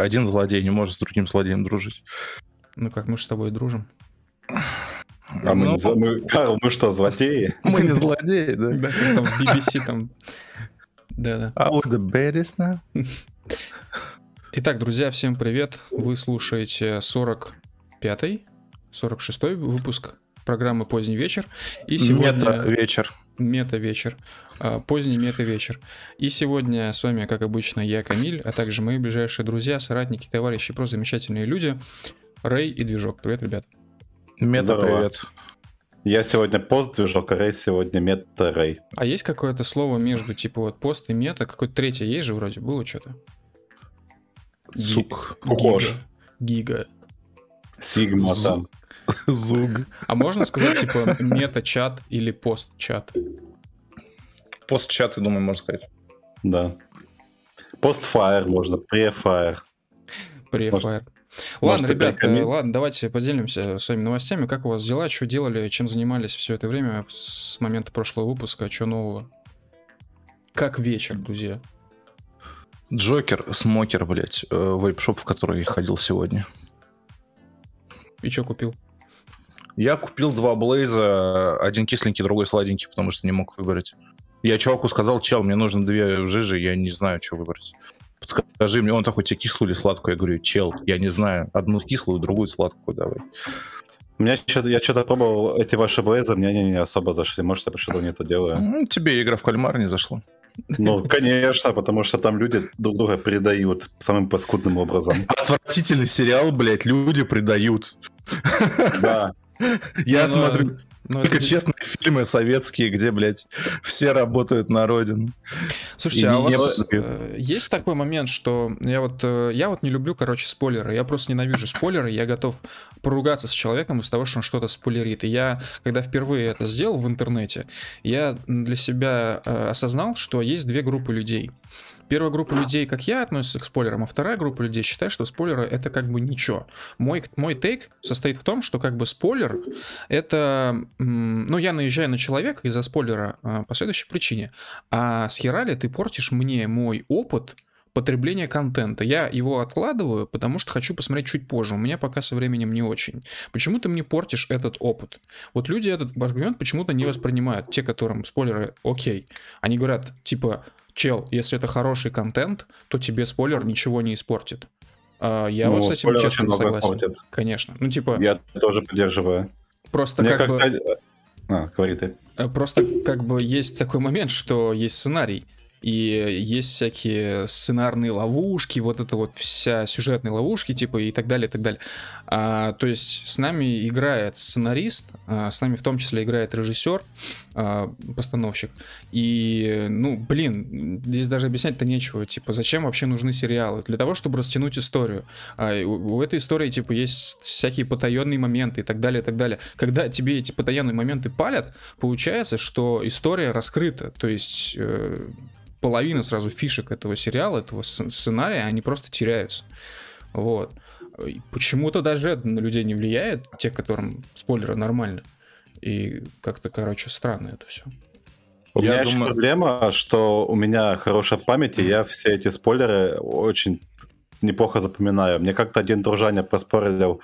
один злодей не может с другим злодеем дружить. Ну как, мы же с тобой дружим. А мы, Ну, мы- Карл, мы что, злодеи? Мы не злодеи, да? Да, как там в BBC там. Да-да. А вот the baddies now. Итак, друзья, всем привет. Вы слушаете 45-й, 46-й выпуск программы «Поздний вечер». И сегодня... Мета вечер. Мета-вечер. А, Поздний мета-вечер. И сегодня с вами, как обычно, я, Камиль, а также мои ближайшие друзья, соратники, товарищи, просто замечательные люди. Рэй и Движок. Привет, ребят. Мета Здорово. привет. Я сегодня пост движок, а Рэй сегодня мета Рэй. А есть какое-то слово между, типа, вот пост и мета? Какое-то третье есть же вроде? Было что-то? Сук. Похож. Гига. Гига. Сигма там. Зуг. А можно сказать, типа, мета-чат или пост-чат? Пост-чат, я думаю, можно сказать. Да. Постфайр можно, префайр. Префайр. может, Ладно, ты ребят, э, ладно, давайте поделимся своими новостями. Как у вас дела, что делали, чем занимались все это время с момента прошлого выпуска, что нового? Как вечер, друзья? Джокер, смокер, блядь, э, вейп-шоп, в который я ходил сегодня. И что купил? Я купил два Блейза, один кисленький, другой сладенький, потому что не мог выбрать. Я чуваку сказал, чел, мне нужно две жижи, я не знаю, что выбрать. Подскажи мне, он такой, тебе кислую или сладкую? Я говорю, чел, я не знаю, одну кислую, другую сладкую давай. У меня что-то, я что-то пробовал эти ваши блейзы, мне они не особо зашли. Может, я что-то не то делаю. Ну, тебе игра в кальмар не зашла. Ну, конечно, потому что там люди друг друга предают самым паскудным образом. Отвратительный сериал, блядь, люди предают. Да. Я Ну, смотрю Ну, только это- честные фильмы советские, где, блядь, все работают на родину. Слушайте, И а у вас э, есть такой момент, что я вот, э, я вот не люблю, короче, спойлеры. Я просто ненавижу спойлеры. Я готов поругаться с человеком из того, что он что-то спойлерит. И я, когда впервые это сделал в интернете, я для себя э, осознал, что есть две группы людей. Первая группа людей, как я, относится к спойлерам, а вторая группа людей считает, что спойлеры это как бы ничего. Мой, мой тейк состоит в том, что как бы спойлер это... Ну, я наезжаю на человека из-за спойлера а, по следующей причине. А с херали ты портишь мне мой опыт потребления контента. Я его откладываю, потому что хочу посмотреть чуть позже. У меня пока со временем не очень. Почему ты мне портишь этот опыт? Вот люди этот аргумент почему-то не воспринимают. Те, которым спойлеры окей. Они говорят, типа, чел, если это хороший контент, то тебе спойлер ничего не испортит. А, Я Ну, вот с этим честно не согласен. портит. Конечно. Ну, типа, Я тоже поддерживаю. просто Мне как бы... как-то- А, говори ты. Э, Просто как бы есть такой момент, что есть сценарий, и есть всякие сценарные ловушки, вот это вот вся сюжетные ловушки, типа, и так далее, и так далее. А, то есть с нами играет сценарист, а, с нами в том числе играет режиссер, а, постановщик. И, ну, блин, здесь даже объяснять-то нечего. Типа, зачем вообще нужны сериалы? Для того, чтобы растянуть историю. А у, у этой истории, типа, есть всякие потаенные моменты и так далее, и так далее. Когда тебе эти потаенные моменты палят, получается, что история раскрыта. То есть э, половина сразу фишек этого сериала, этого сц- сценария, они просто теряются. Вот. Почему-то даже это на людей не влияет, те, которым спойлеры нормально. И как-то, короче, странно это все. У Я меня еще думаю- проблема, что у меня хорошая память, и я все эти спойлеры очень неплохо запоминаю. Мне как-то один дружаня проспорил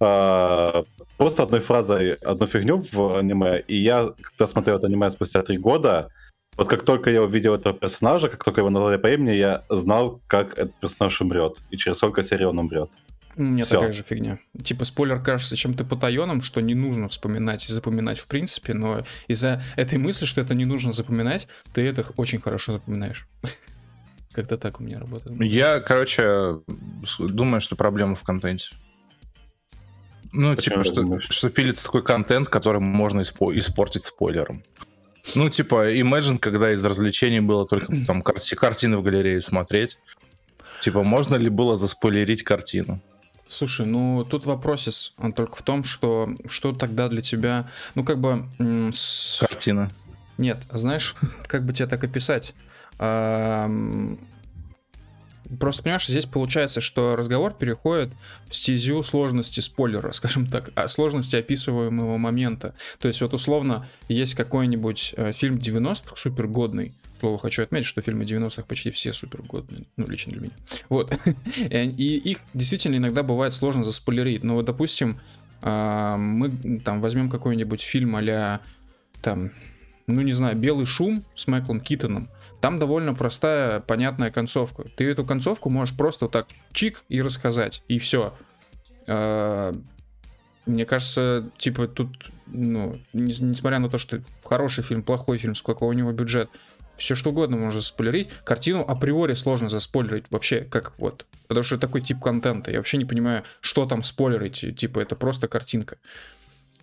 а, просто одной фразой одну фигню в аниме, и я, когда смотрел это аниме спустя три года, вот как только я увидел этого персонажа, как только его назвали по имени, я знал, как этот персонаж умрет, и через сколько серий он умрет. У меня Всё. такая же фигня. Типа спойлер кажется чем-то потаенным, что не нужно вспоминать и запоминать в принципе, но из-за этой мысли, что это не нужно запоминать, ты это очень хорошо запоминаешь. Как-то так у меня работает. Я, короче, думаю, что проблема в контенте. Ну, Почему типа, что, думаешь? что пилится такой контент, который можно испо- испортить спойлером. Ну, типа, Imagine, когда из развлечений было только там карти- картины в галерее смотреть. Типа, можно ли было заспойлерить картину? Слушай, ну тут вопросис он только в том, что что тогда для тебя, ну как бы, с- Картина. нет, знаешь, как бы тебе так описать? Ам, Просто понимаешь, здесь получается, что разговор переходит в стезю сложности спойлера, скажем так, а сложности описываемого момента. То есть вот условно есть какой-нибудь э, фильм 90-х супер годный, слову, хочу отметить, что фильмы 90-х почти все супер годные, ну, лично для меня. Вот. И их действительно иногда бывает сложно заспойлерить. Но вот, допустим, а, мы там возьмем какой-нибудь фильм а там, ну, не знаю, «Белый шум» с Майклом Китоном. Там довольно простая, понятная концовка. Ты эту концовку можешь просто так чик и рассказать, и все. А, мне кажется, типа тут, ну, несмотря на то, что хороший фильм, плохой фильм, сколько у него бюджет, все что угодно можно заспойлерить. Картину априори сложно заспойлерить вообще, как вот. Потому что такой тип контента. Я вообще не понимаю, что там спойлерить. Типа, это просто картинка.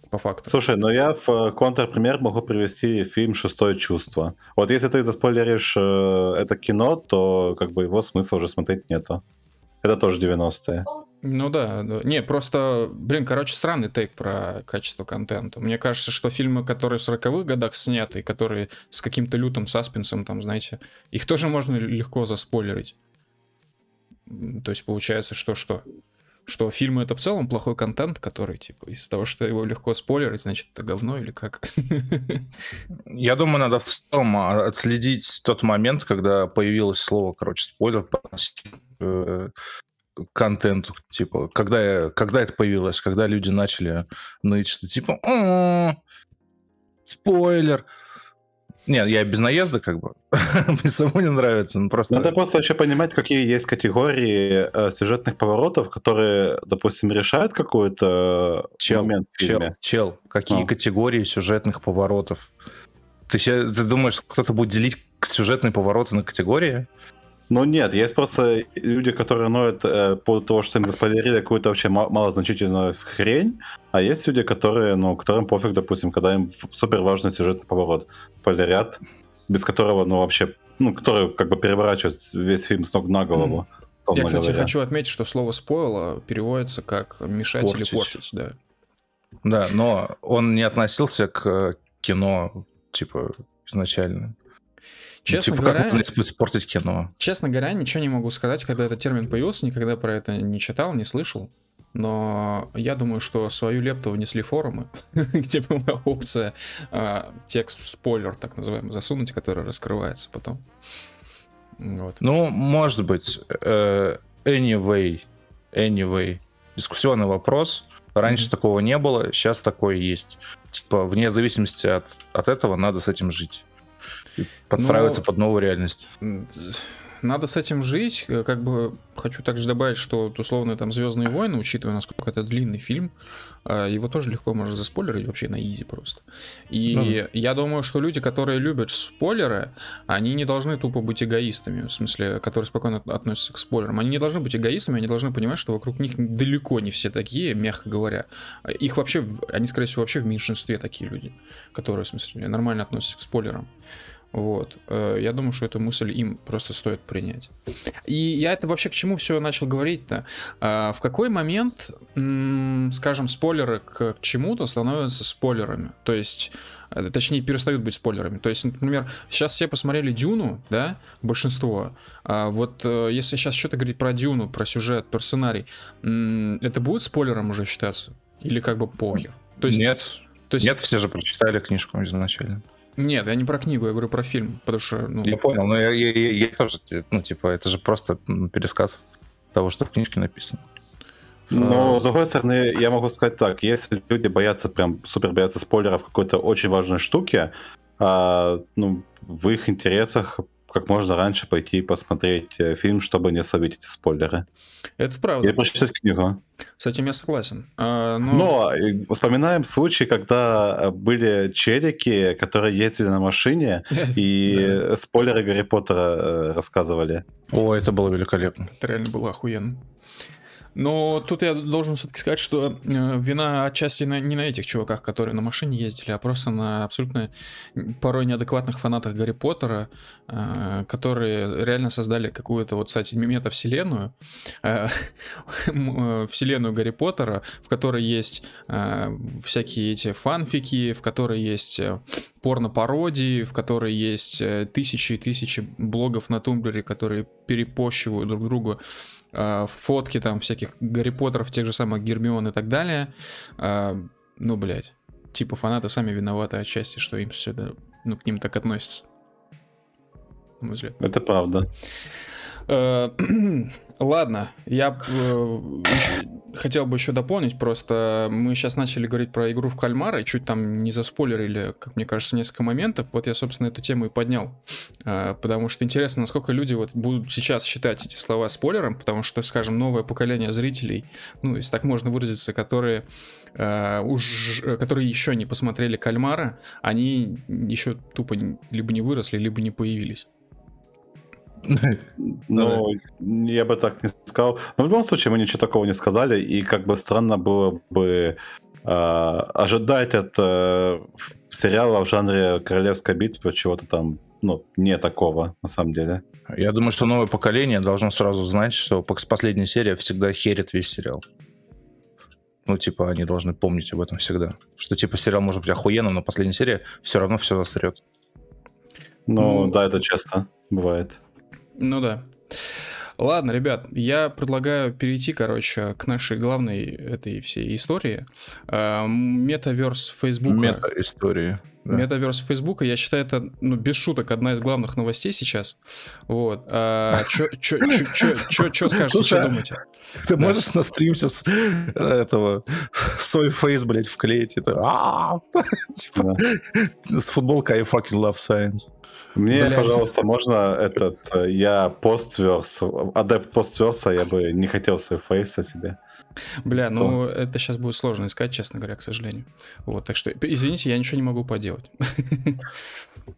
По факту. Слушай, ну я в э, контрпример могу привести фильм «Шестое чувство». Вот если ты заспойлеришь э, это кино, то как бы его смысла уже смотреть нету. Это тоже 90-е. Ну да, да. Не, просто, блин, короче, странный тейк про качество контента. Мне кажется, что фильмы, которые в 40-х годах сняты, которые с каким-то лютым саспенсом, там, знаете, их тоже можно легко заспойлерить. То есть получается, что что? Что фильмы это в целом плохой контент, который, типа, из-за того, что его легко спойлерить, значит, это говно или как? Я думаю, надо в целом а, отследить тот момент, когда появилось слово, короче, спойлер, э, контенту, типа, когда, когда это появилось, когда люди начали ныть, что типа, спойлер. Нет, я без наезда, как бы. Мне самому не нравится. Ну, просто... Надо просто вообще понимать, какие есть категории э, сюжетных поворотов, которые, допустим, решают какой-то чел, момент в фильме. Чел, чел, какие ну. категории сюжетных поворотов? Ты, ты думаешь, кто-то будет делить сюжетные повороты на категории? Ну нет, есть просто люди, которые ноют э, по того, что им заспойлерили какую-то вообще малозначительную хрень, а есть люди, которые, ну, которым пофиг, допустим, когда им супер важный сюжетный поворот спойлерят, без которого, ну, вообще, ну, который как бы переворачивает весь фильм с ног на голову. Mm. Я, кстати, говоря. хочу отметить, что слово спойла переводится как мешать портить. или портить, да. Да, но он не относился к кино, типа, изначально. Честно типа, говоря, как испортить кино? Честно говоря, ничего не могу сказать, когда этот термин появился, никогда про это не читал, не слышал. Но я думаю, что свою лепту внесли форумы, где была опция э, текст спойлер, так называемый, засунуть, который раскрывается потом. Вот. Ну, может быть. Э, anyway, anyway. Дискуссионный вопрос. Раньше mm-hmm. такого не было, сейчас такое есть. Типа, вне зависимости от, от этого надо с этим жить подстраиваться Но... под новую реальность. Надо с этим жить. Э, как бы хочу также добавить, что условно там Звездные войны, учитывая, насколько это длинный фильм, э, его тоже легко можно заспойлерить вообще на изи просто. И ну, я думаю, что люди, которые любят спойлеры, они не должны тупо быть эгоистами, в смысле, которые спокойно относятся к спойлерам. Они не должны быть эгоистами, они должны понимать, что вокруг них далеко не все такие, мягко говоря. Их вообще, они, скорее всего, вообще в меньшинстве такие люди, которые, в смысле, нормально относятся к спойлерам. Вот. Э, я думаю, что эту мысль им просто стоит принять. И я это вообще к чему все начал говорить-то? А, в какой момент, скажем, спойлеры к чему-то становятся спойлерами? То есть, э, точнее, перестают быть спойлерами. То есть, например, сейчас все посмотрели Дюну, да, большинство. А вот э, если сейчас что-то говорить про Дюну, про сюжет, про сценарий, это будет спойлером уже считаться? Или как бы похер? То есть, Нет. То есть... Нет, все же прочитали книжку изначально. Нет, я не про книгу, я говорю про фильм, потому что... Ну... Я понял, но я, я, я, я тоже, ну, типа, это же просто пересказ того, что в книжке написано. Но, с другой стороны, я могу сказать так, если люди боятся, прям супер боятся спойлеров какой-то очень важной штуки, а, ну, в их интересах как можно раньше пойти посмотреть э, фильм, чтобы не словить эти спойлеры. Это правда. И прочитать книгу. С этим я согласен. А, но... но вспоминаем случай, когда э, были челики, которые ездили на машине и спойлеры Гарри Поттера э, рассказывали. О, это было великолепно. Это реально было охуенно. Но тут я должен все-таки сказать, что э, вина отчасти на, не на этих чуваках, которые на машине ездили, а просто на абсолютно порой неадекватных фанатах Гарри Поттера, э, которые реально создали какую-то вот, кстати, мета-вселенную, э, вселенную Гарри Поттера, в которой есть всякие эти фанфики, в которой есть порно-пародии, в которой есть тысячи и тысячи блогов на Тумблере, которые перепощивают друг друга фотки там всяких Гарри Поттеров, тех же самых Гермион и так далее. Э, ну, блядь, типа фанаты сами виноваты отчасти, что им все это, ну, к ним так относятся. на мой взгляд. Это правда. Э, ладно, я э, хотел бы еще дополнить, просто мы сейчас начали говорить про игру в кальмара, и чуть там не заспойлерили, как мне кажется, несколько моментов. Вот я, собственно, эту тему и поднял, э, потому что интересно, насколько люди вот будут сейчас считать эти слова спойлером, потому что, скажем, новое поколение зрителей, ну, если так можно выразиться, которые уж, которые еще не посмотрели кальмара, они еще тупо либо не выросли, либо не появились. Ну, я бы так не сказал. Но в любом случае мы ничего такого не сказали, и как бы странно было бы э, ожидать от э, сериала в жанре Королевская битва чего-то там, ну, не такого, на самом деле. Я думаю, что новое поколение должно сразу знать, что последняя серия всегда херит весь сериал. Ну, типа, они должны помнить об этом всегда. Что, типа, сериал может быть охуенным, но последняя серия все равно все засрет. Ну, ну, да, это часто бывает. Ну да. Ладно, ребят, я предлагаю перейти, короче, к нашей главной этой всей истории. Метаверс Фейсбука. Мета-истории. Да. Метаверс Фейсбука, я считаю, это, ну, без шуток, одна из главных новостей сейчас. Вот. А, Что скажете, что думаете? Ты да. можешь на стрим сейчас этого свой фейс, блядь, вклеить? Это, типа, с футболкой I fucking love science. Мне, Бля. пожалуйста, можно этот... Э, я постверс, адепт постверса, я бы не хотел свой фейс о себе. Бля, so. ну это сейчас будет сложно искать, честно говоря, к сожалению. Вот, так что, извините, я ничего не могу поделать.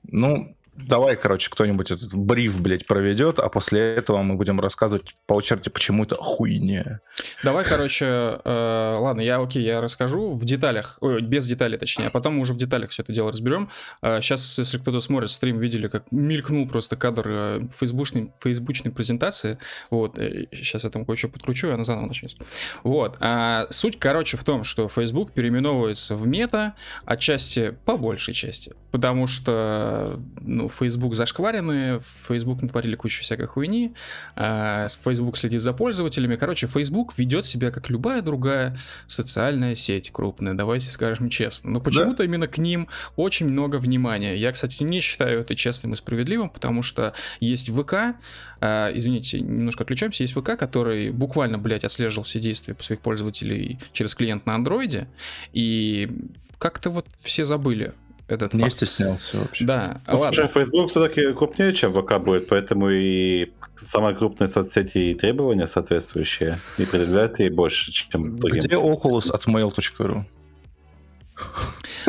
Ну, Давай, короче, кто-нибудь этот бриф, блядь, проведет, а после этого мы будем рассказывать по очереди, почему это хуйня. Давай, короче, э, ладно, я окей, я расскажу в деталях, ой, без деталей точнее, а потом мы уже в деталях все это дело разберем. Э, сейчас, если кто-то смотрит стрим, видели, как мелькнул просто кадр э, фейсбучной, фейсбучной презентации. Вот, э, сейчас я там кое-что подкручу, и она заново начнется. Вот, а суть, короче, в том, что Facebook переименовывается в мета, отчасти, по большей части, потому что, ну, Facebook зашкваренные, Facebook натворили кучу всякой хуйни, а, Facebook следит за пользователями. Короче, Facebook ведет себя как любая другая социальная сеть крупная, давайте скажем честно. Но почему-то да? именно к ним очень много внимания. Я, кстати, не считаю это честным и справедливым, потому что есть ВК, а, извините, немножко отключаемся, есть ВК, который буквально, блядь, отслеживал все действия своих пользователей через клиент на андроиде, и как-то вот все забыли этот Не факт. стеснялся вообще. Да, ну, ладно. Слушай, Facebook все-таки крупнее, чем ВК будет, поэтому и самые крупные соцсети и требования соответствующие и предъявляют ей больше, чем другим. Где Oculus от mail.ru?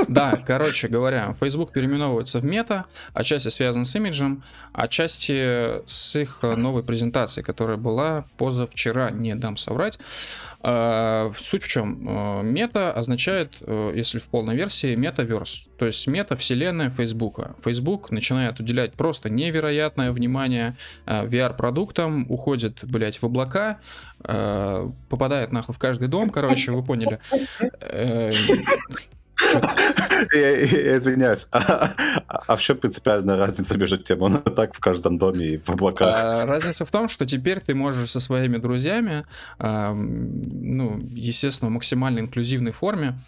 Да, короче говоря, Facebook переименовывается в мета, отчасти связан с имиджем, отчасти с их новой презентацией, которая была позавчера, не дам соврать. А, суть в чем? Мета означает, э, если в полной версии, метаверс. То есть мета-вселенная Фейсбука. Facebook начинает уделять просто невероятное внимание а, VR-продуктам, уходит, блядь, в облака, попадает нахуй в каждый дом, короче, вы поняли. Э, я, извиняюсь, а, а в чем принципиальная разница между тем, он так в каждом доме и в облаках? А, разница в том, что теперь ты можешь со своими друзьями, ну, естественно, в максимально инклюзивной форме,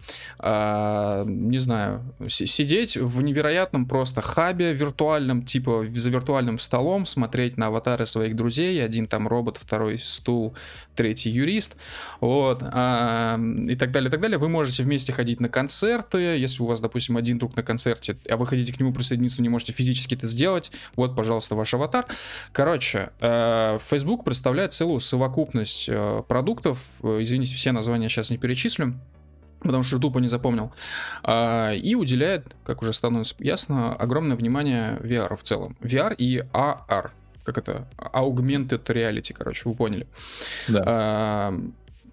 не знаю, сидеть в невероятном просто хабе виртуальном, типа за виртуальным столом, смотреть на аватары своих друзей, один там робот, второй стул, третий юрист, вот, и так далее, и так далее. Вы можете вместе ходить на концерт, концерты, если у вас, допустим, один друг на концерте, а вы хотите к нему присоединиться, не можете физически это сделать, вот, пожалуйста, ваш аватар. Короче, э, Facebook представляет целую совокупность э, продуктов, э, извините, все названия сейчас не перечислю, потому что тупо не запомнил, и уделяет, как уже становится ясно, огромное внимание VR в целом. VR и AR, как это, augmented reality, короче, вы поняли. Да.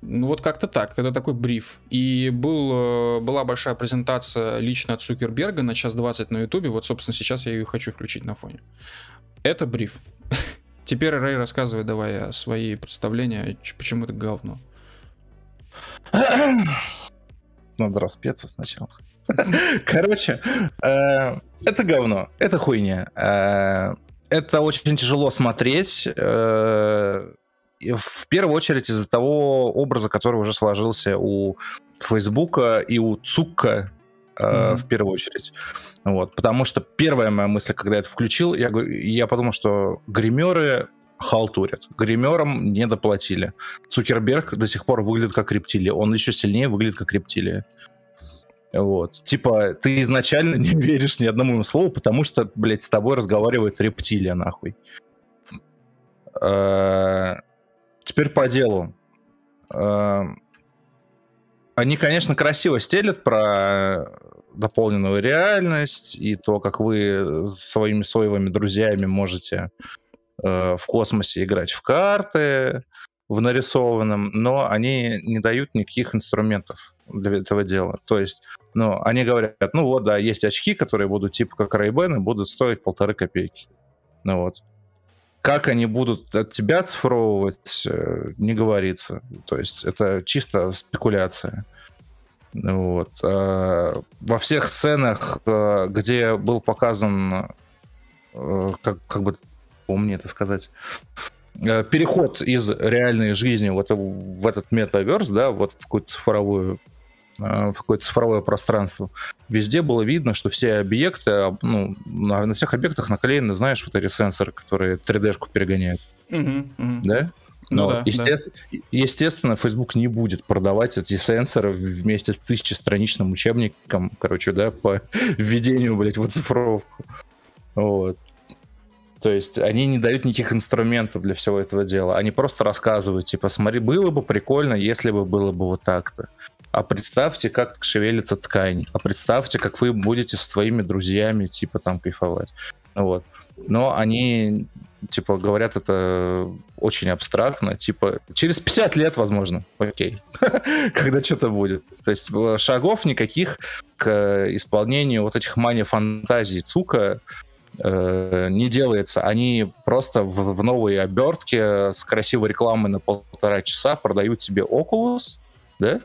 Ну вот как-то так, это такой бриф. И был, э, была большая презентация лично от Цукерберга на час 20 на ютубе, вот собственно сейчас я ее хочу включить на фоне. Это бриф. Теперь Рэй рассказывай давай свои представления, почему это говно. Надо распеться сначала. Короче, э, это говно, это хуйня. Э, это очень тяжело смотреть в первую очередь из-за того образа, который уже сложился у Фейсбука и у Цукка mm-hmm. в первую очередь. Вот, потому что первая моя мысль, когда я это включил, я, я подумал, что гримеры халтурят. Гримерам не доплатили. Цукерберг до сих пор выглядит как рептилия. Он еще сильнее выглядит как рептилия. Вот. Типа, ты изначально не веришь ни одному слову, потому что, блядь, с тобой разговаривает рептилия, нахуй. Э, теперь по делу. Э, они, конечно, красиво стелят про дополненную реальность и то, как вы своими соевыми друзьями можете э, в космосе играть в карты в нарисованном, но они не дают никаких инструментов для этого дела. То есть, ну, они говорят, ну вот, да, есть очки, которые будут типа как ray и будут стоить полторы копейки. Ну вот. Как они будут от тебя цифровывать, э, не говорится. То есть это чисто спекуляция. Вот. А во всех сценах, э, где был показан, э, как, как бы помню это сказать, переход из реальной жизни вот в этот метаверс, да, вот в какую-то цифровую в какое-то цифровое пространство. Везде было видно, что все объекты, ну, на, всех объектах наклеены, знаешь, вот эти сенсоры, которые 3D-шку перегоняют. Угу, угу. Да? Ну, ну да, естественно, да. естественно, Facebook не будет продавать эти сенсоры вместе с тысячестраничным учебником, короче, да, по введению, блядь, в оцифровку. Вот. То есть они не дают никаких инструментов для всего этого дела. Они просто рассказывают, типа, смотри, было бы прикольно, если бы было бы вот так-то а представьте, как шевелится ткань, а представьте, как вы будете со своими друзьями, типа, там, кайфовать. Вот. Но они, типа, говорят это очень абстрактно, типа, через 50 лет, возможно, окей, когда что-то будет. То есть э, шагов никаких к исполнению вот этих мания-фантазий Цука э, не делается. Они просто в, в новой обертке с красивой рекламой на полтора часа продают себе Oculus, да,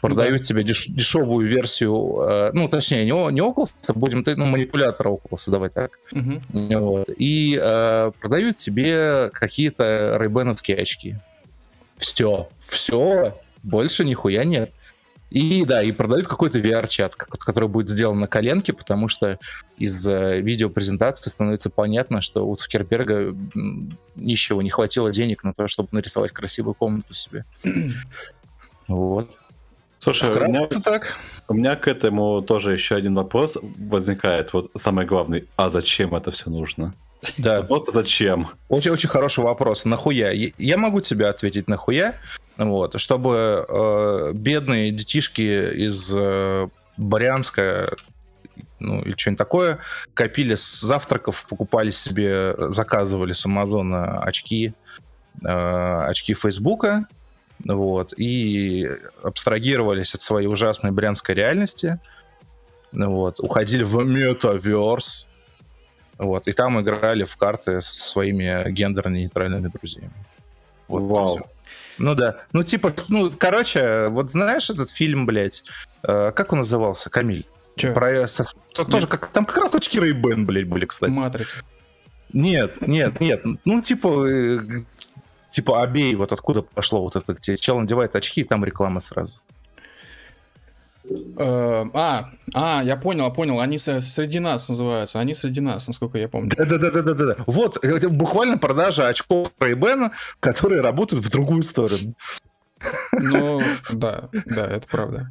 продают да. тебе деш, дешевую версию, э, ну, точнее, не, не Oculus, а будем, ну, манипулятора Oculus, давай так. Угу. Вот. И э, продают тебе какие-то рейбеновские очки. Все. Все. Больше нихуя нет. И да, и продают какой-то VR-чат, который будет сделан на коленке, потому что из э, видеопрезентации становится понятно, что у Цукерберга ничего не хватило денег на то, чтобы нарисовать красивую комнату себе. вот. Слушай, у меня, так. у меня к этому тоже еще один вопрос возникает. Вот самый главный. А зачем это все нужно? Да. Вопрос, а зачем? Очень-очень хороший вопрос. Нахуя? Я могу тебе ответить нахуя, вот, чтобы э, бедные детишки из э, Барянска ну, или что-нибудь такое, копили с завтраков, покупали себе, заказывали с Амазона очки, э, очки Фейсбука, вот, и абстрагировались от своей ужасной брянской реальности, вот, уходили в метаверс, вот, и там играли в карты со своими гендерно-нейтральными друзьями. Вот, Вау. Ну да. Ну, типа, ну, короче, вот знаешь этот фильм, блядь, э, как он назывался, Камиль? Че? Про, со, то, тоже как, там как раз очки Рейбен, блядь, были, кстати. Матрица. Нет, нет, нет. Ну, типа, э, типа обей, вот откуда пошло вот это, где чел надевает очки, и там реклама сразу. Uh, а, а, я понял, понял. Они среди нас называются. Они среди нас, насколько я помню. Да, да, да, да, да, да. Вот буквально продажа очков ray которые работают в другую сторону. Ну, да, да, это правда.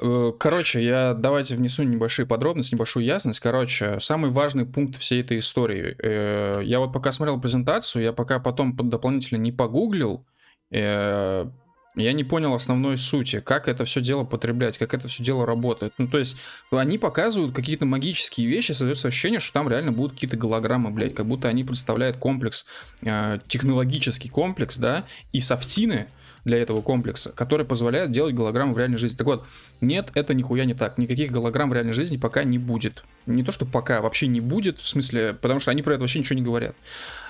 Э, короче, я давайте внесу небольшие подробности, небольшую ясность. Короче, самый важный пункт всей этой истории. Э, я вот пока смотрел презентацию, я пока потом дополнительно не погуглил, э, я не понял основной сути, как это все дело потреблять, как это все дело работает. Ну, то есть, они показывают какие-то магические вещи, создается ощущение, что там реально будут какие-то голограммы, блядь, как будто они представляют комплекс, технологический комплекс, да, и софтины, для этого комплекса, который позволяет делать голограммы в реальной жизни. Так вот, нет, это нихуя не так. Никаких голограмм в реальной жизни пока не будет. Не то, что пока, вообще не будет, в смысле, потому что они про это вообще ничего не говорят.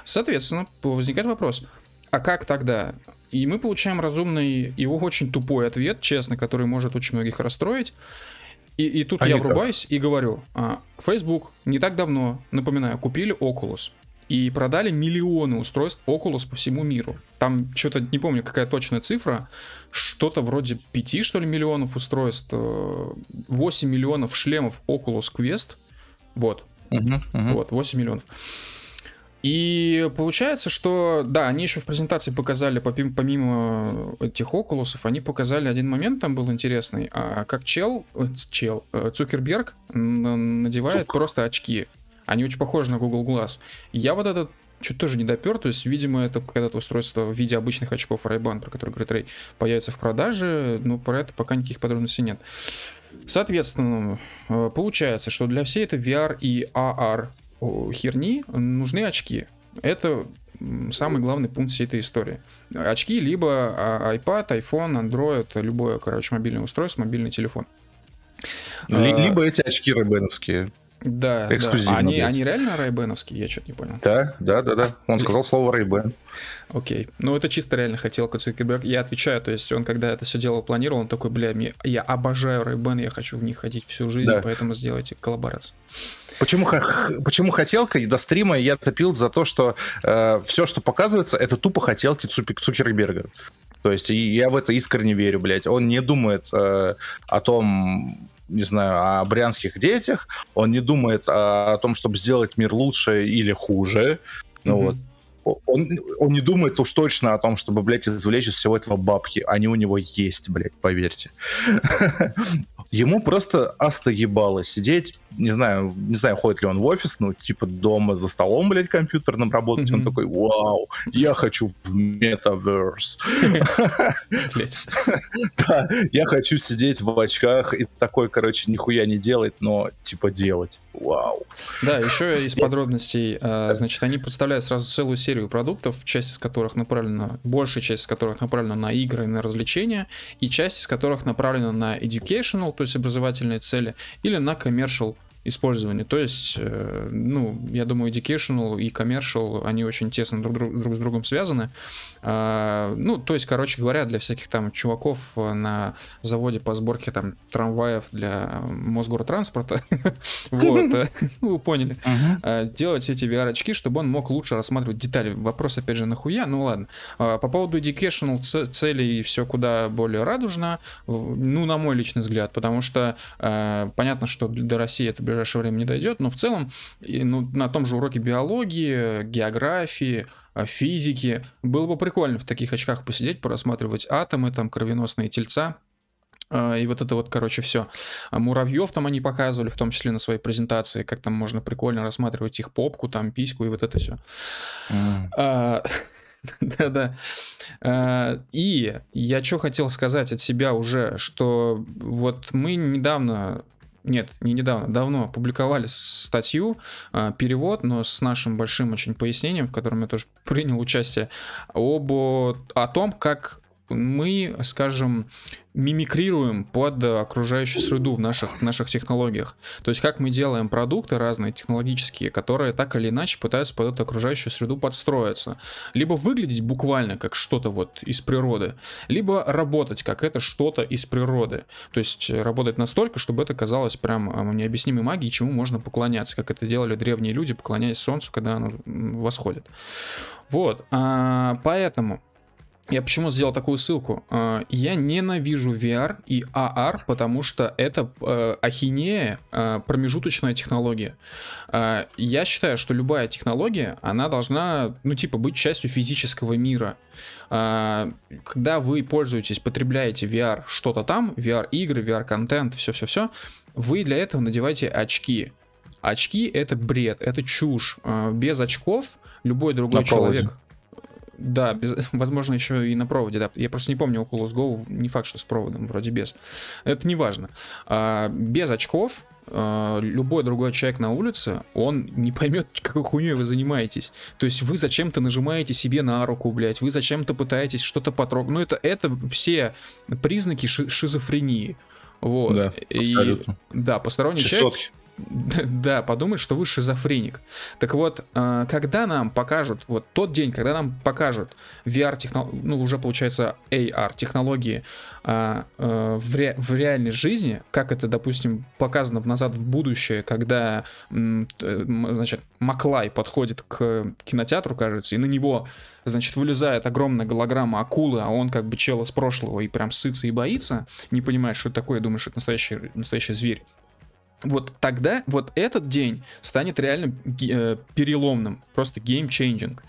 Соответственно, возникает вопрос, а как тогда? И мы получаем разумный и очень тупой ответ, честно, который может очень многих расстроить. И, и тут а я врубаюсь и говорю, а, Facebook не так давно, напоминаю, купили Oculus. и продали миллионы устройств Oculus по всему миру. Там что-то, не помню, какая точная цифра, что-то вроде 5, что ли, миллионов устройств, 8 миллионов шлемов Oculus Quest, вот, Мгм, мгм. вот, 8 миллионов. И получается, что, да, они еще в презентации показали, помимо этих окулусов, они показали один момент, там был интересный, а, как чел, э, чел, э, Цукерберг надевает Цук. просто очки. Они очень похожи на Google Glass. Я вот этот что-то тоже не допер, то есть, видимо, это когда-то устройство в виде обычных очков Ray-Ban, про которые говорит Рэй, появится в продаже, но про это пока никаких подробностей нет. Соответственно, э, получается, что для всей этой VR и AR херни нужны очки. Это самый главный пункт всей этой истории. Очки либо а, iPad, iPhone, Android, любое, короче, мобильное устройство, мобильный телефон. А, Либо эти очки рэбеновские. Да, да. Эксклюзивно, Они, блядь. они реально райбеновские, я что-то не понял. Да, да, да, да. Он сказал слово Ray-Ban. Окей. Ну, это чисто реально хотелка Цукерберг. Я отвечаю, то есть он, когда это все дело планировал, он такой, бля, мне, я обожаю ray я хочу в них ходить всю жизнь, Да. поэтому сделайте коллаборацию. Почему, почему хотелка? И до стрима я топил за то, что все, что показывается, это тупо хотелки Цукерберга. То есть я в это искренне верю, блядь. Он не думает э, о том, не знаю, о брянских детях, он не думает о, о том, чтобы сделать мир лучше или хуже. Ну Мгм. вот. Он, он не думает уж точно о том, чтобы, блядь, извлечь из всего этого бабки. Они у него есть, блядь, поверьте. Ему просто остоебало сидеть, не знаю, не знаю, ходит ли он в офис, ну, типа дома за столом, блядь, компьютерным работать. Он Мгм. такой, вау, я хочу в метаверс. Да, я хочу сидеть в очках и такой, короче, нихуя не делать, но типа делать. Вау. Да, еще из подробностей, а, значит, они представляют сразу целую серию продуктов, часть из которых направлена, большая часть из которых направлена на игры и на развлечения, и часть из которых направлена на educational, то есть образовательные цели, или на commercial использование. То есть, э, ну, я думаю, educational и commercial, они очень тесно друг, друг- друг с другом связаны. А, ну, то есть, короче говоря, для всяких там чуваков э, на заводе по сборке там трамваев для Мосгортранспорта, вот, э, ну, вы поняли, э, делать эти VR-очки, чтобы он мог лучше рассматривать детали. Вопрос, опять же, нахуя? Ну ладно. А, По поводу educational целей все куда более радужно, ну, на мой личный взгляд, потому что понятно, что до России это ближайшее время не дойдет, но в целом и, ну, на том же уроке биологии, географии, э, физики было бы прикольно в таких очках посидеть, порассматривать атомы, там, кровеносные тельца, а, И вот это вот, короче, все. Муравьев там они показывали, в том числе на своей презентации, как там можно прикольно рассматривать их попку, там письку и вот это все. А, Да-да. А, И я что хотел сказать от себя уже, что вот мы недавно нет, не недавно, давно публиковали статью, а, перевод, но с нашим большим очень пояснением, в котором я тоже принял участие, об, о том, как мы, скажем, мимикрируем под окружающую среду в наших, наших технологиях. То есть как мы делаем продукты разные технологические, которые так или иначе пытаются под эту окружающую среду подстроиться. Либо выглядеть буквально как что-то вот из природы, либо работать как это что-то из природы. То есть работать настолько, чтобы это казалось прям а, необъяснимой магией, чему можно поклоняться, как это делали древние люди, поклоняясь солнцу, когда оно восходит. Вот, а, поэтому я почему сделал такую ссылку? А, Я ненавижу VR и AR, потому что это э, ахинея, э, промежуточная технология. А, Я считаю, что любая технология, она должна, ну, типа, быть частью физического мира. А, Когда вы пользуетесь, потребляете VR что-то там, VR-игры, VR-контент, все-все-все, вы для этого надеваете очки. Очки — это бред, это чушь. Без очков любой другой На человек... Да, без- возможно, еще и на проводе, да. Я просто не помню Oculus Go, не факт, что с проводом, вроде без. Это не важно. А, без очков а, любой другой человек на улице, он не поймет, какой хуйней вы занимаетесь. То есть вы зачем-то нажимаете себе на руку, блядь, вы зачем-то пытаетесь что-то потрогать. Ну, это, это все признаки ши- шизофрении. Вот. Да, И- абсолютно. да, посторонний человек Чесотки. Да, подумать, что вы шизофреник. Так вот, э, когда нам покажут, вот тот день, когда нам покажут VR-технологии, ну, уже получается AR-технологии э, э, в, в реальной жизни, как это, допустим, показано в «Назад в будущее», когда, значит, Маклай подходит к кинотеатру, кажется, и на него, значит, вылезает огромная голограмма акулы, а он как бы чел из прошлого и прям ссытся и боится, не понимает, что это такое, думает, что это настоящий, настоящий зверь вот тогда вот этот день станет реально э, переломным, просто game-changing.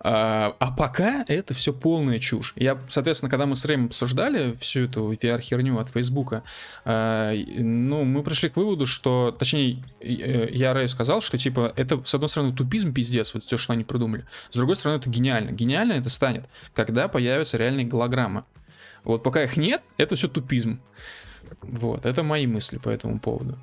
А, а пока это все полная чушь. Я, соответственно, когда мы с Рэем обсуждали всю эту VR-херню от Фейсбука, а, ну, мы пришли к выводу, что, точнее, я Рэю сказал, что, типа, это, с одной стороны, тупизм пиздец, вот то, что они придумали, с другой стороны, это гениально. Гениально это станет, когда появятся реальные голограммы. Вот пока их нет, это все тупизм. Вот, это мои мысли по этому поводу.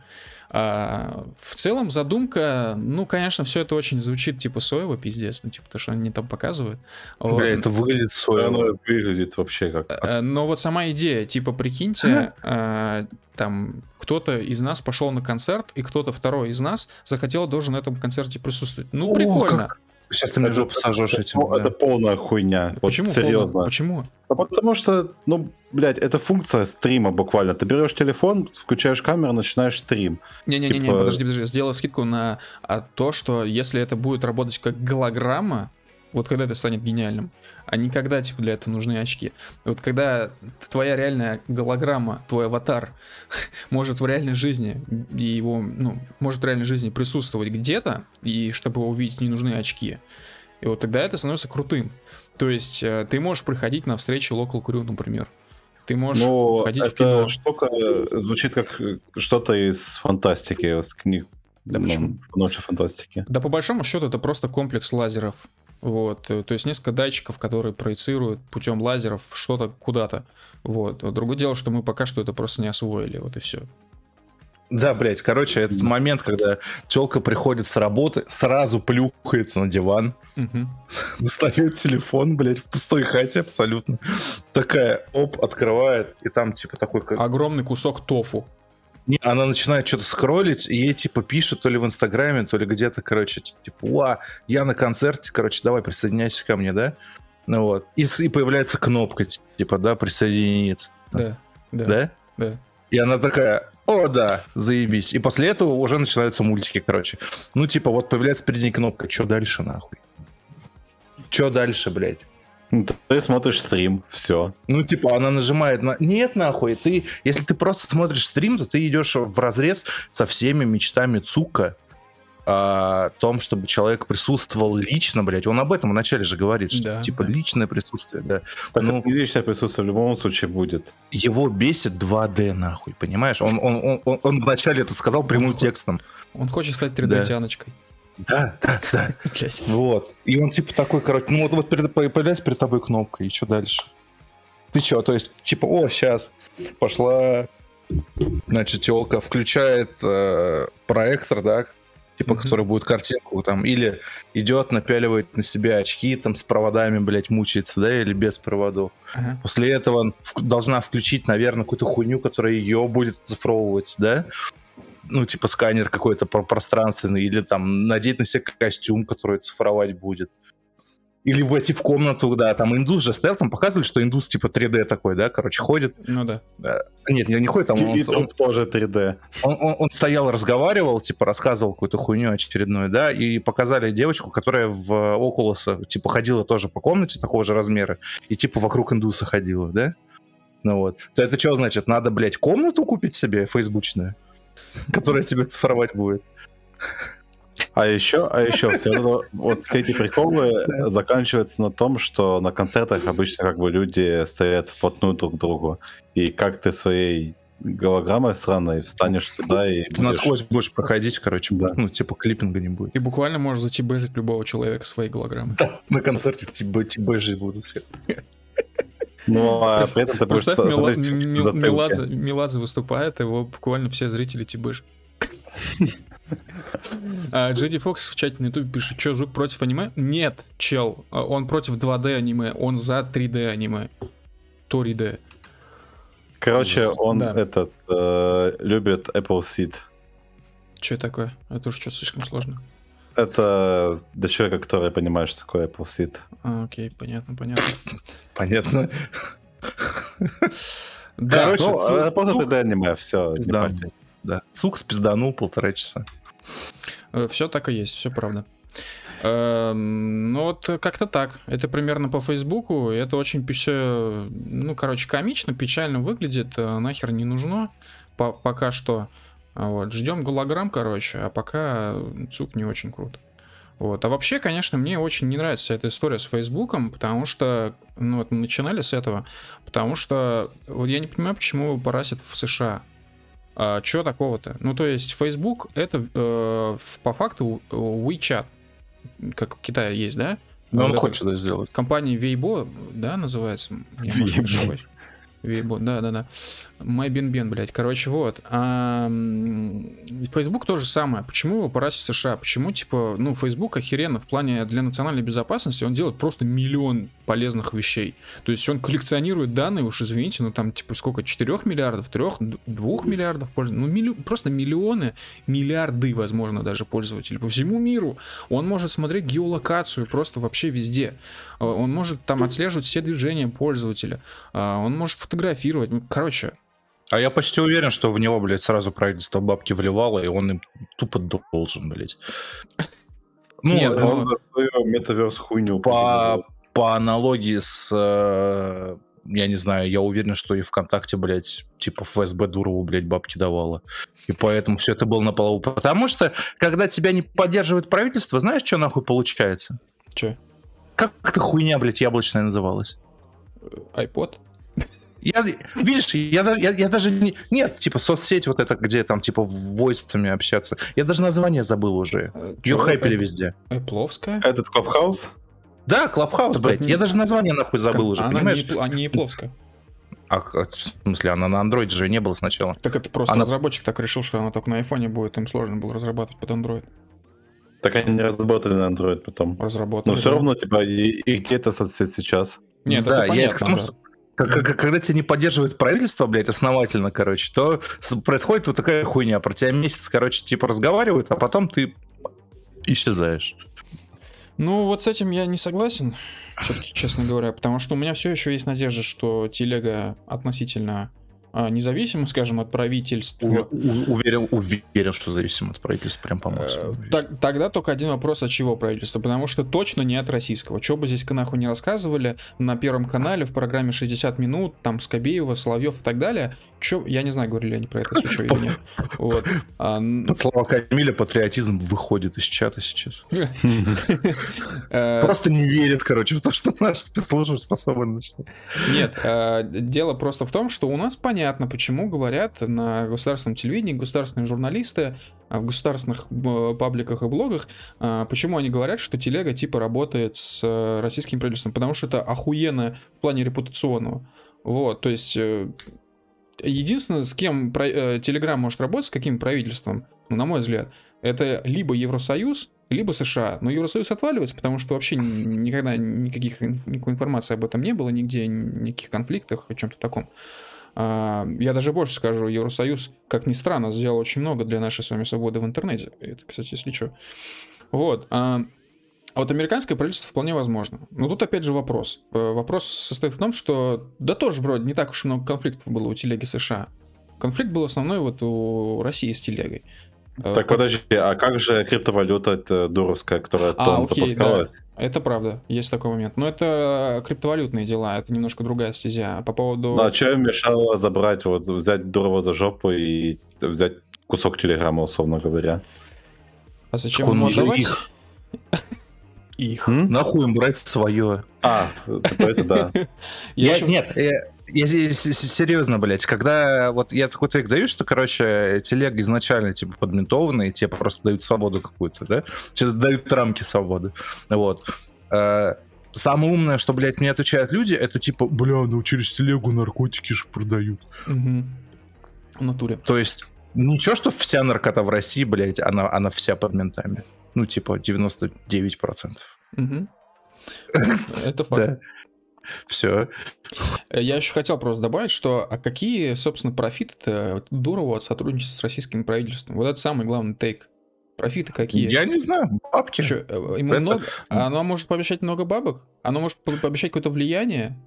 А, в целом задумка, ну, конечно, все это очень звучит типа соево, пиздец, ну, типа то, что они там показывают. Бля, вот. это выглядит соево. Оно выглядит вообще как... А, но вот сама идея, типа, прикиньте, а, там, кто-то из нас пошел на концерт, и кто-то второй из нас захотел, должен на этом концерте присутствовать. Ну, О, прикольно. Как... Сейчас ты мне жопу сожжешь этим. Ну, это полная хуйня. Вот Почему серьезно. Полная? Почему? А потому что, ну, блядь, это функция стрима буквально. Ты берешь телефон, включаешь камеру, начинаешь стрим. Не-не-не, типа... подожди, подожди, сделай скидку на а, то, что если это будет работать как голограмма, вот когда это станет гениальным, а не когда типа для этого нужны очки. Вот когда твоя реальная голограмма, твой аватар может в реальной жизни и его, ну, может в реальной жизни присутствовать где-то, и чтобы его увидеть, не нужны очки. И вот тогда это становится крутым. То есть э, ты можешь приходить на встречи Local Crew, например. Ты можешь ну, ходить в кино. штука звучит как что-то из фантастики, из книг. Да ну, почему? Научной фантастики. Да по большому счету это просто комплекс лазеров. Вот, э, то есть несколько датчиков, которые проецируют путем лазеров что-то куда-то. Вот. Другое дело, что мы пока что это просто не освоили, вот и все. Да, блядь, короче, этот момент, когда телка приходит с работы, сразу плюхается на диван, угу. достает телефон, блядь, в пустой хате абсолютно. Такая, оп, открывает, и там типа такой... Огромный кусок тофу. Не, она начинает что-то скроллить, и ей, типа, пишут то ли в Инстаграме, то ли где-то, короче, типа, уа, я на концерте, короче, давай присоединяйся ко мне, да? Ну вот. И, и появляется кнопка, типа, да, присоединиться. Да, да. Да? Да. И она такая, о, да, заебись. И после этого уже начинаются мультики, короче. Ну, типа, вот появляется перед ней кнопка, что дальше, нахуй? Что дальше, блядь? Ну, ты смотришь стрим, все. Ну, типа, она нажимает на... Нет, нахуй, ты... Если ты просто смотришь стрим, то ты идешь в разрез со всеми мечтами Цука о том, чтобы человек присутствовал лично, блядь. Он об этом вначале же говорит, что, да, типа, да. личное присутствие, да. Так ну, личное присутствие в любом случае будет. Его бесит 2D, нахуй, понимаешь? Он, он, он, он, он вначале это сказал прямым он текстом. Он хочет стать 3D-тяночкой. Да. Да, да, да. Вот. И он типа такой, короче, ну вот, вот появляется перед тобой кнопка, и что дальше? Ты что, то есть, типа, о, сейчас пошла, значит, телка включает э, проектор, да, типа, mm-hmm. который будет картинку там, или идет, напяливает на себя очки, там, с проводами, блядь, мучается, да, или без проводов. Uh-huh. После этого должна включить, наверное, какую-то хуйню, которая ее будет оцифровывать, да, ну, типа сканер какой-то пространственный, или там надеть на себя костюм, который цифровать будет. Или войти в комнату, да, там индус же стоял, там показывали, что индус типа 3D такой, да, короче, ходит. Ну да. да. Нет, не, не ходит, там он, он, тоже 3D. Он, он, он стоял, разговаривал, типа рассказывал какую-то хуйню очередную, да, и показали девочку, которая в Oculus, типа, ходила тоже по комнате такого же размера, и типа вокруг индуса ходила, да? Ну вот. То это что значит? Надо, блядь, комнату купить себе фейсбучную? которая тебя цифровать будет. А еще, а еще все равно, вот все эти приколы заканчиваются на том, что на концертах обычно как бы люди стоят вплотную друг к другу. И как ты своей голограммой сраной встанешь туда и... Ты будешь... насквозь будешь проходить, короче, да. ну, типа клиппинга не будет. И буквально можешь затибежить любого человека своей голограммой. Да, на концерте типа тибежи будут все. Ну, а при этом ты будешь Представь, Меладзе, Меладзе выступает, его буквально все зрители тибыш. А Джеди Фокс в чате на ютубе пишет, что, звук против аниме? Нет, чел, а он против 2D аниме, он за 3D аниме. То 3D. Короче, он да. этот э, любит Apple Seed. Что такое? Это уже что-то слишком сложно. Это для человека, который понимает, что такое Apple Suite. А, окей, понятно, понятно. Понятно. Да, Короче, Ну, цук- а просто цук- тогда аниме, все. Да, да. Цук спизданул полтора часа. все так и есть, все правда. Эм, Ну вот э, как-то так. Это примерно по Фейсбуку. Это очень все, ну, короче, комично, печально выглядит. э, Нахер не нужно. По- пока что. А Вот. Ждем голограмм, короче, а пока ЦУК не очень круто. Вот. А вообще, конечно, мне очень не нравится эта история с Фейсбуком, потому что, ну, вот мы начинали с этого, потому что вот я не понимаю, почему его парасят в США. А, чё такого-то? Ну, то есть, Facebook это э, по факту WeChat, как в Китае есть, да? Но он Вот хочет это это сделать. Компания Weibo, да, называется? Может, Weibo. ошибаюсь. Да-да-да. MyBenBen, блядь. Короче, вот. А, Facebook то же самое. Почему его пора в США? Почему, типа, ну, Facebook охеренно в плане для национальной безопасности, он делает просто миллион полезных вещей. То есть он коллекционирует данные, уж извините, ну, там, типа, сколько, 4 миллиардов, 3, 2 миллиардов пользователей, ну, милли- просто миллионы, миллиарды, возможно, даже пользователей по всему миру. Он может смотреть геолокацию просто вообще везде. А, Он может там отслеживать все движения пользователя. А, Он может фотографировать. Ну, Короче, А я почти уверен, что в него, блядь, сразу правительство бабки вливало, и он им тупо должен, блядь. Ну, Нет, э, ну, Он свою метаверс хуйню по, по аналогии с, э, я не знаю, я уверен, что и ВКонтакте, блядь, типа ФСБ Дурову, блядь, бабки давала. И поэтому все это было на полу. Потому что, когда тебя не поддерживает правительство, знаешь, что нахуй получается? что, Как эта хуйня, блядь, яблочная называлась? iPod? Я, видишь, я, я, я даже не... Нет, типа, соцсеть вот это, где там, типа, войсами общаться. Я даже название забыл уже. Э, Ее Apple- везде. Apple-овская? Этот Клабхаус? Да, Клабхаус, блядь. Я даже название нахуй забыл уже, понимаешь? А не Apple-овская. А, а, в смысле, она на андроиде же не было сначала. Так это просто Она- разработчик так решил, что она только на айфоне будет, им сложно было разрабатывать под Android. Так они не разработали на Android потом. Разработали. Но все да. равно, типа, и, и где эта соцсеть сейчас? Нет, да, это я понятно, к тому, да. что когда тебя не поддерживает правительство, блядь, основательно, короче, то происходит вот такая хуйня. Про тебя месяц, короче, типа разговаривают, а потом ты исчезаешь. Ну, вот с этим я не согласен, все-таки, честно говоря, потому что у меня все еще есть надежда, что телега относительно а, независимо, скажем, от правительства. У- у- уверен, уверен, что зависим от правительства, прям по Э, так- тогда только один вопрос, от чего правительства, потому что точно не от российского. Что бы здесь нахуй не рассказывали на Первом канале в программе 60 минут, там Скобеева, Соловьев и так далее, чё, я не знаю, говорили они про это, что, или нет. Вот. А, Под слова Камиля патриотизм выходит из чата сейчас. э, Просто не верит, короче, в то, что наши спецслужбы способны на что. Нет, э, дело просто в том, что у нас понятно, почему говорят на государственном телевидении государственные журналисты а, в государственных э, пабликах и блогах, а, почему они говорят, что телега типа работает с э, российским правительством, потому что это охуенно в плане репутационного. Вот, то есть э, единственное, с кем Телеграм может работать, с каким правительством, ну, на мой взгляд, это либо Евросоюз, либо США. Но Евросоюз отваливается, потому что вообще ни- никогда никаких, никакой информации об этом не было, нигде, никаких конфликтах, о чем-то таком. А, Я даже больше скажу, Евросоюз, как ни странно, сделал очень много для нашей с вами свободы в интернете. Это, кстати, если что. Вот. А а вот американское правительство вполне возможно. Но тут опять же вопрос. Э, Вопрос состоит в том, что да тоже вроде не так уж много конфликтов было у телеги США. Конфликт был основной вот у России с телегой. Э, Так, подожди, а как же криптовалюта это дуровская, которая А, там окей, запускалась? Это правда, есть такой момент. Но это криптовалютные дела, это немножко другая стезя. По поводу... Ну, а что им мешало забрать, вот, взять Дурова за жопу и взять кусок телеграмма, условно говоря? А зачем ему отдавать? их. Их. М? Нахуй им брать свое. А, типа это да. Ещё- Нет, э, я здесь серьезно, блядь, когда вот я такой трек даю, что, короче, телега изначально типа подментованная, тебе просто дают свободу какую-то, да? Тебе дают рамки свободы. Вот. Э, Самое умное, что, блядь, мне отвечают люди, это типа, бля, ну через телегу наркотики же продают. Мгм. В натуре. То есть, ничего, что вся наркота в России, блядь, она, она вся под ментами. Ну, типа, 99%. Мгм. Это факт. Да. Все. Э, Я еще хотел просто добавить, что а какие, собственно, профиты Дурова от сотрудничества с российским правительством? Вот это самый главный тейк. Профиты какие? Я не знаю, бабки. Чё, э, ему Это- много... а Оно может пообещать много бабок? Оно может по- пообещать какое-то влияние?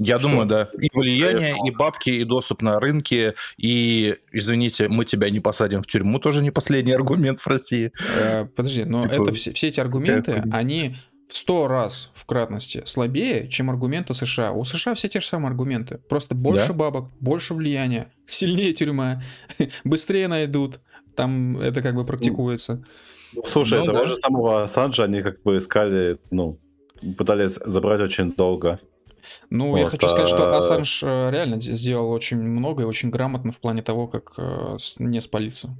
Я Что? думаю, да. И влияние, и бабки, и доступ на рынки, и, извините, мы тебя не посадим в тюрьму, тоже не последний аргумент в России. Э, Подожди, но Типа, это все, все эти аргументы, они в сто раз в кратности слабее, чем аргументы США. У США все те же самые аргументы. Просто больше Да? бабок, больше влияния, сильнее тюрьма, быстрее найдут. Там это как бы практикуется. Слушай, Ну того да. же самого Санджа они как бы искали, ну, пытались забрать очень долго. Ну, я Вот, хочу сказать, что а- Ассанж э, реально сделал очень много и очень грамотно в плане того, как э, не спалиться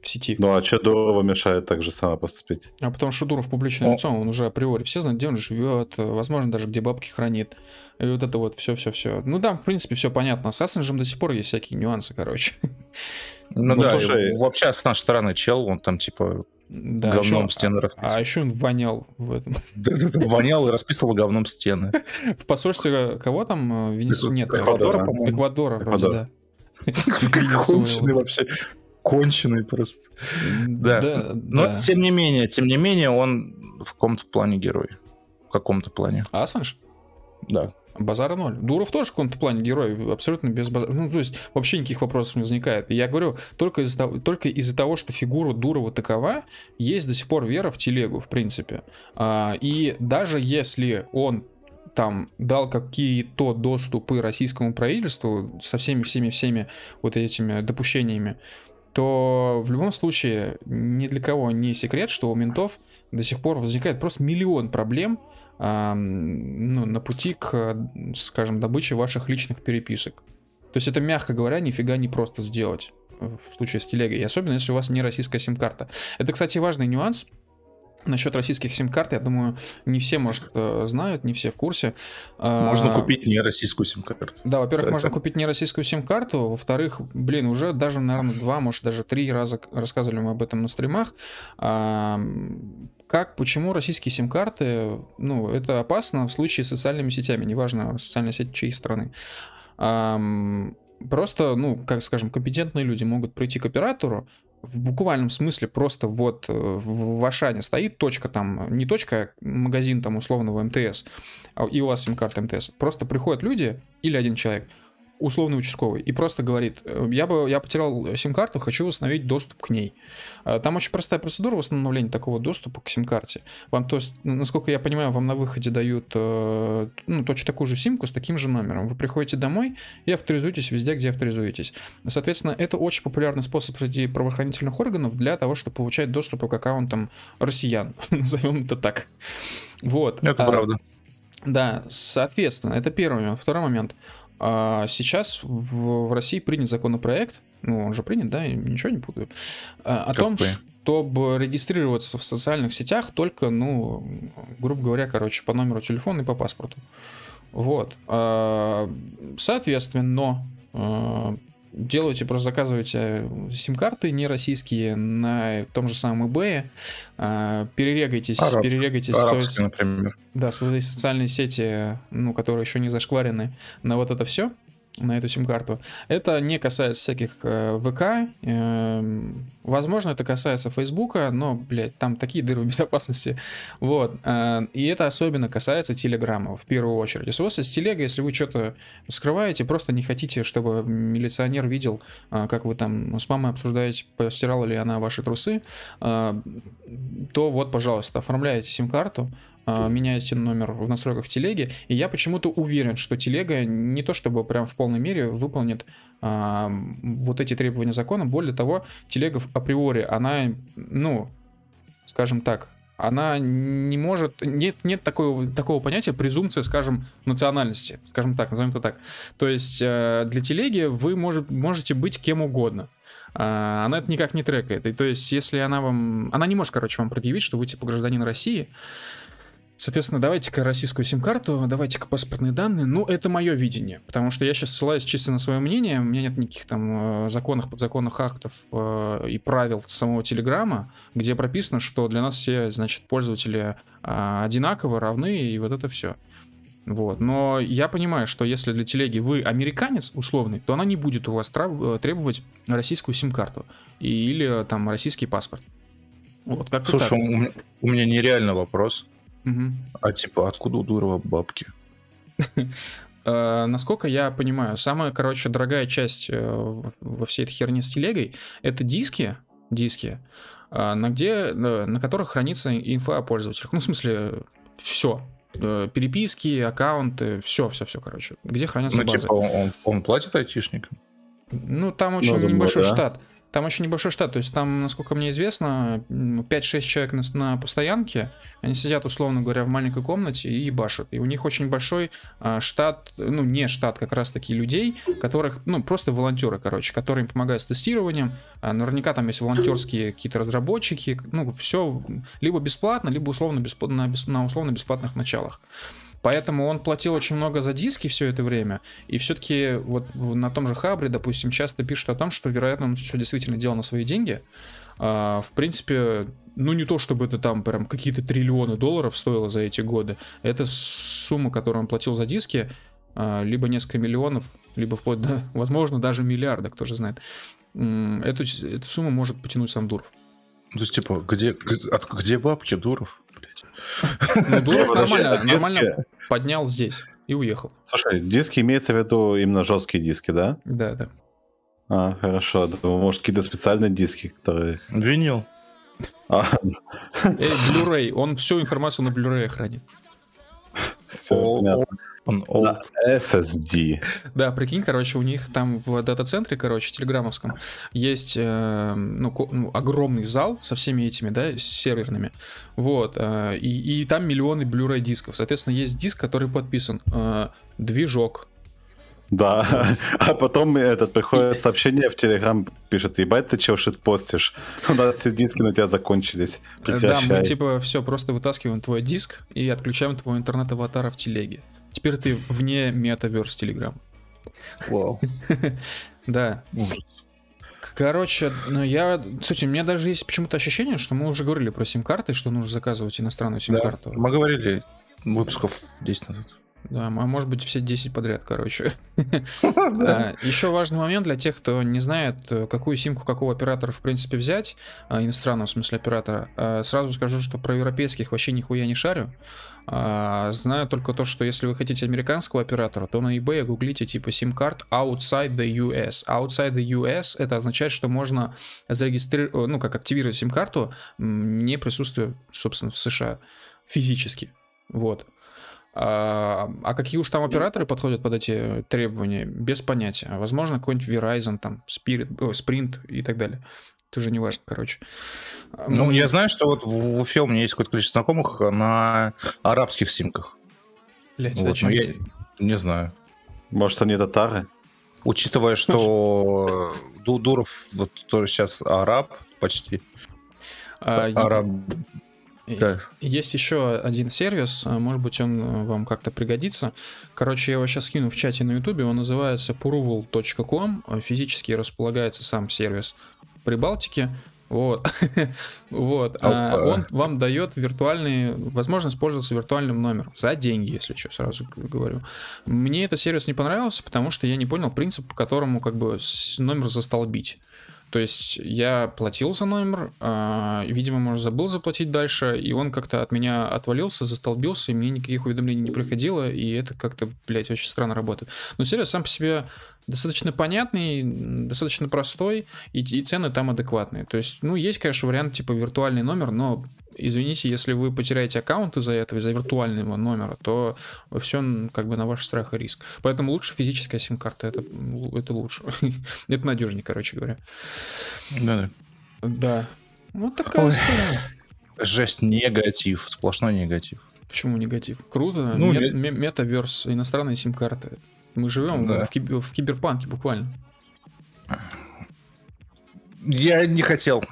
в сети. Ну а что Дурова мешает так же само поступить? А потому что Дуров публичное О. лицо, он уже априори все знают, где он живет, э, возможно, даже где бабки хранит. И вот это вот все-все-все. Ну да, в принципе, все понятно. С Ассенджем до сих пор есть всякие нюансы, короче. Ну, Ну, да, слушай. вообще с нашей стороны чел, он там типа Да, говном он- стены А расписывал. еще он вонял в этом. Вонял и расписывал говном стены. В посольстве кого там? э, Венесу... Нет, э, Эквадора, по-моему. Эквадора вроде, да. Конченый вообще. Конченый просто. Да. Но тем не менее, тем не менее, он в каком-то плане герой. В каком-то плане. Ассанж? Да. Базара ноль. Дуров тоже в каком-то плане герой, абсолютно без базара. Ну, то есть вообще никаких вопросов не возникает. Я говорю, только из-за того, только из-за того, что фигура Дурова такова, есть до сих пор вера в телегу, в принципе. А, и даже если он там дал какие-то доступы российскому правительству со всеми-всеми-всеми вот этими допущениями, то в любом случае ни для кого не секрет, что у ментов до сих пор возникает просто миллион проблем ну, на пути к, скажем, добыче ваших личных переписок. То есть это, мягко говоря, нифига не просто сделать в случае с телегой, особенно если у вас не российская сим-карта. Это, кстати, важный нюанс. Насчет российских сим-карт, я думаю, не все, может, э, знают, не все в курсе. А, Можно купить не российскую сим-карту. да, во-первых, Это- можно купить не российскую сим-карту, во-вторых, блин, уже даже, наверное, два, может, даже три раза рассказывали мы об этом на стримах. Как, почему российские сим-карты, ну, это опасно в случае с социальными сетями, неважно, социальная сеть чьей страны. Ам, Просто, ну, как скажем, компетентные люди могут прийти к оператору, в буквальном смысле просто вот э, в в Ашане стоит точка там, не точка, а магазин там условного МТС, а- и у вас сим-карта МТС. Просто приходят люди или один человек, условный участковый, и просто говорит, «Э, я бы я потерял сим-карту, хочу восстановить доступ к ней. А, Там очень простая процедура восстановления такого доступа к сим-карте. Вам, то есть, насколько я понимаю, вам на выходе дают э, ну, точно такую же симку с таким же номером. Вы приходите домой и авторизуетесь везде, где авторизуетесь. Соответственно, это очень популярный способ среди правоохранительных органов для того, чтобы получать доступ к аккаунтам россиян, назовем это так. Вот. Это А, правда. да, соответственно, это первый момент. Второй момент. А, Сейчас в, в России принят законопроект, ну, он же принят, да, я ничего не путаю, а, о том, чтобы регистрироваться в социальных сетях только, ну, грубо говоря, короче, по номеру телефона и по паспорту. Вот. А, Соответственно, делайте, просто заказывайте сим-карты не российские на том же самом eBay, а, перерегайтесь, Арабские. перерегайтесь свои- Арабский, например. да, свои социальные сети, ну, которые еще не зашкварены на вот это все, на эту сим-карту. Это не касается всяких э, ВК. эм, возможно, это касается Фейсбука, но, блядь, там такие дыры в безопасности. Вот. э, и это особенно касается Телеграма, в первую очередь. Если у вас есть телега, если вы что-то скрываете, просто не хотите, чтобы милиционер видел, э, как вы там с мамой обсуждаете, постирала ли она ваши трусы, э, то вот, пожалуйста, оформляете сим-карту, меняете номер в настройках телеги, и я почему-то уверен, что телега не то чтобы прям в полной мере выполнит а, вот эти требования закона, более того, телега априори, она, ну, скажем так, она не может, нет, нет такого, такого понятия презумпция, скажем, национальности, скажем так, назовем это так. То есть э, для телеги вы может, можете быть кем угодно. А, Она это никак не трекает. И то есть, если она вам... Она не может, короче, вам предъявить, что вы типа гражданин России. Соответственно, давайте-ка российскую сим-карту, давайте-ка паспортные данные. Ну, это мое видение, потому что я сейчас ссылаюсь чисто на свое мнение. У меня нет никаких там э, законных, подзаконных актов э, и правил самого Телеграма, где прописано, что для нас все, значит, пользователи а, одинаково, равны, и вот это все. Вот. Но я понимаю, что если для телеги вы американец условный, то она не будет у вас э, требовать российскую сим-карту или там российский паспорт. Вот, как Слушай, у меня, у меня нереальный вопрос. А типа, откуда у Дурова бабки? Э, насколько я понимаю, самая, короче, дорогая часть э, во всей этой херне с телегой это диски, диски, а, на где, на которых хранится инфа о пользователях. Ну, в смысле, все. Переписки, аккаунты, все, все, все, короче. Где хранятся Ну, базы. типа, он, он- платит айтишникам? Ну, там очень думаю, небольшой да. штат. Там очень небольшой штат. То есть там, насколько мне известно, м, 5-6 человек на, на постоянке. Они сидят, условно говоря, в маленькой комнате и башут. И у них очень большой а, штат, ну, не штат как раз-таки людей, которых, ну, просто волонтеры, короче, которые им помогают с тестированием. А, наверняка там есть волонтерские какие-то разработчики. Ну, все либо бесплатно, либо условно бесп- на, бес- на условно-бесплатных началах. Поэтому он платил очень много за диски все это время. И все-таки вот на том же Хабре, допустим, часто пишут о том, что, вероятно, он все действительно делал на свои деньги. А, в принципе, ну не то, чтобы это там прям какие-то триллионы долларов стоило за эти годы. Это сумма, которую он платил за диски, а, либо несколько миллионов, либо вплоть до, возможно, даже миллиарда, кто же знает. Эту, эту сумму может потянуть сам Дуров. То есть, типа, где, где бабки, Дуров? Блядь. Ну, Дуров нормально, а нормально поднял здесь и уехал. Слушай, диски имеется в виду именно жесткие диски, да? Да, да. А, хорошо. Думаю, может, какие-то специальные диски, которые... Винил. А, Эй, Blu-ray, он всю информацию на Blu-ray хранит. всё О, понятно. Он old. На SSD. Да, прикинь, короче, у них там в дата-центре, короче, телеграммовском, есть э, ну, ну, огромный зал со всеми этими, да, серверными. Вот. э, и, и там миллионы Blu-ray дисков. Соответственно, есть диск, который подписан э, движок. Да. А потом этот приходит сообщение в Телеграм, пишет, ебать, ты чего шит постишь? У нас все диски на тебя закончились. Э, Да, мы Прекращай. типа все, просто вытаскиваем твой диск и отключаем твой интернет-аватара в телеге. Теперь ты вне метаверс Телеграм. Вау. Да. Ужас. Короче, ну я, кстати, у меня даже есть почему-то ощущение, что мы уже говорили про сим-карты, что нужно заказывать иностранную Да. сим-карту. Мы говорили выпусков 10 назад. Да, а может быть все 10 подряд, короче. А, Еще важный момент для тех, кто не знает, э, какую симку какого оператора, в принципе, взять, а, иностранного, в смысле, оператора. А, Сразу скажу, что про европейских вообще нихуя не шарю. А, Знаю только то, что если вы хотите американского оператора, то на eBay гуглите типа сим-карт outside the US. Outside the US это означает, что можно зарегистрировать, ну, как активировать сим-карту, не присутствуя, собственно, в США физически. Вот. А, а какие уж там операторы подходят под эти требования, без понятия. Возможно, какой-нибудь Verizon, там, Spirit, Sprint и так далее. Это уже не важно, короче. Ну, я знаю, что вот в Уфе у меня есть какое-то количество знакомых на арабских симках. блядь, Вот, зачем? но я не знаю. Может, они татары? Учитывая, что Ду- Дуров вот тоже сейчас араб почти. А, Араб. Да. Есть еще один сервис, а, может быть, он э, вам как-то пригодится. Короче, я его сейчас скину в чате на ютубе, он называется puruval.com, А, физически располагается сам сервис Прибалтике. Вот. вот. А. Он вам дает виртуальный, возможность пользоваться виртуальным номером. За деньги, если что, сразу говорю. Мне этот сервис не понравился, потому что я не понял принцип, по которому как бы номер застолбить. То есть я платил за номер, а, видимо, может, забыл заплатить дальше, и он как-то от меня отвалился, застолбился, и мне никаких уведомлений не приходило, и это как-то, блядь, очень странно работает. Но сервис сам по себе достаточно понятный, достаточно простой, и, и цены там адекватные. То есть, ну, есть, конечно, вариант типа виртуальный номер, но извините, если вы потеряете аккаунт из-за этого, из-за виртуального номера, то все как бы на ваш страх и риск. Поэтому лучше физическая сим-карта, это, это лучше. это надежнее, короче говоря. Да-да. Да. Вот такая Ой. история. Жесть, негатив, сплошной негатив. Почему негатив? Круто. Ну, Мет- я- ме- метаверс, иностранные сим-карты. Мы живем Да. в, киб- в киберпанке буквально. Я не хотел.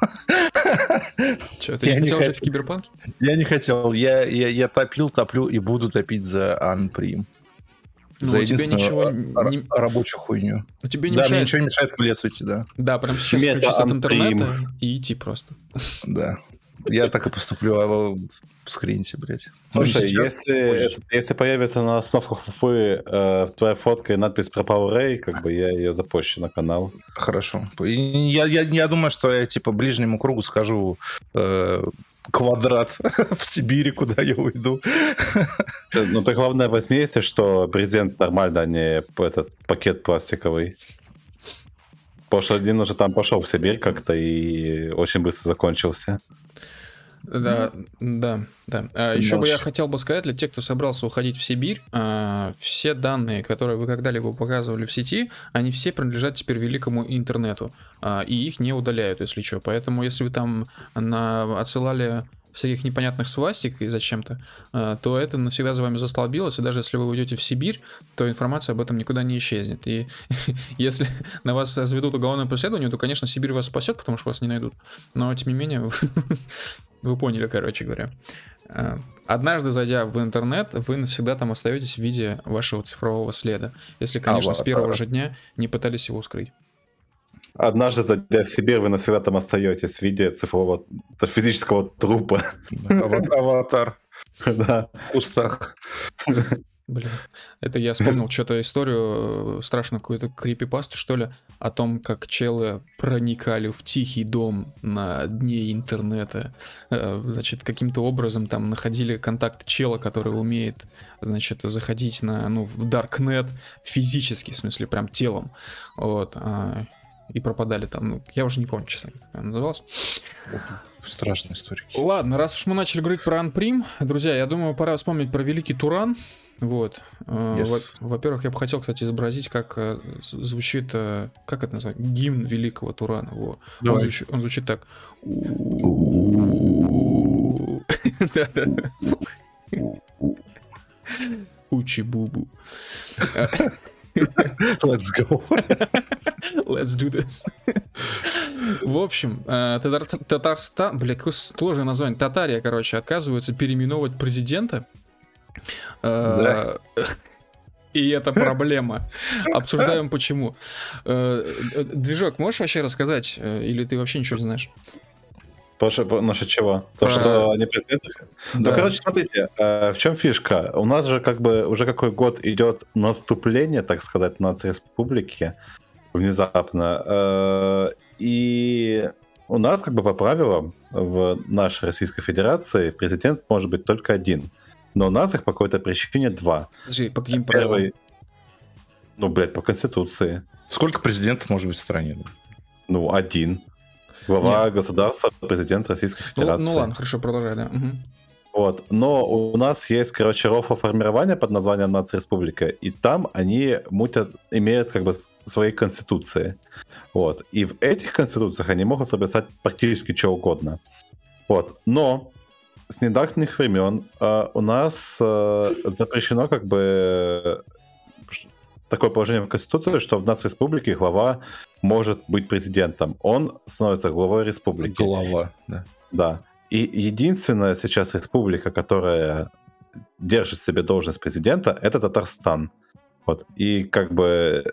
Че, ты Я не не хотел жить хочу. в киберпанке? Я не хотел. Я, я, я топил, топлю и буду топить за Анприм. Ну, за тебя единственную ничего не- рабочую хуйню. Ну, тебе не да, мне мешает. ничего не мешает в лес уйти, да. Да, прям сейчас Мета включиться от интернета и идти просто. Да. Я так и поступлю, а вы скриньте, блядь. Ну, Слушай, если, если появится на основах Уфы э, твоя фотка и надпись про Power как бы я ее запущу на канал. Хорошо. Я, я, я думаю, что я типа ближнему кругу скажу э, квадрат в Сибири, куда я уйду. Ну, ты главное возьми, если что, брезент нормально, а не этот пакет пластиковый. Потому что один уже там пошел в Сибирь как-то и очень быстро закончился. Да, да, да. А, еще бы я хотел бы сказать для тех, кто собрался уходить в Сибирь, а, все данные, которые вы когда-либо показывали в сети, они все принадлежат теперь великому интернету, а, и их не удаляют, если что. Поэтому, если вы там на, отсылали всяких непонятных свастик и зачем-то, а, то это навсегда за вами застолбилось, и даже если вы уйдете в Сибирь, то информация об этом никуда не исчезнет. И если на вас заведут уголовное преследование, то, конечно, Сибирь вас спасет, потому что вас не найдут. Но, тем не менее, Вы поняли, короче говоря. Э, однажды зайдя в интернет, вы навсегда там остаетесь в виде вашего цифрового следа. Если, конечно, а, с первого же дня не пытались его скрыть. Однажды зайдя в Сибирь, вы навсегда там остаетесь в виде цифрового, физического трупа. Аватар. Да. В кустах. Блин, это я вспомнил что-то историю, э, страшно какую-то крипипасту, что ли, о том, как челы проникали в тихий дом на дне интернета. Э, значит, каким-то образом там находили контакт чела, который умеет, значит, заходить на, ну, в Darknet физически, в смысле, прям телом. Вот. А, и пропадали там. Ну, я уже не помню, честно, как она называлась. Страшная история. Ладно, раз уж мы начали говорить про Анприм, друзья, я думаю, пора вспомнить про Великий Туран. Вот. Э, yes. Во-первых, я бы хотел, кстати, изобразить, как э, звучит, э, как это назвать, гимн великого Турана. Во. Он, звучит, он звучит так. Учи-бубу. Let's go. Let's do this. В общем, Татарстан, бля, какое сложное название. Татария, короче, отказываются переименовывать президента Э, и это проблема. Обсуждаем почему. Э, движок, можешь вообще рассказать? Э, или ты вообще ничего не знаешь? Насчет чего? То, что они президенты? Да. Ну, короче, смотрите, в чем фишка? У нас же как бы уже какой год идет наступление, так сказать, нации республики внезапно. И у нас как бы по правилам в нашей Российской Федерации президент может быть только один но у нас их по какой-то причине два. Подожди, по каким правилам? Ну, блядь, по Конституции. Сколько президентов может быть в стране? Ну, один. Глава Нет. государства, президент Российской Федерации. Ну, ну ладно, хорошо, продолжай, да. Угу. Вот. Но у нас есть, короче, рофа формирования под названием Нация Республика, и там они мутят, имеют как бы свои конституции. Вот. И в этих конституциях они могут написать практически что угодно. Вот. Но с недавних времен э, у нас э, запрещено как бы такое положение в Конституции, что в нас республике глава может быть президентом. Он становится главой республики. Глава, да. Да. И единственная сейчас республика, которая держит себе должность президента, это Татарстан. Вот. И как бы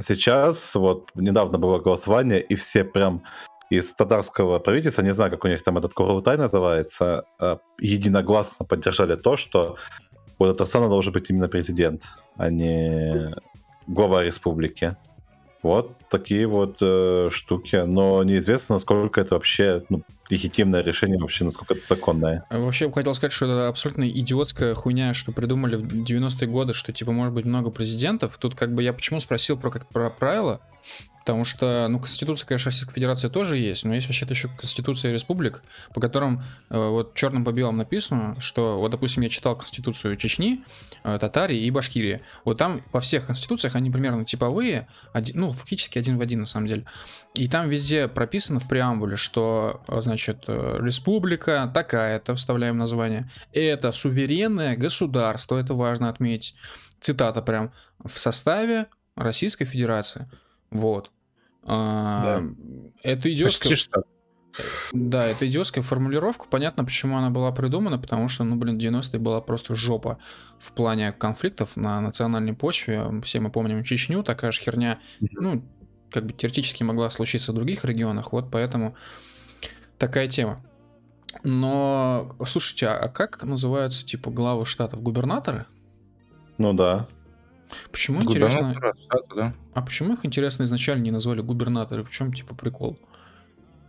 сейчас, вот недавно было голосование, и все прям из татарского правительства, не знаю, как у них там этот Курултай называется, а, единогласно поддержали то, что у Татарстана должен быть именно президент, а не глава республики. Вот такие вот э, штуки. Но неизвестно, насколько это вообще ну, легитимное решение, вообще насколько это законное. Вообще, я бы хотел сказать, что это абсолютно идиотская хуйня, что придумали в 90-е годы, что типа может быть много президентов. Тут как бы я почему спросил про, как, про правила, Потому что, ну, Конституция, конечно, Российской Федерации тоже есть, но есть вообще-то еще Конституция республик, по которым э, вот черным по белому написано, что, вот, допустим, я читал Конституцию Чечни, э, Татарии и Башкирии. Вот там во всех конституциях они примерно типовые, один, ну, фактически один в один на самом деле. И там везде прописано в преамбуле, что, э, значит, э, республика такая-то, вставляем название, это суверенное государство, это важно отметить. Цитата прям, в составе Российской Федерации. Вот. А, да. Это идиотская... Да, это идиотская формулировка. Понятно, почему она была придумана, потому что, ну, блин, 90-е была просто жопа в плане конфликтов на национальной почве. Все мы помним Чечню, такая же херня, ну, как бы теоретически могла случиться в других регионах, вот поэтому такая тема. Но, слушайте, а как называются, типа, главы штатов? Губернаторы? Ну да. Почему, интересно... Штата, да. А почему их, интересно, изначально не назвали губернаторы? В чем, типа, прикол?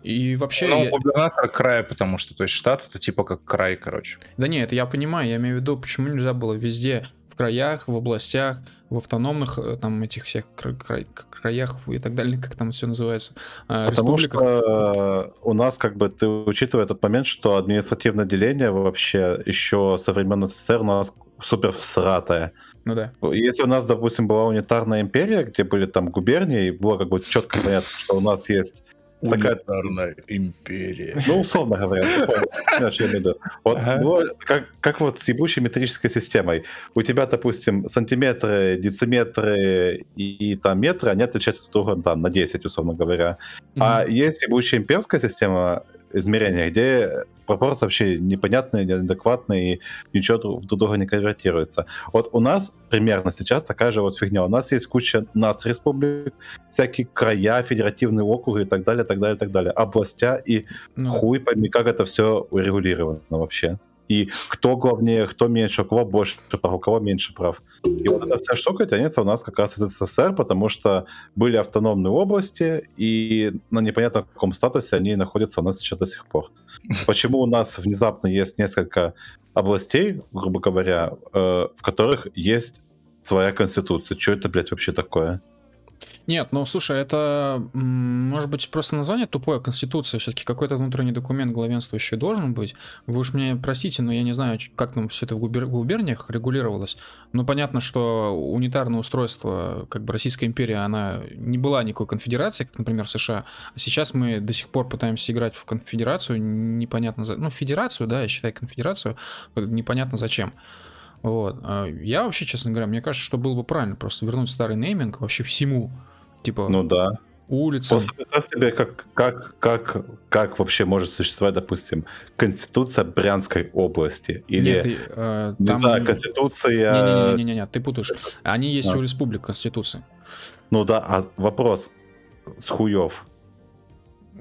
И вообще... Ну, я- губернатор края, потому что, то есть, штат это типа как край, короче. Да нет, это я понимаю, я имею в виду, почему нельзя было везде, в краях, в областях, в автономных, э, там, этих всех кра- кра- краях и так далее, как там все называется, э, Потому республиках. что э, у нас, как бы, ты учитывая тот момент, что административное деление вообще еще со времен СССР у нас супер всратое. Ну да. Если у нас, допустим, была унитарная империя, где были там губернии, и было как бы четко понятно, что у нас есть Такая- Унитарная империя. Ну, условно говоря, ты понял, понимаешь, что я имею в виду. Вот, Ага. ну, как, как вот с ебучей метрической системой. У тебя, допустим, сантиметры, дециметры и, и там метры, они отличаются друг от друга там, на 10, условно говоря. А Мгм. есть ебучая имперская система измерения, где пропорции вообще непонятные, неадекватные, и ничего друг- друг друга не конвертируется. Вот у нас примерно сейчас такая же вот фигня. У нас есть куча нацреспублик, всякие края, федеративные округи и так далее, так далее, так далее. Областя и Ну хуй пойми, как это все урегулировано вообще. И кто главнее, кто меньше, у кого больше прав, у кого меньше прав. И вот эта вся штука тянется у нас как раз из СССР, потому что были автономные области, и на непонятном каком статусе они находятся у нас сейчас до сих пор. Почему у нас внезапно есть несколько областей, грубо говоря, э, в которых есть своя конституция? Что это, блядь, вообще такое? Нет, ну слушай, это может быть просто название тупое, Конституция, все-таки какой-то внутренний документ главенствующий должен быть. Вы уж мне простите, но я не знаю, как там все это в губер- губерниях регулировалось. Ну, понятно, что унитарное устройство, как бы Российская империя, она не была никакой конфедерацией, как, например, США. А сейчас мы до сих пор пытаемся играть в конфедерацию, непонятно за... Ну, федерацию, да, я считаю конфедерацию, непонятно зачем. Вот. А Я вообще, честно говоря, мне кажется, что было бы правильно просто вернуть старый нейминг вообще всему. Типа Ну да. улицам. Просто представь себе, как, как, как, как вообще может существовать, допустим, Конституция Брянской области. Или, Нет, и, э, не там- знаю, Конституция... Не-не-не, ты путаешь. Они есть А. у республик Конституции. Ну да, а вопрос с хуев.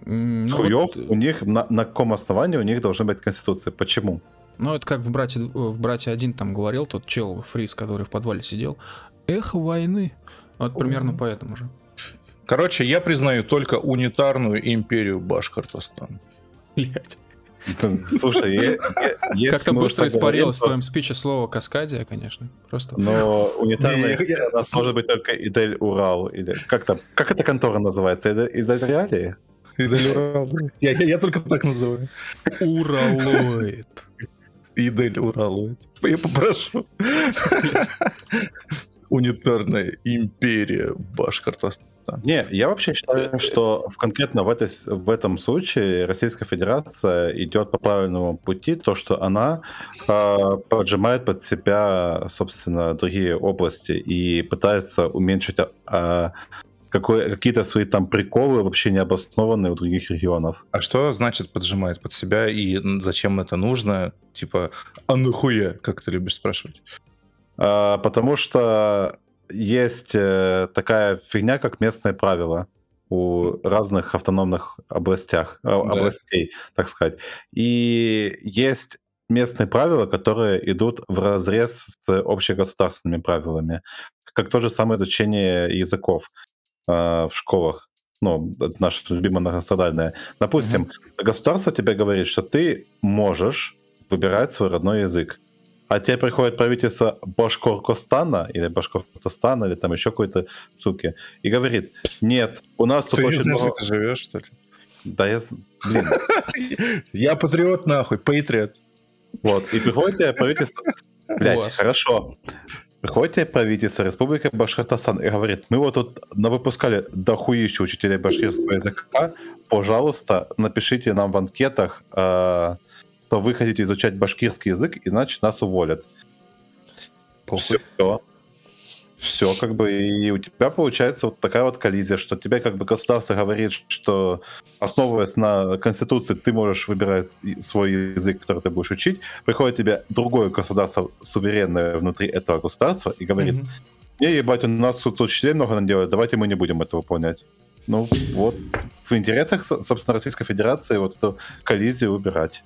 М, С ну, хуев вот, у них, на, на каком основании у них должна быть Конституция? Почему? Ну, это как в «Брате, в «Брате один» там говорил тот чел, Фриз, который в подвале сидел. Эхо войны. Вот примерно поэтому же. Короче, я признаю только унитарную империю Башкортостан. Блять. Слушай, е- е- если Как-то быстро испарилось в твоем спиче слово Каскадия, конечно. Просто. Но унитарная я- я- у нас может быть только Идель Урал. Или как там? Как эта контора называется? Идель, Идель Реалии? Идель Урал. Я, я- я только так называю. Уралоид. Идель Уралоид. Я попрошу. Унитарная империя Башкортостан. Не, я вообще считаю, что в, конкретно в, этой, в этом случае Российская Федерация идет по правильному пути, то, что она э, поджимает под себя, собственно, другие области и пытается уменьшить а, какой- какие-то свои там приколы вообще необоснованные у других регионов. А что значит поджимает под себя и зачем это нужно? Типа, а нахуя, как ты любишь спрашивать? А, потому что есть э, такая фигня, как местные правила у разных автономных областях, э, областей, так сказать. И есть местные правила, которые идут в разрез с общегосударственными правилами, как то же самое изучение языков в школах. Ну, это наше любимое многострадальное. Допустим, государство тебе говорит, что ты можешь выбирать свой родной язык. А тебе приходит правительство Башкоркостана или Башкортостана или там еще какой-то суки и говорит, нет, у нас тут Ты очень знаешь, много... ты живешь, что ли? Да, я... Блин, Я патриот нахуй, патриот. вот. И приходит тебе правительство... Блять, хорошо. Приходит тебе правительство Республики Башкортостан и говорит, мы вот тут навыпускали дохуищу учителей башкирского языка, пожалуйста, напишите нам в анкетах, э, что вы хотите изучать башкирский язык, иначе нас уволят. Похуй. Все. Все, как бы, и у тебя получается вот такая вот коллизия, что тебе как бы государство говорит, что основываясь на Конституции, ты можешь выбирать свой язык, который ты будешь учить. Приходит тебе другое государство, суверенное внутри этого государства, и говорит, Мгм. не, ебать, у нас тут учителей много наделают, давайте мы не будем это выполнять. Ну, вот, в интересах, со- собственно, Российской Федерации вот эту коллизию убирать.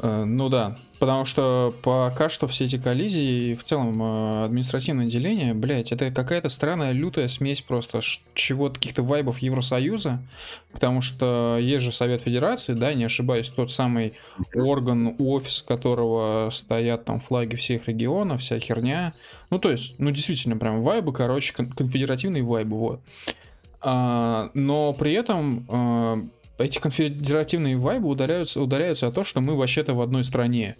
Э, Ну да, потому что пока что все эти коллизии и в целом э, административное деление, блядь, это какая-то странная лютая смесь просто чего-то, каких-то вайбов Евросоюза, потому что есть же Совет Федерации, да, не ошибаюсь, тот самый орган, у офиса которого стоят там флаги всех регионов, вся херня. Ну, то есть, ну, действительно, прям вайбы, короче, кон- конфедеративные вайбы, вот. А, но при этом а, эти конфедеративные вайбы ударяются, ударяются о то, что мы вообще-то в одной стране.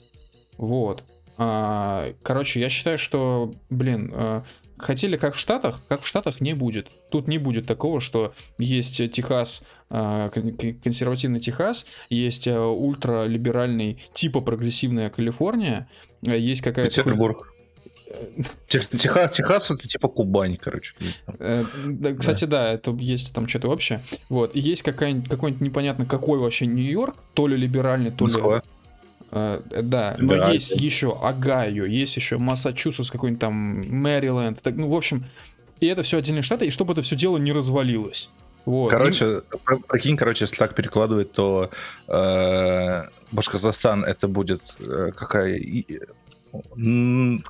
Вот. А, короче, я считаю, что, блин, а, хотели как в Штатах, как в Штатах не будет. Тут не будет такого, что есть Техас, а, кон- кон- консервативный Техас, есть а, ультралиберальный, типа прогрессивная Калифорния, а, есть какая-то... Петербург. Тех- Техас, Техас это типа Кубань, короче. Э, да, Кстати, да, это есть там что-то общее. Вот. И есть какая-нибудь, какой-нибудь непонятно какой вообще Нью-Йорк, то ли либеральный, то ли... Москва. Э, да, но Либеральный. есть еще Огайо, есть еще Массачусетс, какой-нибудь там Мэриленд. Так, ну, в общем, и это все отдельные штаты, и чтобы это все дело не развалилось. Вот. Короче, про- прикинь, короче, если так перекладывать, то э, Башкортостан это будет э, какая, и-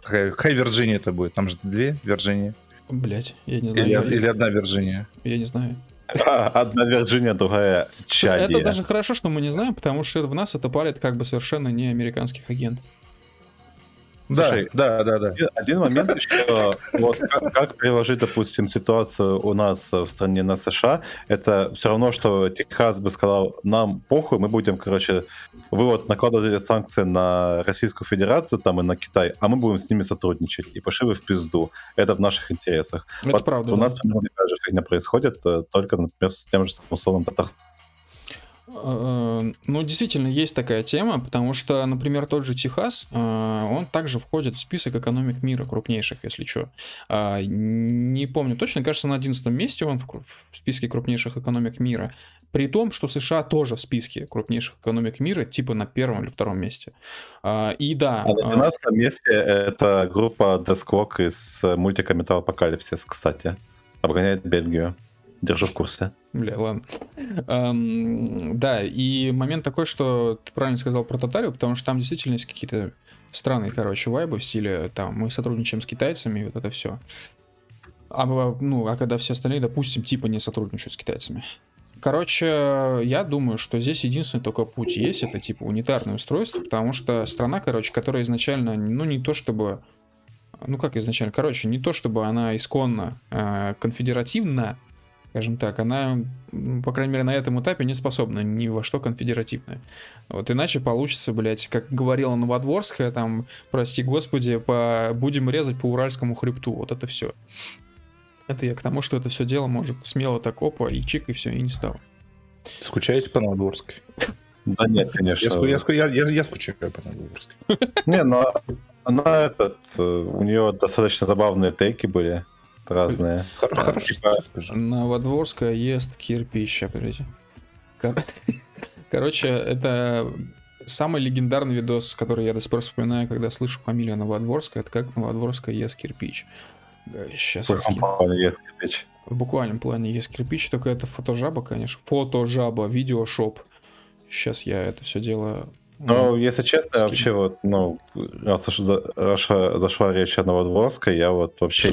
какая, Вирджиния это будет? Там же две Вирджинии. Блять, я не знаю. Или, я, или одна Вирджиния. я не знаю. Одна Вирджиния, другая Чадия. Это даже хорошо, что мы не знаем, потому что в нас это палит как бы совершенно не американских агентов. Слушай, да, да, да, да. Один- момент еще, вот как, как приложить, допустим, ситуацию у нас в стране на США, это все равно, что Техас бы сказал, нам похуй, мы будем, короче, вы вот накладывали санкции на Российскую Федерацию там и на Китай, а мы будем с ними сотрудничать, и пошли вы в пизду. Это в наших интересах. Это Вот правда. У да. нас примерно такая же фигня происходит, э, только, например, с тем же самым условным Татарстаном. Э, Ну, действительно, есть такая тема, потому что, например, тот же Техас, э, он также входит в список экономик мира крупнейших, если что. Не помню точно, кажется, на 11 месте он в списке крупнейших экономик мира. При том, что США тоже в списке крупнейших экономик мира, типа на первом или втором месте. А, И да, А на а, 12 месте это группа Десквок из э, мультика Металл Апокалипсис, кстати. Обгоняет Бельгию. Держу в курсе. Бля, ладно. Эм, да, и момент такой, что ты правильно сказал про Татарию, потому что там действительно есть какие-то странные, короче, вайбы в стиле, там, мы сотрудничаем с китайцами, вот это все. А, ну, а когда все остальные, допустим, типа не сотрудничают с китайцами. Короче, я думаю, что здесь единственный только путь есть, это типа унитарное устройство, потому что страна, короче, которая изначально, ну, не то чтобы ну как изначально, короче, не то чтобы она исконно э, конфедеративна, скажем так, она, по крайней мере, на этом этапе не способна ни во что конфедеративное. Вот иначе получится, блядь, как говорила Новодворская, там, прости господи, по... будем резать по уральскому хребту, вот это все. Это я к тому, что это все дело может смело так опа и чик, и все, и не стало. Скучаете по Новодворской? Да нет, конечно. я, ску- я, я- я скучаю по Новодворской. Не, но она этот, э, у нее достаточно забавные тейки были разные. Хор- Да, Хороший типа-. Новодворская ест кирпич, подождите. Кор- Короче, это самый легендарный видос, который я до сих пор вспоминаю, когда слышу фамилию Новодворская, это как Новодворская ест кирпич. Сейчас В каком плане есть кирпич? в буквальном плане есть кирпич, только это фотожаба, конечно. Фотожаба, видеошоп. Сейчас я это все дело... Ну, если честно, скину. вообще вот, ну, раз уж за- зашла, зашла речь о Новодворской, я вот вообще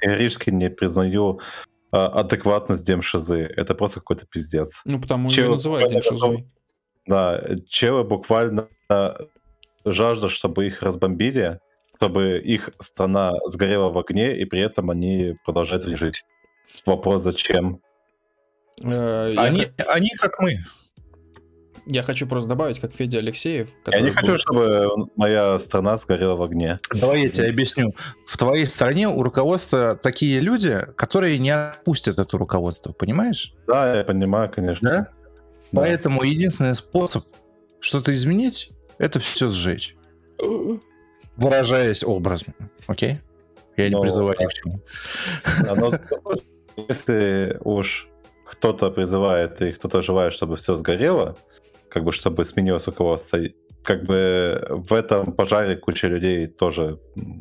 категорически не признаю а, адекватность демшизы. Это просто какой-то пиздец. Ну, потому Чего- ее называют демшизой. Да, челы буквально жаждут, чтобы их разбомбили, чтобы их страна сгорела в огне, и при этом они продолжают жить. Вопрос, зачем? Э, Они, они как мы. Я хочу просто добавить, как Федя Алексеев, Я не который хочу, был- чтобы моя страна сгорела в огне. Давай я тебе объясню. В твоей стране у руководства такие люди, которые не отпустят это руководство, понимаешь? Да, я понимаю, конечно. Да? Да. Поэтому единственный способ что-то изменить, это все сжечь. Выражаясь образно. Окей? Я не Ну, призываю ни к чему. Да, но если уж кто-то призывает и кто-то желает, чтобы все сгорело, как бы чтобы сменилось руководство, как бы в этом пожаре куча людей тоже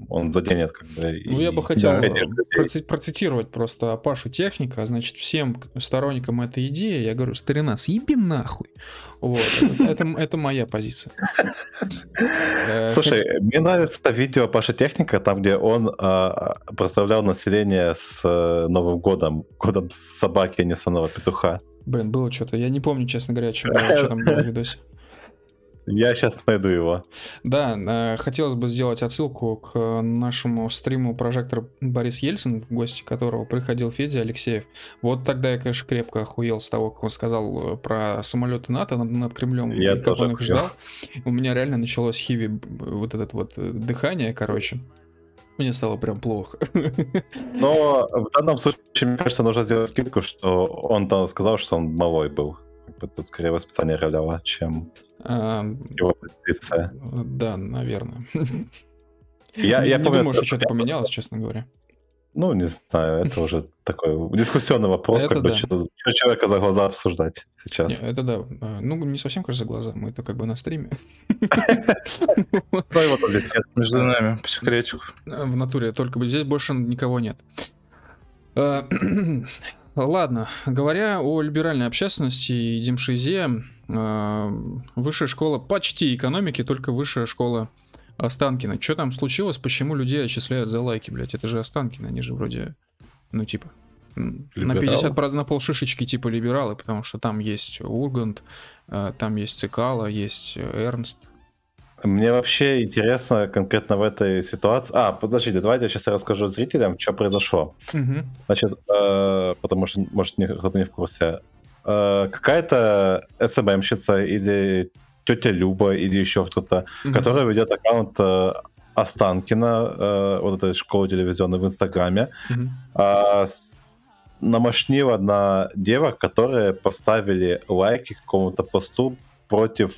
он заденет как бы. Ну, я бы хотел проци- процитировать просто Пашу Техника, значит, всем сторонникам этой идеи, я говорю, старина, съеби нахуй. Вот, это, это, моя позиция. Э, Слушай, мне нравится видео Паша Техника, там, где он а, проставлял население с э, Новым годом, годом собаки, а не санного петуха. Блин, было что-то, я не помню, честно говоря, что, что там было в видосе. Я сейчас найду его. Да, э, хотелось бы сделать отсылку к нашему стриму прожектор Борис Ельцин, в гости которого приходил Федя Алексеев. Вот тогда я, конечно, крепко охуел с того, как он сказал э, про самолеты НАТО над, над Кремлем, я и как он их ждал. У меня реально началось хиви, вот этот вот э, дыхание, короче. Мне стало прям плохо. Но в данном случае, мне кажется, нужно сделать скидку, что он там сказал, что он малой был. Тут скорее воспитание роляла, чем а, его позиция. Да, наверное. Я, я не помню, думаю, что что-то поменялось, честно говоря. Ну, не знаю, это уже такой дискуссионный вопрос, это как да. бы что, что человека за глаза обсуждать сейчас. Не, это да. А, ну, не совсем, кажется, за глаза. Мы это как бы на стриме. Между нами, по секретику. В натуре, только здесь больше никого нет. А, ладно, говоря о либеральной общественности и демшизе, а, высшая школа почти экономики, только высшая школа Останкина. Что там случилось? Почему людей отчисляют за лайки, блядь? Это же Останкина, они же вроде, ну типа, Либерал. на 50, правда, на полшишечки типа либералы, потому что там есть Ургант, а, там есть Цикала, есть Эрнст. Мне вообще интересно конкретно в этой ситуации... А, подождите, давайте я сейчас расскажу зрителям, что произошло. Угу. Значит, э, потому что, может, кто-то не в курсе. Э, какая-то СММщица или тетя Люба или еще кто-то, mm-hmm. которая ведет аккаунт э, Останкина, э, вот этой школы телевизионной в Инстаграме, mm-hmm. намашнила на девок, которые поставили лайки какому-то посту против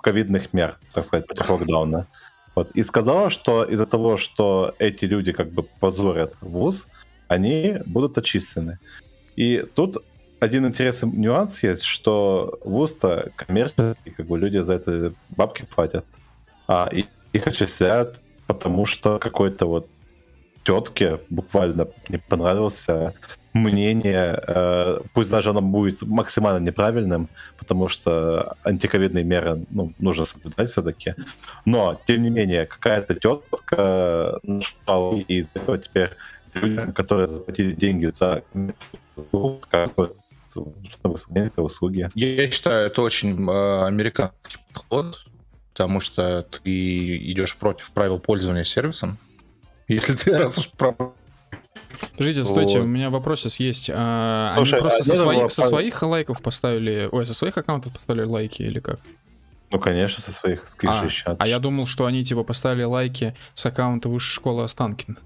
ковидных мер, так сказать, против локдауна. Вот. И сказала, что из-за того, что эти люди как бы позорят вуз, они будут отчислены. И тут один интересный нюанс есть, что вуз-то коммерческий, как бы люди за это бабки платят, а их отчисляют, потому что какой-то вот тетке буквально не понравился мнение, э, пусть даже оно будет максимально неправильным, потому что антиковидные меры ну, нужно соблюдать все-таки. Но, тем не менее, какая-то тетка нашла и теперь людям, которые заплатили деньги за этой услуги. Я считаю, это очень э, американский подход, потому что ты идешь против правил пользования сервисом. Если ты раз уж про Подождите, стойте, вот. у меня вопрос сейчас есть. А, Слушай, они просто а со, своих, со своих лайков поставили, ой, со своих аккаунтов поставили лайки или как? Ну, конечно, со своих скриншотов. А, а я думал, что они типа поставили лайки с аккаунта высшей школы Останкин.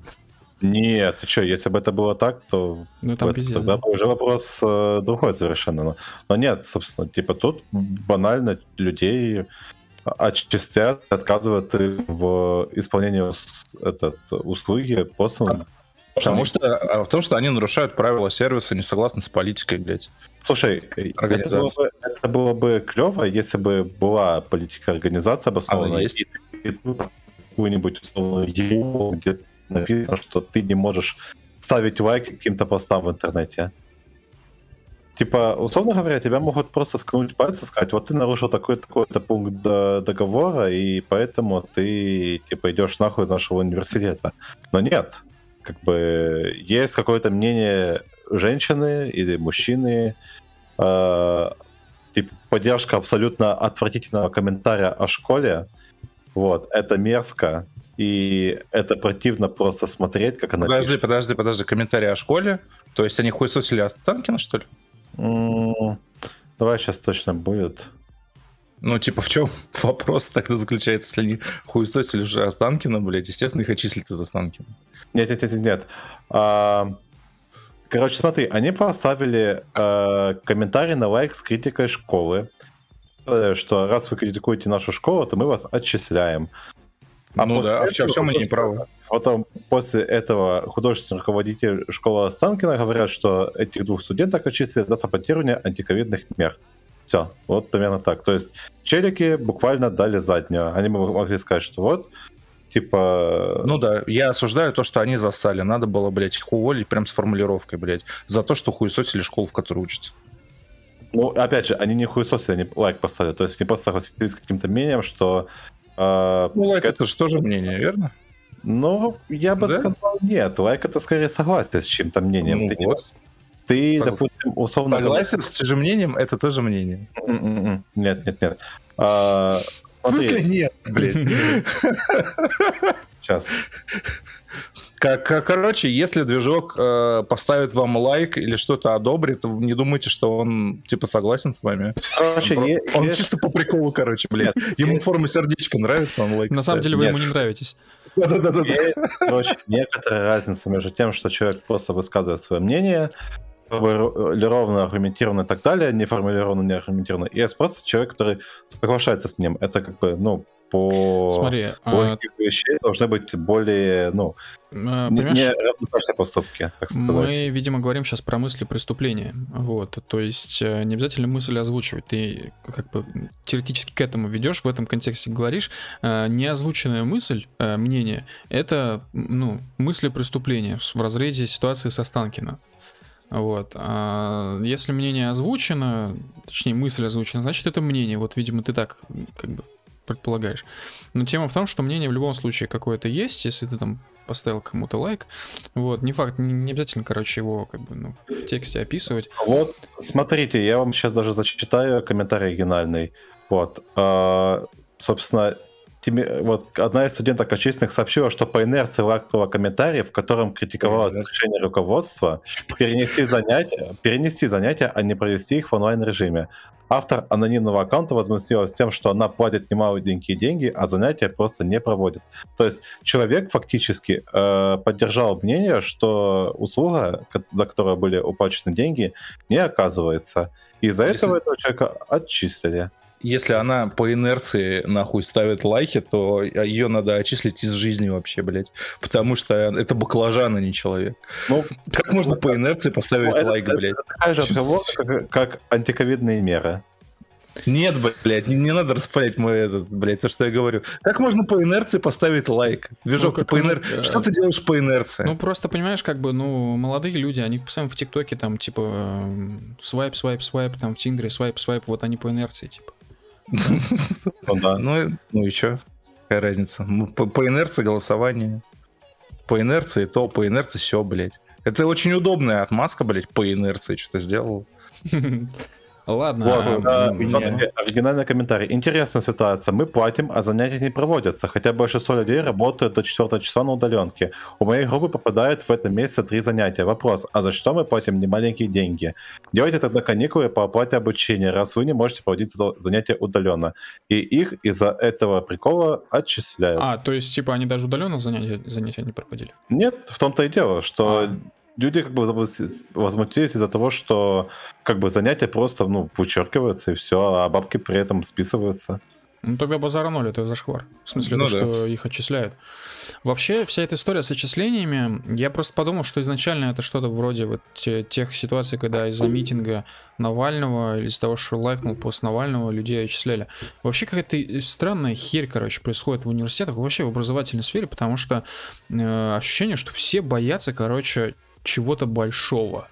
Нет, ты что, если бы это было так, то ну, там это, пиздец, тогда да. уже вопрос э, другой совершенно. Но, но нет, собственно, типа тут банально людей отчислят, отказывают в исполнении этот, услуги просто... Потому что, а, потому что они нарушают правила сервиса, не согласны с политикой, блядь. Слушай, это было, бы, это было бы клево, если бы была политика организации обоснованная. Она есть. И, и какую-нибудь условную где написано, что ты не можешь ставить лайк каким-то постам в интернете. Типа, условно говоря, тебя могут просто ткнуть пальцы и сказать, вот ты нарушил такой-то пункт договора, и поэтому ты, типа, идешь нахуй из нашего университета. Но нет. Как бы есть какое-то мнение женщины или мужчины, э, типа, поддержка абсолютно отвратительного комментария о школе, вот, это мерзко, и это противно просто смотреть, как она... Подожди, пишет. подожди, подожди, комментарий о школе? То есть они хуесосили Останкина, что ли? Mm, давай сейчас точно будет. Ну, типа, в чем вопрос тогда заключается, если они хуесосили уже Останкина, блядь, естественно, их отчислят из Останкина. Нет, нет, нет, нет. А, короче, смотри, они поставили а, комментарий на лайк с критикой школы, что раз вы критикуете нашу школу, то мы вас отчисляем. А ну да, а в чем, они не правы? Потом после этого художественный руководитель школы Останкина говорят, что этих двух студенток отчислили за саботирование антиковидных мер. Все, вот примерно так. То есть челики буквально дали заднюю. Они могли сказать, что вот, типа... Ну да, я осуждаю то, что они засали. Надо было, блядь, их уволить прям с формулировкой, блядь, за то, что хуесосили школу, в которой учатся. Ну, опять же, они не хуесосили, они лайк поставили. То есть они просто согласились с каким-то мнением, что... Э, ну, лайк это же тоже мнение, верно? Ну, я бы да? сказал, нет. Лайк это скорее согласие с чем-то мнением. Ну, ты, вот. ты допустим, условно... Согласен с чужим мнением, это тоже мнение. М-м-м. Нет, нет, нет. А, в смысле нет, блядь? Сейчас. Короче, если движок э, поставит вам лайк или что-то одобрит, не думайте, что он типа согласен с вами. Короче, он, е- он есть... чисто по приколу, короче, блядь. Ему есть... форма сердечка нравится, он лайк. На самом деле вы Нет. ему не нравитесь. Да-да-да. Короче, некоторая разница между тем, что человек просто высказывает свое мнение, формулированно, аргументированно и так далее, не формулированно, не аргументированно. И есть просто человек, который соглашается с ним. Это как бы, ну, по Смотри, логике а... вещей должны быть более, ну, а, не, не равнозначные поступки, так сказать. Мы, видимо, говорим сейчас про мысли преступления, вот, то есть э, не обязательно мысль озвучивать, ты как бы теоретически к этому ведешь, в этом контексте говоришь, э, неозвученная мысль, э, мнение, это, ну, мысли преступления в разрезе ситуации со Станкина. Вот. А если мнение озвучено, точнее мысль озвучена, значит это мнение. Вот, видимо, ты так как бы предполагаешь. Но тема в том, что мнение в любом случае какое-то есть, если ты там поставил кому-то лайк. Вот, не факт, не, не обязательно, короче, его как бы ну, в тексте описывать. Вот, смотрите, я вам сейчас даже зачитаю комментарий оригинальный. Вот, э, собственно, вот одна из студенток отчисленных сообщила, что по инерции лайкнула комментарий, в котором критиковалось решение руководства перенести занятия, перенести занятия, а не провести их в онлайн-режиме. Автор анонимного аккаунта возмутилась тем, что она платит немаленькие деньги, а занятия просто не проводит. То есть человек фактически э, поддержал мнение, что услуга, за которую были уплачены деньги, не оказывается. И из-за этого этого человека отчислили если она по инерции нахуй ставит лайки, то ее надо отчислить из жизни вообще, блядь. Потому что это баклажан, а не человек. Ну, как можно ну, по инерции поставить ну, лайк, это, блядь? Это такая же отговорка, как, как антиковидные меры. Нет, блядь, не, не надо распалять мой этот, блядь, то, что я говорю. Как можно по инерции поставить лайк? Движок, ну, ты по инерции. Что ты делаешь по инерции? Ну, просто понимаешь, как бы, ну, молодые люди, они постоянно в ТикТоке там, типа, свайп, свайп, свайп, там в Тиндере, свайп, свайп, вот они по инерции, типа. Ну да. Ну, ну и что? Какая разница? Ну, по, по инерции голосование. По инерции то, по инерции все, блядь. Это очень удобная отмазка, блядь, по инерции что-то сделал. Ладно. Вот, а, а, смотрите, оригинальный комментарий. Интересная ситуация. Мы платим, а занятия не проводятся, хотя большинство людей работают до 4 часа на удаленке. У моей группы попадает в этом месяце три занятия. Вопрос, а за что мы платим немаленькие деньги? Делайте тогда каникулы по оплате обучения, раз вы не можете проводить занятия удаленно. И их из-за этого прикола отчисляют. А, то есть, типа, они даже удаленно занятия, занятия не проводили? Нет, в том-то и дело, что а люди как бы возмутились из-за того, что как бы занятия просто, ну, вычеркиваются и все, а бабки при этом списываются. Ну тогда базара ноль, это зашквар. В смысле, ну, то, да. что их отчисляют. Вообще, вся эта история с отчислениями, я просто подумал, что изначально это что-то вроде вот тех ситуаций, когда из-за митинга Навального или из-за того, что лайкнул пост Навального, людей отчисляли. Вообще какая-то странная херь, короче, происходит в университетах, вообще в образовательной сфере, потому что э, ощущение, что все боятся, короче, чего-то большого.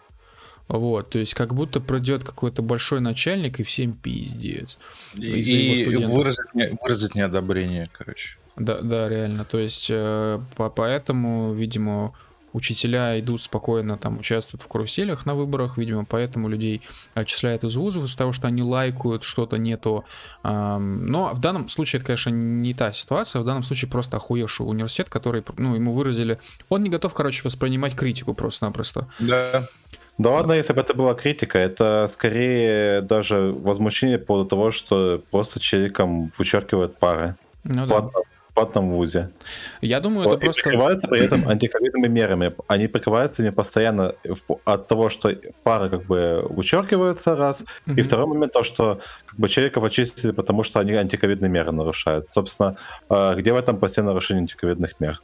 Вот, то есть как будто придет какой-то большой начальник и всем пиздец. И, и выразить, не, выразить неодобрение, короче. Да, да, реально. То есть э, по, поэтому, видимо, учителя идут спокойно, там участвуют в каруселях на выборах, видимо, поэтому людей отчисляют из вузов из-за того, что они лайкают что-то не то. Но в данном случае это, конечно, не та ситуация, в данном случае просто охуевший университет, который, ну, ему выразили... Он не готов, короче, воспринимать критику просто-напросто. Да. Да ладно, если бы это была критика, это скорее даже возмущение по поводу того, что просто человеком вычеркивают пары. Ну, да платном вузе. Я думаю, это просто... прикрываются при этом антиковидными мерами. Они прикрываются не постоянно от того, что пары как бы вычеркиваются, раз. И второй момент то, что как бы человека очистили, потому что они антиковидные меры нарушают. Собственно, а, где в этом постоянное нарушение антиковидных мер?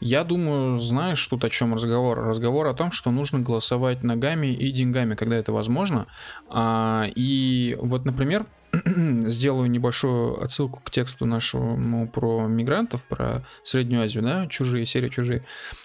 Я думаю, знаешь, тут о чем разговор? Разговор о том, что нужно голосовать ногами и деньгами, когда это возможно. А, и вот, например, сделаю небольшую отсылку к тексту нашему про мигрантов, про Среднюю Азию, да, чужие, серия чужие.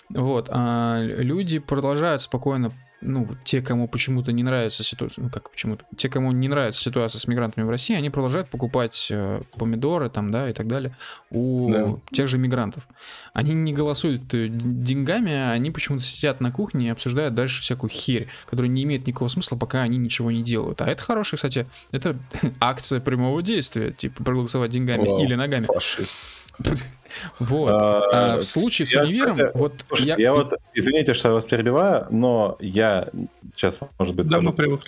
Вот, а люди продолжают спокойно ну, те, кому почему-то не нравится ситуация, ну, как почему-то, те, кому не нравится ситуация с мигрантами в России, они продолжают покупать э, помидоры там, да, и так далее у да. тех же мигрантов. Они не голосуют э, деньгами, а они почему-то сидят на кухне и обсуждают дальше всякую херь, которая не имеет никакого смысла, пока они ничего не делают. А это хорошая, кстати, это акция прямого действия, типа проголосовать деньгами Вау, или ногами. Фашист. Вот. А, а в случае с я, универом, я, вот слушай, я... я вот, извините, что я вас перебиваю, но я сейчас, может быть, Давно привык.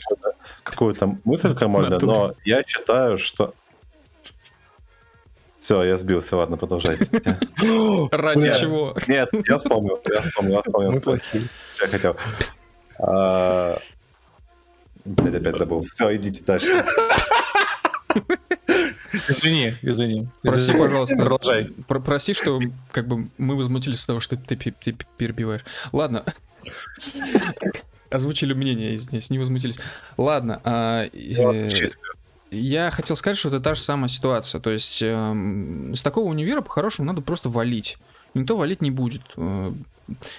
какую-то мысль крамольную, но я считаю, что... Все, я сбился, ладно, продолжайте. Ради чего? Нет, я вспомнил, я вспомнил, я вспомнил. Что я хотел. А, блядь, опять забыл. Все, идите дальше. Извини, извини. Прости, извини. пожалуйста. Продолжай. Про прости, что как бы мы возмутились с того, что ты, ты перебиваешь. Ладно. Озвучили мнение, извиняюсь, не возмутились. Ладно. А, э, я хотел сказать, что это та же самая ситуация. То есть э, с такого универа по-хорошему надо просто валить. Никто валить не будет. Э,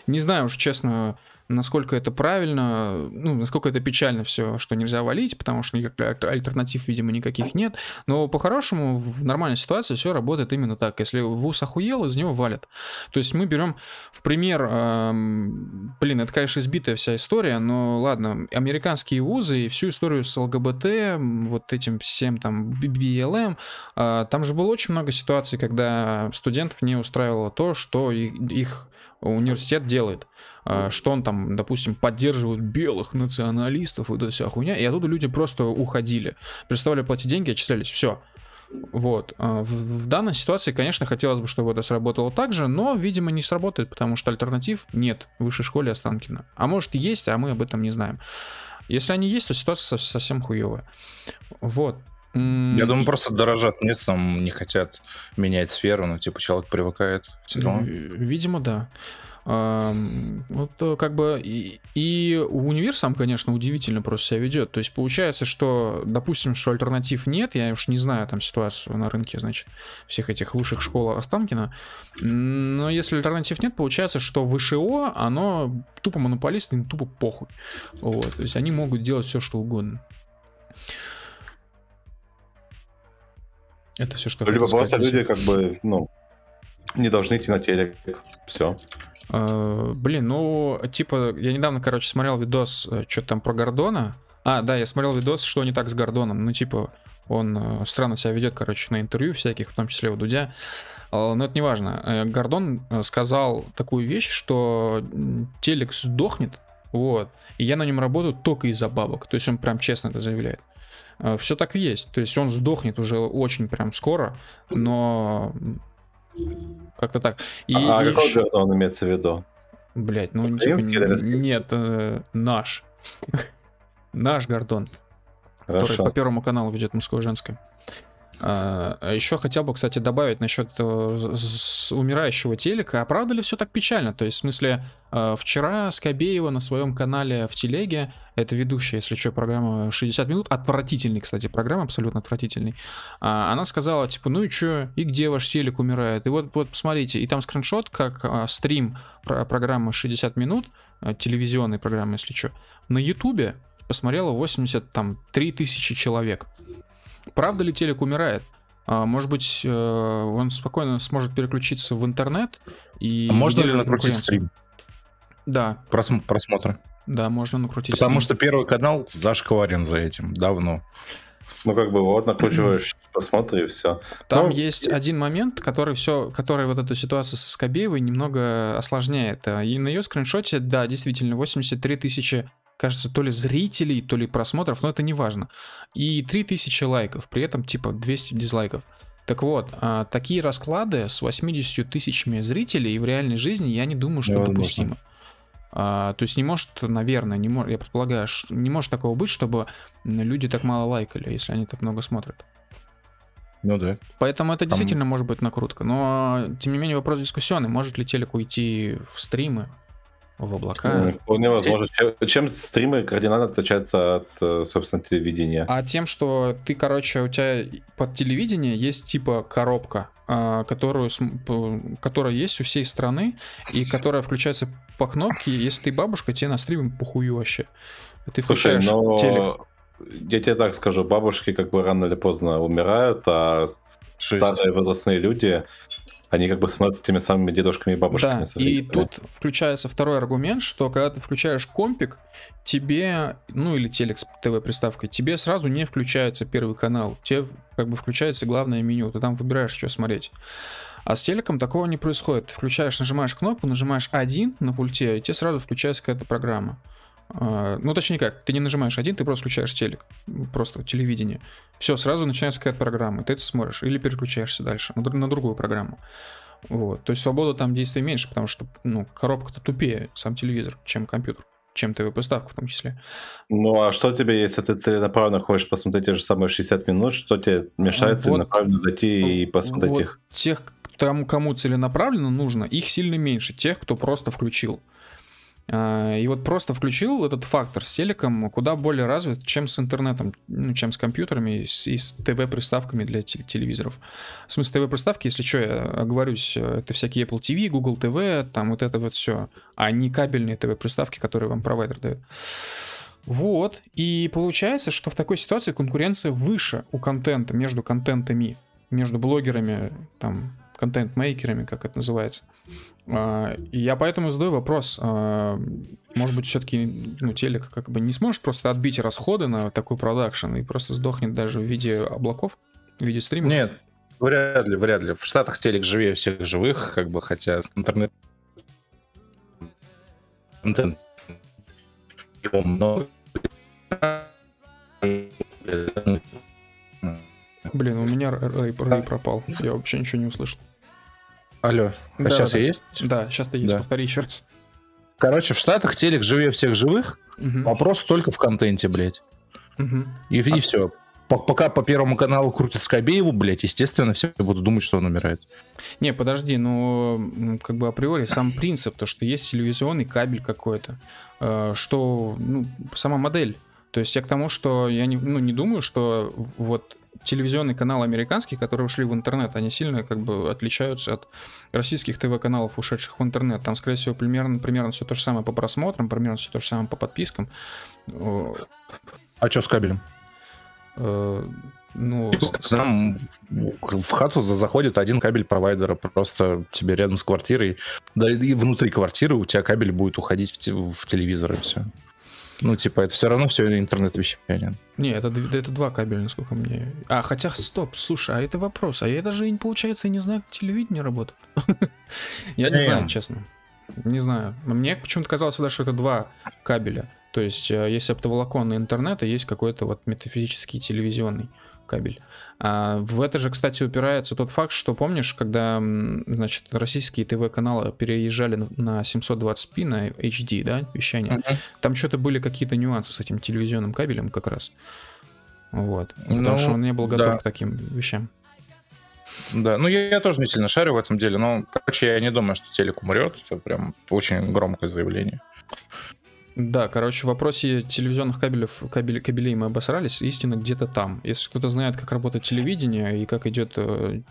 не знаю уж, честно, насколько это правильно, ну, насколько это печально все, что нельзя валить, потому что альтернатив, видимо, никаких нет. Но по-хорошему в нормальной ситуации все работает именно так. Если вуз охуел, из него валят. То есть мы берем в пример, эм, блин, это, конечно, избитая вся история, но ладно, американские вузы и всю историю с ЛГБТ, вот этим всем там BLM, э, там же было очень много ситуаций, когда студентов не устраивало то, что их, их университет делает. А, что он там, допустим, поддерживает белых националистов, вот эта вся хуйня, и оттуда люди просто уходили. Переставали платить деньги, отчислялись, все. Вот. А, в, данной ситуации, конечно, хотелось бы, чтобы это сработало так же, но, видимо, не сработает, потому что альтернатив нет в высшей школе Останкина. А может и есть, а мы об этом не знаем. Если они есть, то ситуация совсем хуевая. Вот. Я думаю, просто дорожат местом, не хотят менять сферу, но типа человек привыкает. Видимо, да. Вот э, как бы и, и универ сам, конечно, удивительно просто себя ведет. То есть получается, что, допустим, что альтернатив нет, я уж не знаю там ситуацию на рынке, значит, всех этих высших школ Останкина, но если альтернатив нет, получается, что ВШО, оно тупо монополист, им тупо похуй. Вот, то есть они могут делать все, что угодно. Это все, что Либо просто люди как бы, ну, не должны идти на телек. Все. Uh, блин, ну, типа, я недавно, короче, смотрел видос, э, что там про Гордона. А, да, я смотрел видос, что не так с Гордоном. Ну, типа, он uh, странно себя ведет, короче, на интервью всяких, в том числе у Дудя. Но это не важно. Гордон сказал такую вещь, что телек сдохнет, вот, и я на нем работаю только из-за бабок. То есть он прям честно это заявляет. Все так и есть. То есть он сдохнет уже очень прям скоро, но как-то так. И, а и... какой Гордон имеется в виду? Блять, ну типа, нет, э, наш. наш Гордон. Который по первому каналу ведет мужское и женское. А, а еще хотел бы, кстати, добавить насчет э, умирающего телека. А правда ли все так печально? То есть, в смысле, э, вчера Скобеева на своем канале в телеге, это ведущая, если что, программа 60 минут, отвратительный, кстати, программа, абсолютно отвратительный, а, она сказала, типа, ну и что, и где ваш телек умирает? И вот, вот посмотрите, и там скриншот, как а, стрим программы 60 минут, телевизионной программы, если что, на ютубе посмотрело 83 тысячи человек. Правда ли телек умирает? А, может быть, э, он спокойно сможет переключиться в интернет и... А можно ли накрутить стрим? Да. Просм- просмотры. Да, можно накрутить. Потому стрим. что первый канал зашкварен за этим давно. Ну, как бы, вот, накручиваешь просмотры и все. Там ну, есть и... один момент, который все, который вот эту ситуацию со Скобеевой немного осложняет. И на ее скриншоте, да, действительно, 83 тысячи кажется, то ли зрителей, то ли просмотров, но это не важно. И 3000 лайков, при этом типа 200 дизлайков. Так вот, а, такие расклады с 80 тысячами зрителей в реальной жизни, я не думаю, что допустимо. А, то есть не может, наверное, не может, я предполагаю, не может такого быть, чтобы люди так мало лайкали, если они так много смотрят. Ну да. Поэтому это действительно может быть накрутка. Но, тем не менее, вопрос дискуссионный. Может ли телек уйти в стримы, в облака? Ну, Вполне возможно. Чем- Чем стримы кардинально отличаются от, э, собственно, телевидения? А тем, что ты, короче, у тебя под телевидение есть типа коробка, а, которую, которая есть у всей страны, и которая включается по кнопке. Если ты бабушка, тебе на стриме похую вообще. Ты Слушай, включаешь телек. но я тебе так скажу, бабушки как бы рано или поздно умирают, а Шесть. старые возрастные люди, они как бы становятся теми самыми дедушками и бабушками. Да, и тут включается второй аргумент, что когда ты включаешь компик, тебе, ну или телек с ТВ-приставкой, тебе сразу не включается первый канал, тебе как бы включается главное меню, ты там выбираешь, что смотреть. А с телеком такого не происходит. Ты включаешь, нажимаешь кнопку, нажимаешь один на пульте, и тебе сразу включается какая-то программа. А, Ну, точнее как, ты не нажимаешь один, ты просто включаешь телек, просто телевидение. Все, сразу начинается какая-то программа, ты это смотришь, или переключаешься дальше на, на другую программу. Вот. То есть свобода там действия меньше, потому что ну, коробка-то тупее, сам телевизор, чем компьютер, чем ТВ-приставка в том числе. Ну а что тебе, если ты целенаправленно хочешь посмотреть те же самые 60 минут, что тебе мешает Вот. целенаправленно зайти и посмотреть Вот их? Тех, тому, кому целенаправленно нужно, их сильно меньше, тех, кто просто включил. А, И вот просто включил этот фактор с телеком куда более развит, чем с интернетом, ну, чем с компьютерами и с, ТВ-приставками для те- телевизоров. В смысле, ТВ-приставки, если что, я оговорюсь, это всякие Apple TV, Google TV, там вот это вот все, а не кабельные ТВ-приставки, которые вам провайдер дает. Вот, и получается, что в такой ситуации конкуренция выше у контента, между контентами, между блогерами, там, контент-мейкерами, как это называется. А, И я поэтому задаю вопрос, а, может быть, все-таки ну, телек как бы не сможет просто отбить расходы на такой продакшн и просто сдохнет даже в виде облаков, в виде стрима? Нет, вряд ли, вряд ли. В Штатах телек живее всех живых, как бы, хотя интернет... Контент его много. Блин, у меня р- рей, рей пропал, я вообще ничего не услышал. Алло, а Да, сейчас да. я есть? Да, сейчас ты есть, Да. повтори еще раз. Короче, в Штатах телек живее всех живых. Мгм, Вопрос только в контенте, блядь. мгм. И, и все. Пока по Первому каналу крутят Скобееву, блядь, естественно, все будут думать, что он умирает. Не, подожди, ну, как бы априори сам принцип, то, что есть телевизионный кабель какой-то, э, что, ну, сама модель. То есть я к тому, что я не, ну, не думаю, что вот телевизионный канал американский, которые ушли в интернет, они сильно как бы отличаются от российских ТВ-каналов, ушедших в интернет. Там, скорее всего, примерно, примерно все то же самое по просмотрам, примерно все то же самое по подпискам. А что с кабелем? э, Ну, с- К нам в хату за- заходит один кабель провайдера, просто тебе рядом с квартирой, да и внутри квартиры у тебя кабель будет уходить в, в телевизор и все. Ну, типа, это все равно все интернет-вещание. Не, это, это два кабеля, насколько мне... А, хотя, стоп, слушай, а это вопрос. А я даже, получается, не знаю, как телевидение работает. Я не знаю, честно. Не знаю. Мне почему-то казалось всегда, что это два кабеля. То есть, э, есть оптоволоконный интернет, и есть какой-то вот метафизический телевизионный кабель. А в это же, кстати, упирается тот факт, что помнишь, когда, значит, российские ТВ-каналы переезжали на- на 720p, на HD, да, вещание, там что-то были какие-то нюансы с этим телевизионным кабелем как раз. Вот. Потому Ну, что он не был готов да. к таким вещам. Да, ну я, я тоже не сильно шарю в этом деле, но, короче, я не думаю, что телек умрет. Это прям очень громкое заявление. Да, короче, в вопросе телевизионных кабелев, кабель, кабелей мы обосрались, истина где-то там. Если кто-то знает, как работает телевидение и как идет э,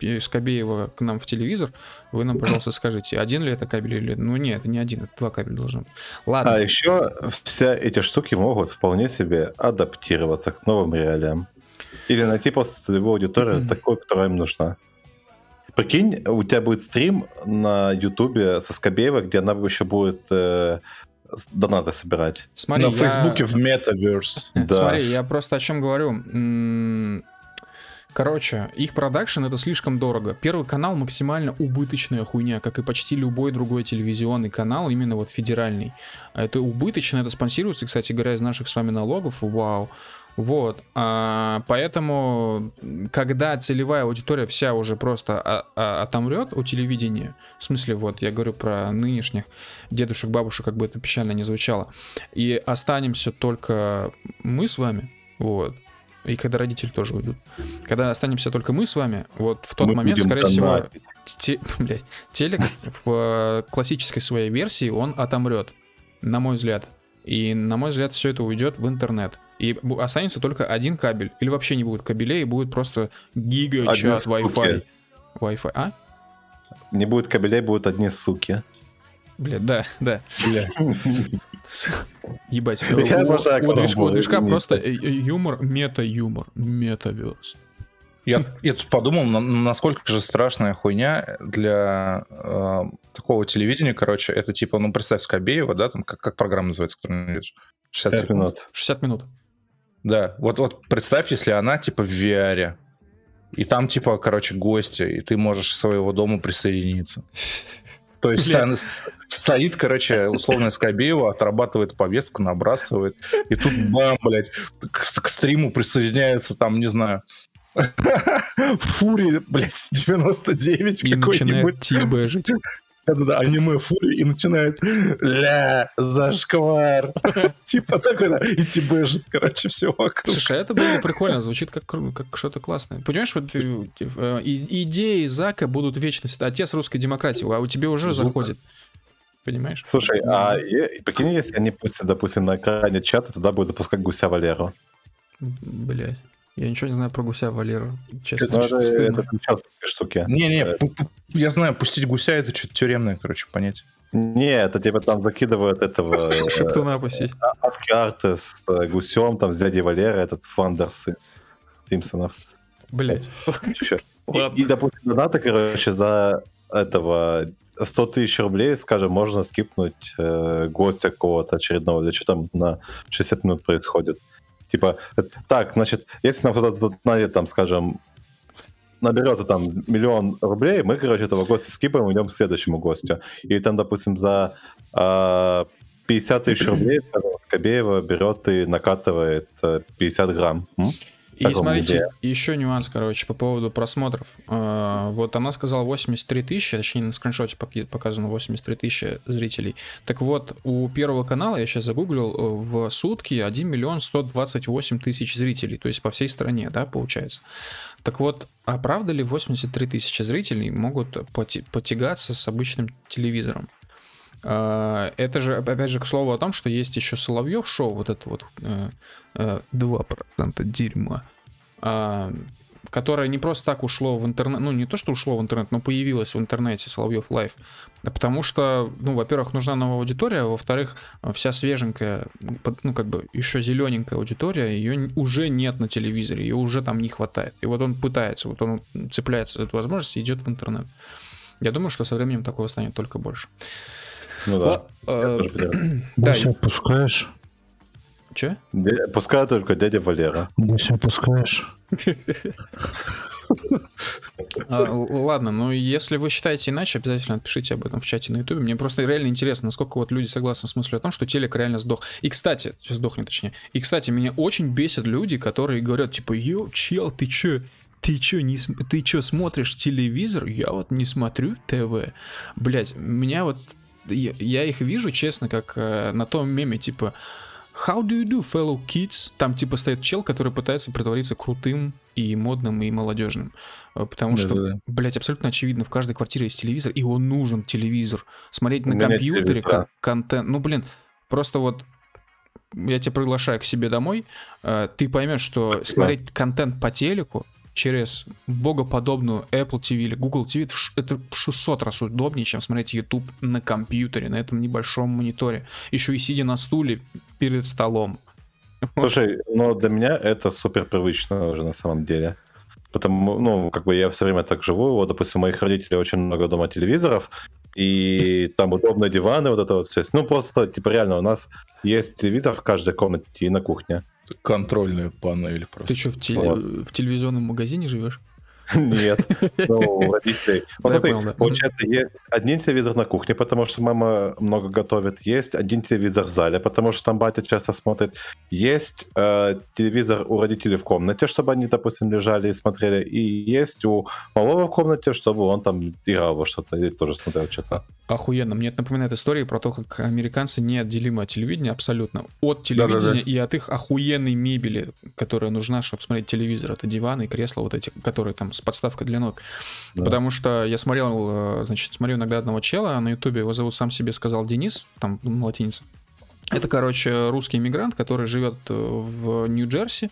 из Кобеева к нам в телевизор, вы нам, пожалуйста, скажите, один ли это кабель или... Ну нет, это не один, это два кабеля должно быть. Ладно. А еще все эти штуки могут вполне себе адаптироваться к новым реалиям. Или найти просто целевую аудиторию такой, которая им нужна. Прикинь, у тебя будет стрим на Ютубе со Скобеева, где она еще будет э, донаты собирать. Смотри, На я- Фейсбуке в Metaverse. Да. Смотри, я просто о чем говорю. Короче, их продакшн это слишком дорого. Первый канал максимально убыточная хуйня, как и почти любой другой телевизионный канал, именно вот федеральный. А Это убыточно, это спонсируется, кстати говоря, из наших с вами налогов. Вау. Вот. А, поэтому, когда целевая аудитория вся уже просто а- а- отомрет у телевидения, в смысле, вот я говорю про нынешних дедушек, бабушек, как бы это печально не звучало, и останемся только мы с вами, вот, И когда родители тоже уйдут. Когда останемся только мы с вами, вот в тот Мы момент, скорее всего, донатить. те- блядь, телек в э, классической своей версии, он отомрет, на мой взгляд. И, на мой взгляд, все это уйдет в интернет. И останется только один кабель. Или вообще не будет кабелей, и будет просто гига-час Одни Wi-Fi. Wi-Fi, а? Не будет кабелей, будут одни суки. Блядь, да, да. Бля. Ебать. Я у, обожаю у движка, у просто э, э, юмор, мета-юмор. Метаверс. Я, я тут подумал, на- насколько же страшная хуйня для э, такого телевидения, короче, это типа, ну, представь, Скобеева, да, там, как, как программа называется, которую видишь? 60 5 секунд. минут. 60 минут. Да, вот, вот представь, если она, типа, в VR, и там, типа, короче, гости, и ты можешь своего дома присоединиться. То есть она с- стоит, короче, условно Скобеева, отрабатывает повестку, набрасывает, и тут бам, блядь, к, к стриму присоединяется там, не знаю, Фури, блядь, 99 И начинает какой-нибудь. тибэжить. Да-да-да, аниме Фури, и начинает ля, зашквар. Типа такой, да, и тибэжит, короче, все вокруг. Слушай, а это было бы прикольно, звучит как, как что-то классное. Понимаешь, вот э, э, и- идеи Зака будут вечно всегда. Отец русской демократии, а у тебя уже заходит. Понимаешь? Слушай, а прикинь, если они пустят, допустим, на экране чата, туда будет запускать гуся Валеру. Блять. Я ничего не знаю про гуся Валеру. Честно, это, стыдно. это частные штуки. Не-не, Э. я знаю, пустить гуся это что-то тюремное, короче, понятие. Не, это типа там закидывают этого э, Шептуна пустить. Аски Арты с э, гусем, там с дядей Валерой, этот Фландерс из Симпсонов. Блять. И, допустим, донаты, короче, за этого 100 тысяч рублей, скажем, можно скипнуть э, гостя какого-то очередного, или что там на 60 минут происходит. Типа, э, так, значит, если нам кто-то задонатит, там, скажем, наберется там миллион рублей, мы, короче, этого гостя скипаем и идем к следующему гостю. И там, допустим, за э, 50 тысяч рублей Скобеева берет и накатывает э, 50 грамм. М? И смотрите, идея. еще нюанс, короче, по поводу просмотров. Э, Вот она сказала 83 тысячи, точнее на скриншоте показано 83 тысячи зрителей. Так вот, у Первого канала, я сейчас загуглил, э, в сутки 1 миллион 128 тысяч зрителей, то есть по всей стране, да, получается. Так вот, а правда ли 83 тысячи зрителей могут потягаться с обычным телевизором? А, Это же, опять же, к слову о том, что есть еще Соловьев шоу, вот это вот э, э, 2% дерьма, а, которое не просто так ушло в интернет, ну не то, что ушло в интернет, но появилось в интернете Соловьев Лайв, потому что, ну, во-первых, нужна новая аудитория, а во-вторых, вся свеженькая, ну, как бы еще зелененькая аудитория, ее уже нет на телевизоре, ее уже там не хватает. И вот он пытается, вот он цепляется за эту возможность и идет в интернет. Я думаю, что со временем такого станет только больше. Ну да. Э, понимаю. Да, Гуся опускаешь? че? Дя- Пускай только дядя Валера. Гуся опускаешь? А, ладно, ну если вы считаете иначе, обязательно напишите об этом в чате на ютубе. Мне просто реально интересно, насколько вот люди согласны с мыслью о том, что телек реально сдох. И, кстати, сдохнет точнее. И, кстати, меня очень бесят люди, которые говорят, типа, йо, чел, ты чё, ты чё, не, см- ты чё, смотришь телевизор? Я вот не смотрю ТВ. Блять, меня вот... Я, их вижу, честно, как э, на том меме, типа... How do you do, fellow kids? Там типа стоит чел, который пытается притвориться крутым и модным и молодежным. Э, Потому что, Да-да-да. блядь, абсолютно очевидно, в каждой квартире есть телевизор, и он нужен телевизор. Смотреть на компьютере кон- контент. Ну, блин, просто вот я тебя приглашаю к себе домой, э, ты поймешь, что Спасибо. смотреть контент по телеку через богоподобную Apple TV или Google TV, это в ш- это в 600 раз удобнее, чем смотреть YouTube на компьютере, на этом небольшом мониторе. Еще и сидя на стуле перед столом. Слушай, но для меня это супер привычно уже на самом деле. Потому, ну, как бы я все время так живу. Вот, допустим, у моих родителей очень много дома телевизоров, и там удобные диваны, вот это вот все. Ну, просто, типа, реально, у нас есть телевизор в каждой комнате и на кухне. Контрольная панель просто. Ты что, в, теле- в телевизионном магазине живешь? Нет, ну, у родителей. Вот да. получается, есть один телевизор на кухне, потому что мама много готовит, есть один телевизор в зале, потому что там батя часто смотрит, есть э, телевизор у родителей в комнате, чтобы они, допустим, лежали и смотрели, и есть у малого в комнате, чтобы он там играл во что-то или тоже смотрел что-то. охуенно. Мне это напоминает истории про то, как американцы неотделимы от телевидения абсолютно. От телевидения и от их охуенной мебели, которая нужна, чтобы смотреть телевизор. Это диваны и кресла вот эти, которые там с подставкой для ног. Да. Потому что я смотрел, э, значит, смотрю иногда одного чела на ютубе, его зовут сам себе сказал Денис, там на латинице. Это, короче, русский иммигрант, который живет э, в Нью-Джерси,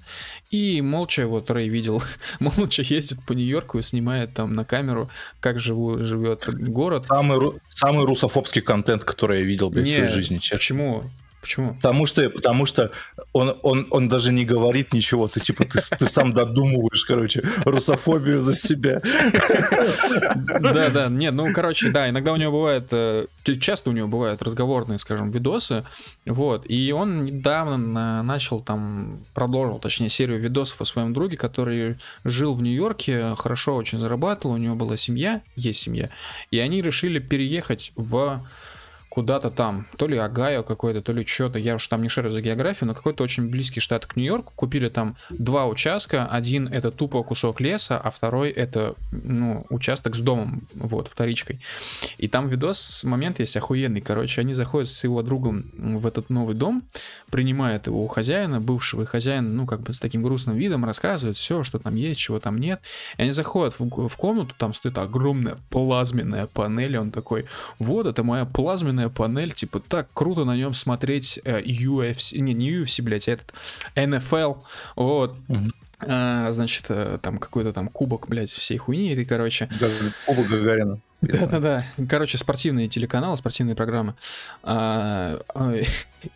и молча, вот Рэй видел, молча ездит по Нью-Йорку и снимает там на камеру, как живу, живет город. Самый, самый русофобский контент, который я видел, блядь, в своей жизни, честно. Почему? Почему? Потому что, потому что он, он, он даже не говорит ничего, ты типа ты, ты сам додумываешь, короче, русофобию за себя. Да, да, нет, ну, короче, да, иногда у него бывает, э, часто у него бывают разговорные, скажем, видосы, вот, и он недавно на- начал там, продолжил, точнее, серию видосов о своем друге, который жил в Нью-Йорке, хорошо очень зарабатывал, у него была семья, есть семья, и они решили переехать в куда-то там, то ли Огайо какой-то, то ли что-то, я уж там не шарю за географию, но какой-то очень близкий штат к Нью-Йорку, купили там два участка, один это тупо кусок леса, а второй это, ну, участок с домом, вот, вторичкой. И там видос, момент есть охуенный, короче, они заходят с его другом в этот новый дом, принимают его у хозяина, бывшего и хозяин, ну, как бы с таким грустным видом рассказывает все, что там есть, чего там нет. И они заходят в, в комнату, там стоит огромная плазменная панель, и он такой, вот, это моя плазменная панель, типа, так круто на нем смотреть э, UFC, не, не UFC, блядь, а этот NFL, вот. А, значит, э, там какой-то там кубок, блядь, всей хуйни, и короче, Оба Гагарина. да-да-да. Короче, спортивные телеканалы, спортивные программы. А,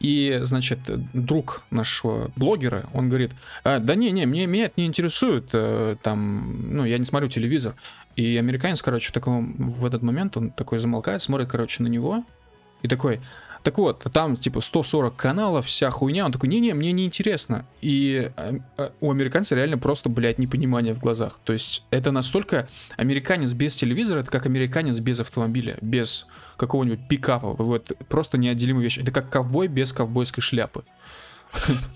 И, значит, друг нашего блогера, он говорит, «А, да не, не, мне, меня это не интересует, э, там, ну, я не смотрю телевизор. И американец, короче, в, таком, в этот момент он такой замолкает, смотрит, короче, на него и такой, так вот, там типа 140 каналов, вся хуйня. Он такой, не-не, мне не интересно. И э, э, у американца реально просто, блядь, непонимание в глазах. То есть это настолько американец без телевизора, это как американец без автомобиля, без какого-нибудь пикапа. Вот просто неотделимая вещь. Это как ковбой без ковбойской шляпы.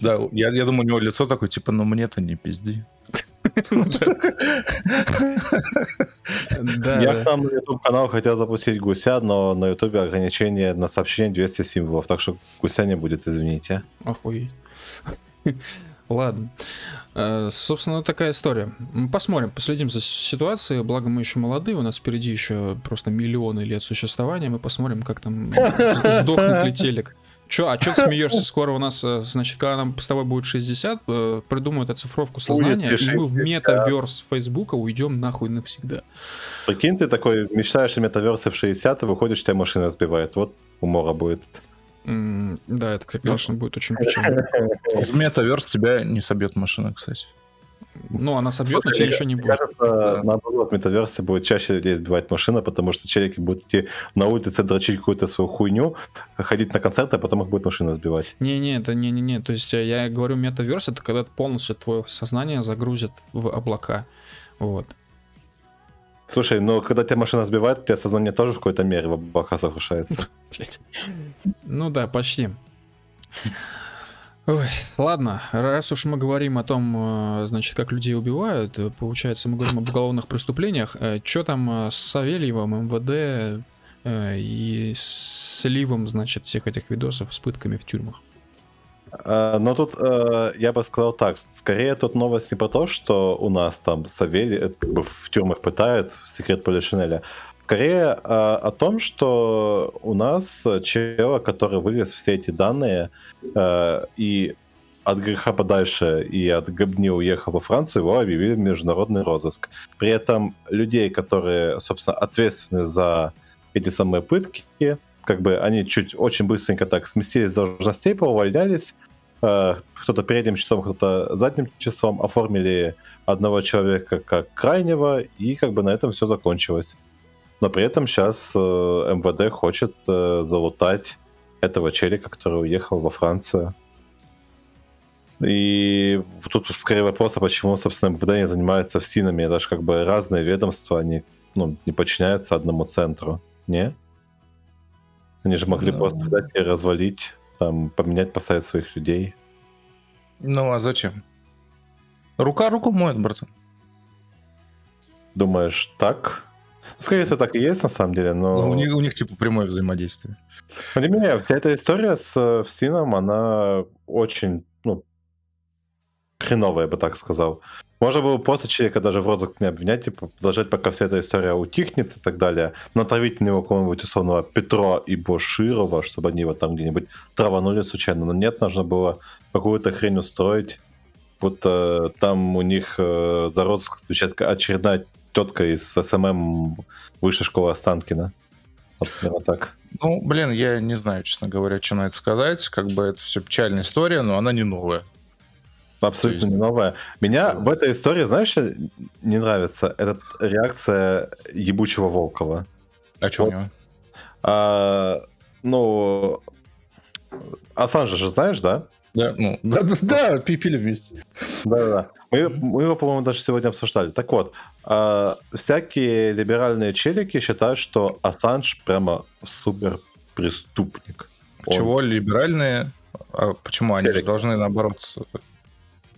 Да, я, я думаю, у него лицо такое, типа, ну мне-то не пизди. Я нам на YouTube канал хотел запустить гуся, но на YouTube ограничение на сообщение 200 символов, так что гуся не будет, извините. Охуеть. Ладно. Э, Собственно, такая история. Посмотрим, последим за ситуацией. Благо мы еще молодые, у нас впереди еще просто миллионы лет существования. Мы посмотрим, как там сдохнет ли телек. Че, а что ты смеешься? Скоро у нас, э, значит, когда нам с тобой будет 60, э, придумают оцифровку сознания, ли и мы в 60? метаверс Фейсбука уйдем нахуй навсегда. Прикинь, ты такой мечтаешь о метаверсе в 60, и выходишь, тебя машина сбивает. Вот умора будет. М, Да, это, конечно, будет очень печально. В метаверс тебя не собьет машина, кстати. Ну, она собьет, но Слушай, тебя мне еще не будет. Кажется, наоборот, в метаверсе будет чаще людей сбивать машина, потому что челики будут идти на улице, дрочить какую-то свою хуйню, ходить на концерты, а потом их будет машина сбивать. Не-не, это не-не-не. То есть э, я говорю метаверс, это когда полностью твое сознание загрузят в облака. Вот. Слушай, но когда тебя машина сбивает, у тебя сознание тоже в какой-то мере в облака соглашается. Блядь. Ну да, почти. Ой, ладно, раз уж мы говорим о том, э, значит, как людей убивают, э, получается, мы говорим об уголовных преступлениях. Что там э, с Савельевым, МВД э, и сливом, значит, всех этих видосов с пытками в тюрьмах? Но тут э, я бы сказал так, скорее тут новость не про то, что у нас там Савелий э, в тюрьмах пытают, секрет Полишинеля, скорее э, о том, что у нас чела, который вывез все эти данные э, и от греха подальше и от гобни уехал во Францию, его объявили в международный розыск. При этом людей, которые, собственно, ответственны за эти самые пытки, как бы они чуть очень быстренько так сместились с должностей, поувольнялись, э, кто-то передним числом, кто-то задним числом, оформили одного человека как крайнего, и как бы на этом все закончилось. Но при этом сейчас э, МВД хочет э, залутать этого челика, который уехал во Францию. И тут скорее вопрос, а почему, собственно, МВД не занимается ФСИНами. Это же как бы разные ведомства, они ну, не подчиняются одному центру. Не? Они же могли Ну. просто взять и развалить, там, поменять, поставить своих людей. Ну, а зачем? Рука руку моет, братан. Думаешь, так? Скорее всего, так и есть на самом деле, но... Ну, у, них, у них типа прямое взаимодействие. Не менее, вся эта история с э, Всином, она очень, ну, хреновая, я бы так сказал. Можно было просто человека даже в розыск не обвинять, типа, подождать, пока вся эта история утихнет и так далее, натравить на него кого-нибудь условного Петро и Боширова, чтобы они его там где-нибудь траванули случайно. Но нет, нужно было какую-то хрень устроить, будто там у них э, за розыск отвечает очередная тетка из SMM высшей школы Останкина. Вот примерно так. Ну, блин, я не знаю, честно говоря, что на это сказать. Как бы это все печальная история, но она не новая. Абсолютно есть... не новая. Меня в этой истории, знаешь, не нравится? Это реакция ебучего Волкова. А что вот. у него? А, ну, Ассанжа же знаешь, да? Да, ну, да, да, да, пили вместе. Да-да. Мы, мы его, по-моему, даже сегодня обсуждали. Так вот, э, всякие либеральные челики считают, что Ассанж прямо супер преступник. Чего либеральные? А почему они же должны наоборот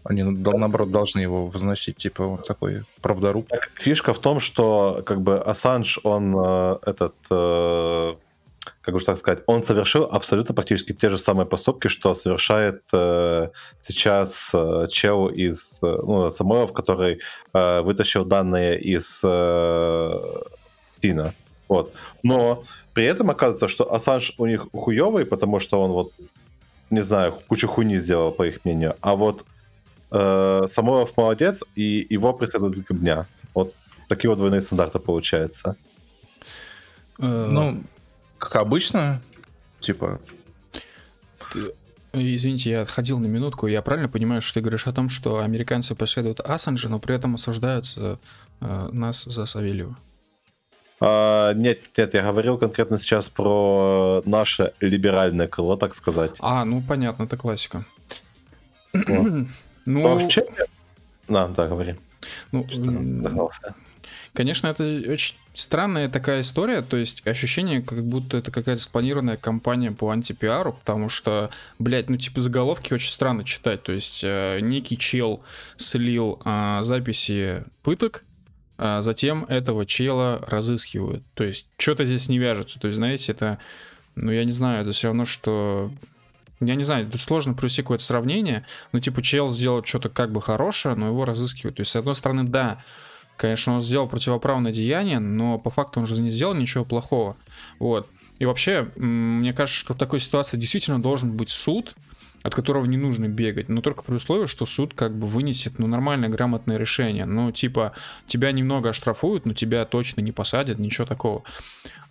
они, наоборот, должны его возносить, типа, вот такой правдоруб. Так, фишка в том, что, как бы, Ассанж, он э, этот, э, как бы так сказать, он совершил абсолютно практически те же самые поступки, что совершает э, сейчас э, чел из, э, ну, Самойлов, который э, вытащил данные из э, Тина. Вот. Но при этом оказывается, что Ассанж у них хуёвый, потому что он вот, не знаю, кучу хуйни сделал, по их мнению. А вот э, Самойлов молодец, и его преследует дня. Вот такие вот двойные стандарты получаются. Э, ну, как обычно, типа... Извините, я отходил на минутку. Я правильно понимаю, что ты говоришь о том, что американцы преследуют Ассанжа, но при этом осуждают э, нас за Савельева? А, нет, нет, я говорил конкретно сейчас про наше либеральное крыло, так сказать. А, ну понятно, это классика. Ну, вообще... Да, да, говори. Ну, конечно, это очень странная такая история, то есть ощущение, как будто это какая-то спланированная кампания по антипиару, потому что, блядь, ну типа заголовки очень странно читать, то есть э, некий чел слил э, записи пыток, а затем этого чела разыскивают, то есть что-то здесь не вяжется, то есть, знаете, это, ну я не знаю, это все равно, что я не знаю, тут сложно провести какое-то сравнение, но типа чел сделал что-то как бы хорошее, но его разыскивают. То есть, с одной стороны, да, конечно, он сделал противоправное деяние, но по факту он же не сделал ничего плохого. Вот. И вообще, мне кажется, что в такой ситуации действительно должен быть суд, от которого не нужно бегать, но только при условии, что суд как бы вынесет ну, нормальное, грамотное решение. Ну, типа, тебя немного оштрафуют, но тебя точно не посадят, ничего такого.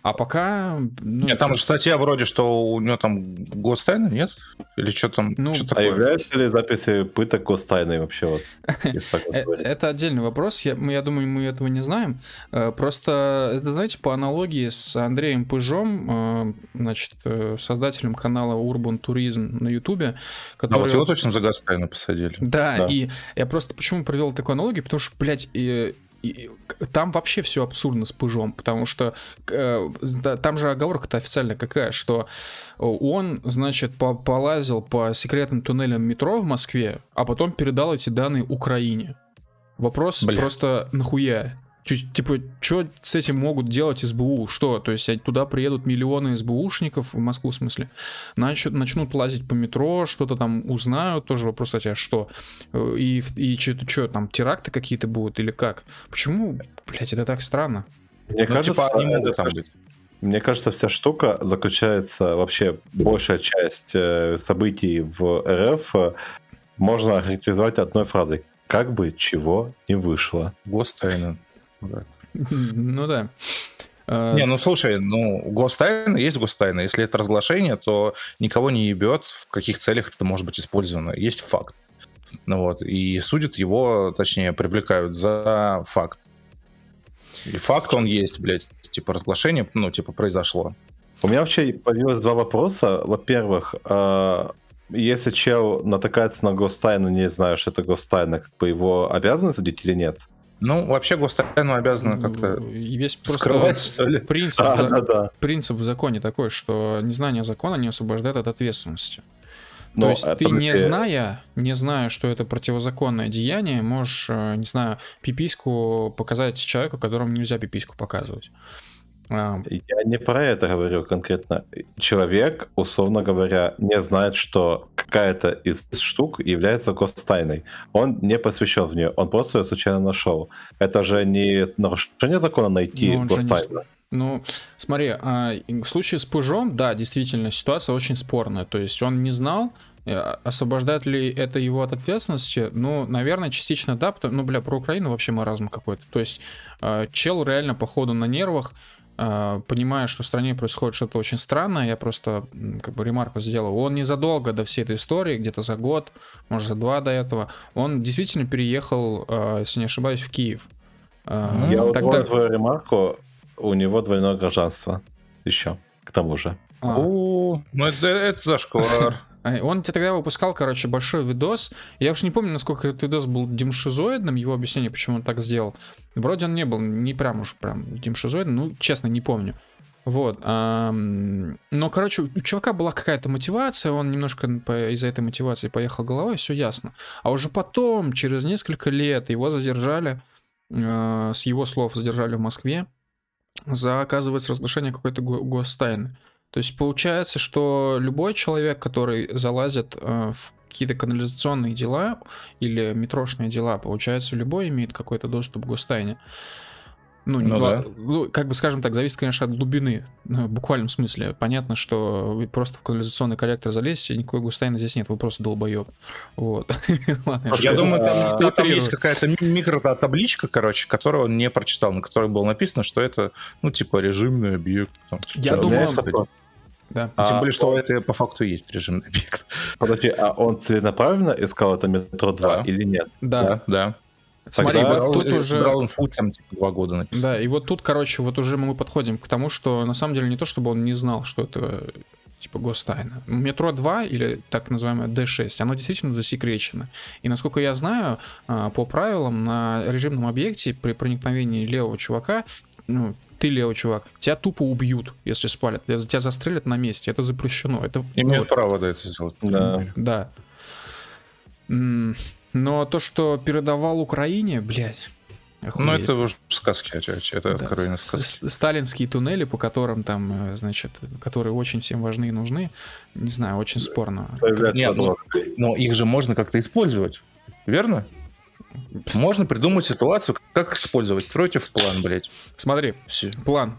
А пока... Ну, нет, там же статья вроде, что у него там гостайна, нет? Или что там? Ну, что а такое? являются ли записи пыток гостайной вообще? Вот, э, это отдельный вопрос. Я, я думаю, мы этого не знаем. Э, просто, это, знаете, по аналогии с Андреем Пыжом, э, значит, создателем канала Urban Tourism на Ютубе, который... А вот его точно за гостайну посадили. Да, да, и я просто почему провел такую аналогию, потому что, блядь, и там вообще все абсурдно с пыжом, потому что э, там же оговорка-то официально какая, что он, значит, по полазил по секретным туннелям метро в Москве, а потом передал эти данные Украине. Вопрос Бля. просто нахуя? Типа, что с этим могут делать СБУ? Что? То есть туда приедут миллионы СБУшников, в Москву в смысле, начнут, начнут лазить по метро, что-то там узнают, тоже вопрос, кстати, а что? И, и что, там, теракты какие-то будут или как? Почему, блядь, это так странно? Мне ну, кажется, типа, они могут там быть. Мне кажется, вся штука заключается, вообще большая часть э, событий в РФ э, можно охарактеризовать одной фразой. Как бы чего не вышло. Гостайна. Ну да. А, не, ну слушай, ну гостайна есть гостайна. Если это разглашение, то никого не ебет, в каких целях это может быть использовано. Есть факт. Ну вот, и судят его, точнее, привлекают за факт. И факт он есть, блядь, типа разглашение, ну, типа произошло. У меня вообще появилось два вопроса. Во-первых, а, если чел натыкается на гостайну, не знаю, что это гостайна, как бы его обязаны судить или нет? Ну, вообще гостайну обязаны как-то весь скрывать, что ли? Принцип, а, да, да. принцип в законе такой, что незнание закона не освобождает от ответственности. То есть ты не зная, не зная, что это противозаконное деяние, можешь, э, не знаю, пипиську показать человеку, которому нельзя пипиську показывать. А. Я не про это говорю конкретно. Человек, условно говоря, не знает, что какая-то из штук является гостайной. Он не посвящен в нее, он просто ее случайно нашел. Это же не нарушение закона найти ну, гостайну. Ну, смотри, а, в случае с Пыжом, да, действительно, ситуация очень спорная. То есть он не знал, э, освобождает ли это его от ответственности? Ну, наверное, частично да, потому, ну, бля, про Украину вообще маразм какой-то. То есть а, чел реально, походу, на нервах, понимая, что в стране происходит что-то очень странное, я просто как бы ремарку сделал. Он незадолго до всей этой истории, где-то за год, может за два до этого, он действительно переехал, а, если не ошибаюсь, в Киев. А, я Тогда... вот твою ремарку, у него двойное гражданство еще, к тому же. А. О, ну это, это зашквар. А, он тебе тогда выпускал, короче, большой видос. Я уж не помню, насколько этот видос был демшизоидным, его объяснение, почему он так сделал. Вроде он не был не прям уж прям демшизоидным, ну, честно, не помню. Вот. Но, короче, у чувака была какая-то мотивация, он немножко из-за этой мотивации поехал головой, все ясно. А уже потом, через несколько лет, его задержали, а, с его слов задержали в Москве за, оказывается, разглашение какой-то гостайны. То есть получается, что любой человек, который залазит э, в какие-то канализационные дела или метрошные дела, получается, любой имеет какой-то доступ к гостайне. Ну, ну, да. ну, как бы скажем так, зависит, конечно, от глубины, ну, в буквальном смысле. Понятно, что вы просто в канализационный коллектор залезете, никакой густайны здесь нет, вы просто долбоеб. Вот. Ладно, я думаю, там, есть какая-то микротабличка, короче, которую он не прочитал, на которой было написано, что это, ну, типа, режимный объект. Там, я думаю, да. А, Тем более, что он... это по факту есть режимный объект. Подожди, а он целенаправленно искал это метро 2 да. или нет? Да. Да. да. Смотри, Тогда вот тут уже... Brown там типа два года написано. Да, и вот тут, короче, вот уже мы подходим к тому, что на самом деле не то, чтобы он не знал, что это типа гостайна. Метро 2 или так называемое D6, оно действительно засекречено. И насколько я знаю, а, по правилам на режимном объекте при проникновении левого чувака ну, ты левый чувак, тебя тупо убьют, если спалят. Тебя застрелят на месте. Это запрещено. Это, Имеют ну, право да, это сделать. Да. Да. Но то, что передавал Украине, блядь, Охуеть. Ну, это уже сказки, это да. откровенно сказки. Сталинские туннели, по которым там, э, значит, которые очень всем важны и нужны, не знаю, очень спорно. Нет, но, но их же можно как-то использовать, верно? Можно придумать ситуацию, как использовать. Стройте в план, блядь. Смотри, Все. план.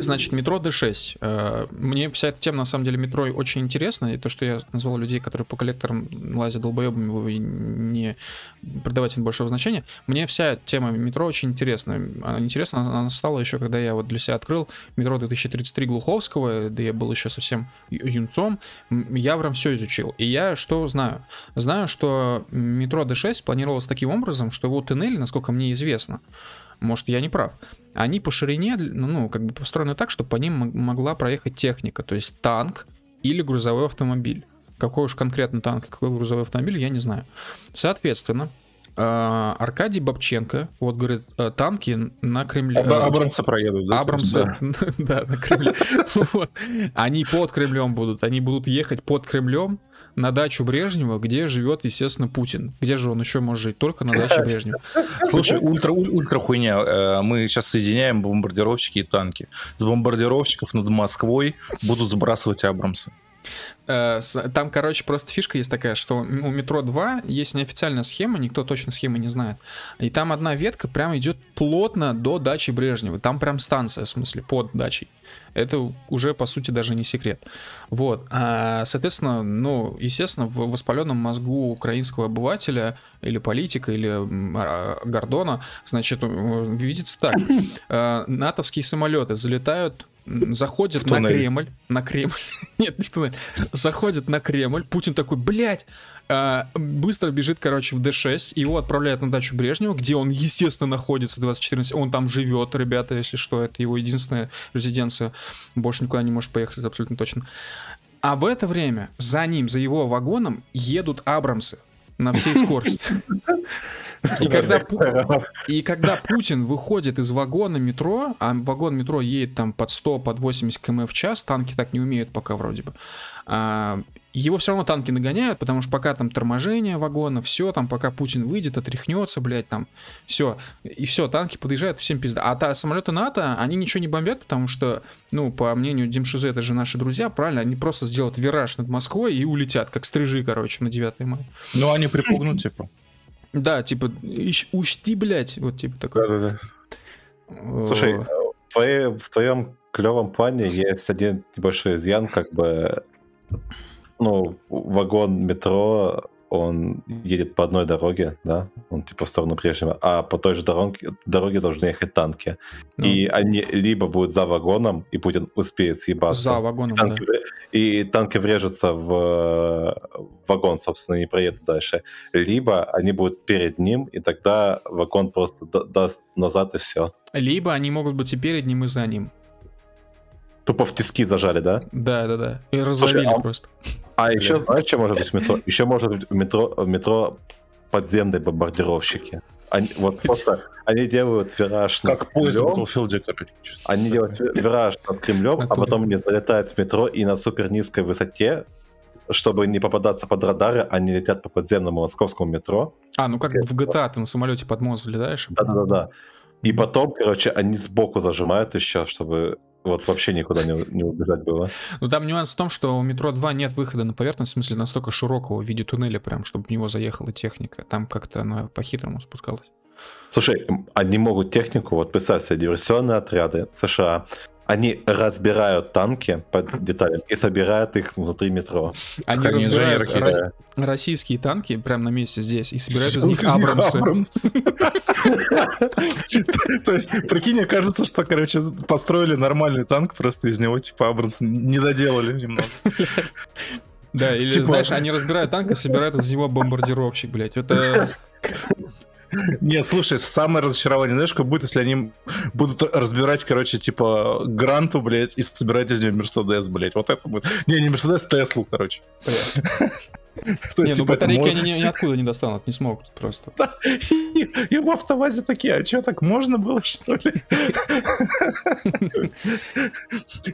Значит, метро D6. Э, мне вся эта тема, на самом деле, метро очень интересна. И то, что я назвал людей, которые по коллекторам лазят долбоебами, вы не придавать им большого значения. Мне вся тема метро очень интересна. Она интересна она стала еще, когда я вот для себя открыл метро 2033 Глуховского, да я был еще совсем юнцом. Я прям все изучил. И я что знаю? Знаю, что метро D6 планировалось таким образом, что его туннели, насколько мне известно, может, я не прав, они по ширине, ну, ну, как бы построены так, чтобы по ним могла проехать техника, то есть танк или грузовой автомобиль. Какой уж конкретно танк, какой грузовой автомобиль, я не знаю. Соответственно, а, Аркадий Бабченко, вот говорит, э, танки на Кремле. Абрамса проедут, да? Абрамса, да, на Кремле. Они под Кремлем будут, они будут ехать под Кремлем, на дачу Брежнева, где живет, естественно, Путин. Где же он еще может жить? Только на даче Брежнева. Слушай, ультра, ультра хуйня. Э, мы сейчас соединяем бомбардировщики и танки. С бомбардировщиков над Москвой будут сбрасывать Абрамсы. Э, там, короче, просто фишка есть такая, что у метро 2 есть неофициальная схема, никто точно схемы не знает. И там одна ветка прям идет плотно до дачи Брежнева. Там прям станция, в смысле, под дачей. Это уже, по сути, даже не секрет. Вот. А, соответственно, ну, естественно, в воспаленном мозгу украинского обывателя или политика, или а, Гордона, значит, видится так. Э, натовские самолеты залетают заходит на Кремль, на Кремль, нет, не в туннель, заходит на Кремль, Путин такой, блядь, а, быстро бежит, короче, в D6, его отправляют на дачу Брежнева, где он, естественно, находится 2014, он там живет, ребята, если что, это его единственная резиденция, больше никуда не может поехать, это абсолютно точно. А в это время за ним, за его вагоном едут Абрамсы на всей скорости. И когда, Пу- и когда Путин выходит из вагона метро, а вагон метро едет там под 100, под 80 км в час, танки так не умеют пока вроде бы, а, его все равно танки нагоняют, потому что пока там торможение вагона, все, там пока Путин выйдет, отряхнется, блядь, там, все, и все, танки подъезжают, всем пизда. А та, самолеты НАТО, они ничего не бомбят, потому что, ну, по мнению Димшизе, это же наши друзья, правильно, они просто сделают вираж над Москвой и улетят, как стрижи, короче, на 9 мая. Ну, они припугнут, типа. Да, типа, учти, блядь, вот типа такой. Да-да-да. Слушай, Э, в, твоей- в твоем клевом плане есть один небольшой изъян, как бы, ну, вагон метро, он едет по одной дороге, да, он типа в сторону прежнего, а по той же дороге, дороге должны ехать танки. ну, И они либо будут за вагоном, и Путин успеет съебаться, за вагоном, да. танки вре- и танки врежутся в э, вагон, собственно, и не проедут дальше. Либо они будут перед ним, и тогда вагон просто да- даст назад, и все. Либо они могут быть и перед ним, и за ним. Тупо в тиски зажали, да? Да, да, да. И развалили а- просто. А еще, знаешь, что может быть в метро? Еще может быть в метро, в метро подземные бомбардировщики. Они, вот просто они делают вираж над Как поезд в Кремлем, Battlefield, они делают ви- вираж над Кремлем, а потом они залетают в метро и на супер низкой высоте, чтобы не попадаться под радары, они летят по подземному московскому метро. А, ну как в GTA ты на самолете под мост залетаешь? Да-да-да. И потом, короче, они сбоку зажимают еще, чтобы вот вообще никуда не, не убежать было. Ну там нюанс в том, что у метро 2 нет выхода на поверхность, в смысле настолько широкого в виде туннеля прям, чтобы в него заехала техника. Там как-то она по-хитрому спускалась. Слушай, они могут технику, вот представь себе, диверсионные отряды США, они разбирают танки по деталям и собирают их внутри метро. Они они разбирают инженеры ро- российские танки прямо на месте здесь и собирают из них Абрамсы. Абрамсы. То есть, прикинь, кажется, что, короче, построили нормальный танк, просто из него, типа, Абрамс не доделали немного. Да, или, Типа- знаешь, они разбирают танк и собирают из него бомбардировщик, блядь. Это... Нет, слушай, самое разочарование, знаешь, как будет, если они будут разбирать, короче, типа, Гранту, блядь, и собирать из нее Мерседес, блядь. Вот это будет. Не, не Мерседес, Теслу, короче. То Не, есть, ну типа, батарейки они ни- ниоткуда не достанут, не смогут просто. И, и в автовазе такие, а что, так можно было, что ли?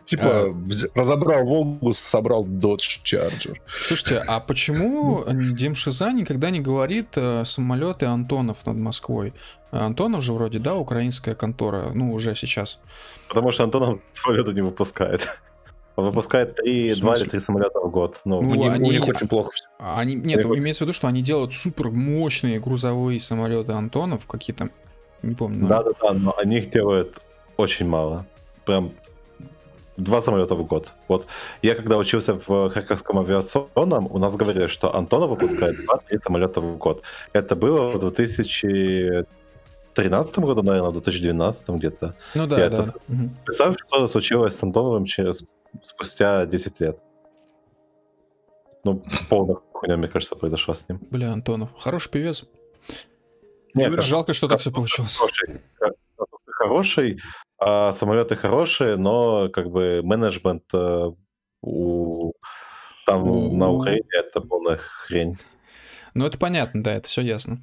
Типа, А. разобрал Волгу, собрал Dodge Charger. Слушайте, а почему Дим Шиза никогда не говорит э, самолеты Антонов над Москвой? Антонов же вроде, да, украинская контора, ну, уже сейчас. Потому что Антонов самолеты не выпускает. Он выпускает три, В два или смысле? три самолета в год. Ну, Ну, У них- они- у них очень плохо все. А Они, нет, вот- имеется в виду, что они делают супер мощные грузовые самолеты Антонов, какие-то, не помню. да, да, да, но они их делают очень мало. Прям два самолета в год. Вот я когда учился в Харьковском авиационном, у нас говорили, что Антонов выпускает 2-3 самолета в год. Это было в 2013 году, наверное, в 2012 где-то. Ну да, Я да. это- Мгм. Представь, что случилось с Антоновым через спустя 10 лет. Ну, полная хуйня, мне кажется, произошла с ним. Бля, Антонов. Хороший певец. Нет, Жалко, что так все получилось. хороший, хороший, а самолеты хорошие, но как бы менеджмент э, у там У- на Украине это полная хрень. Ну, это понятно, да, это все ясно.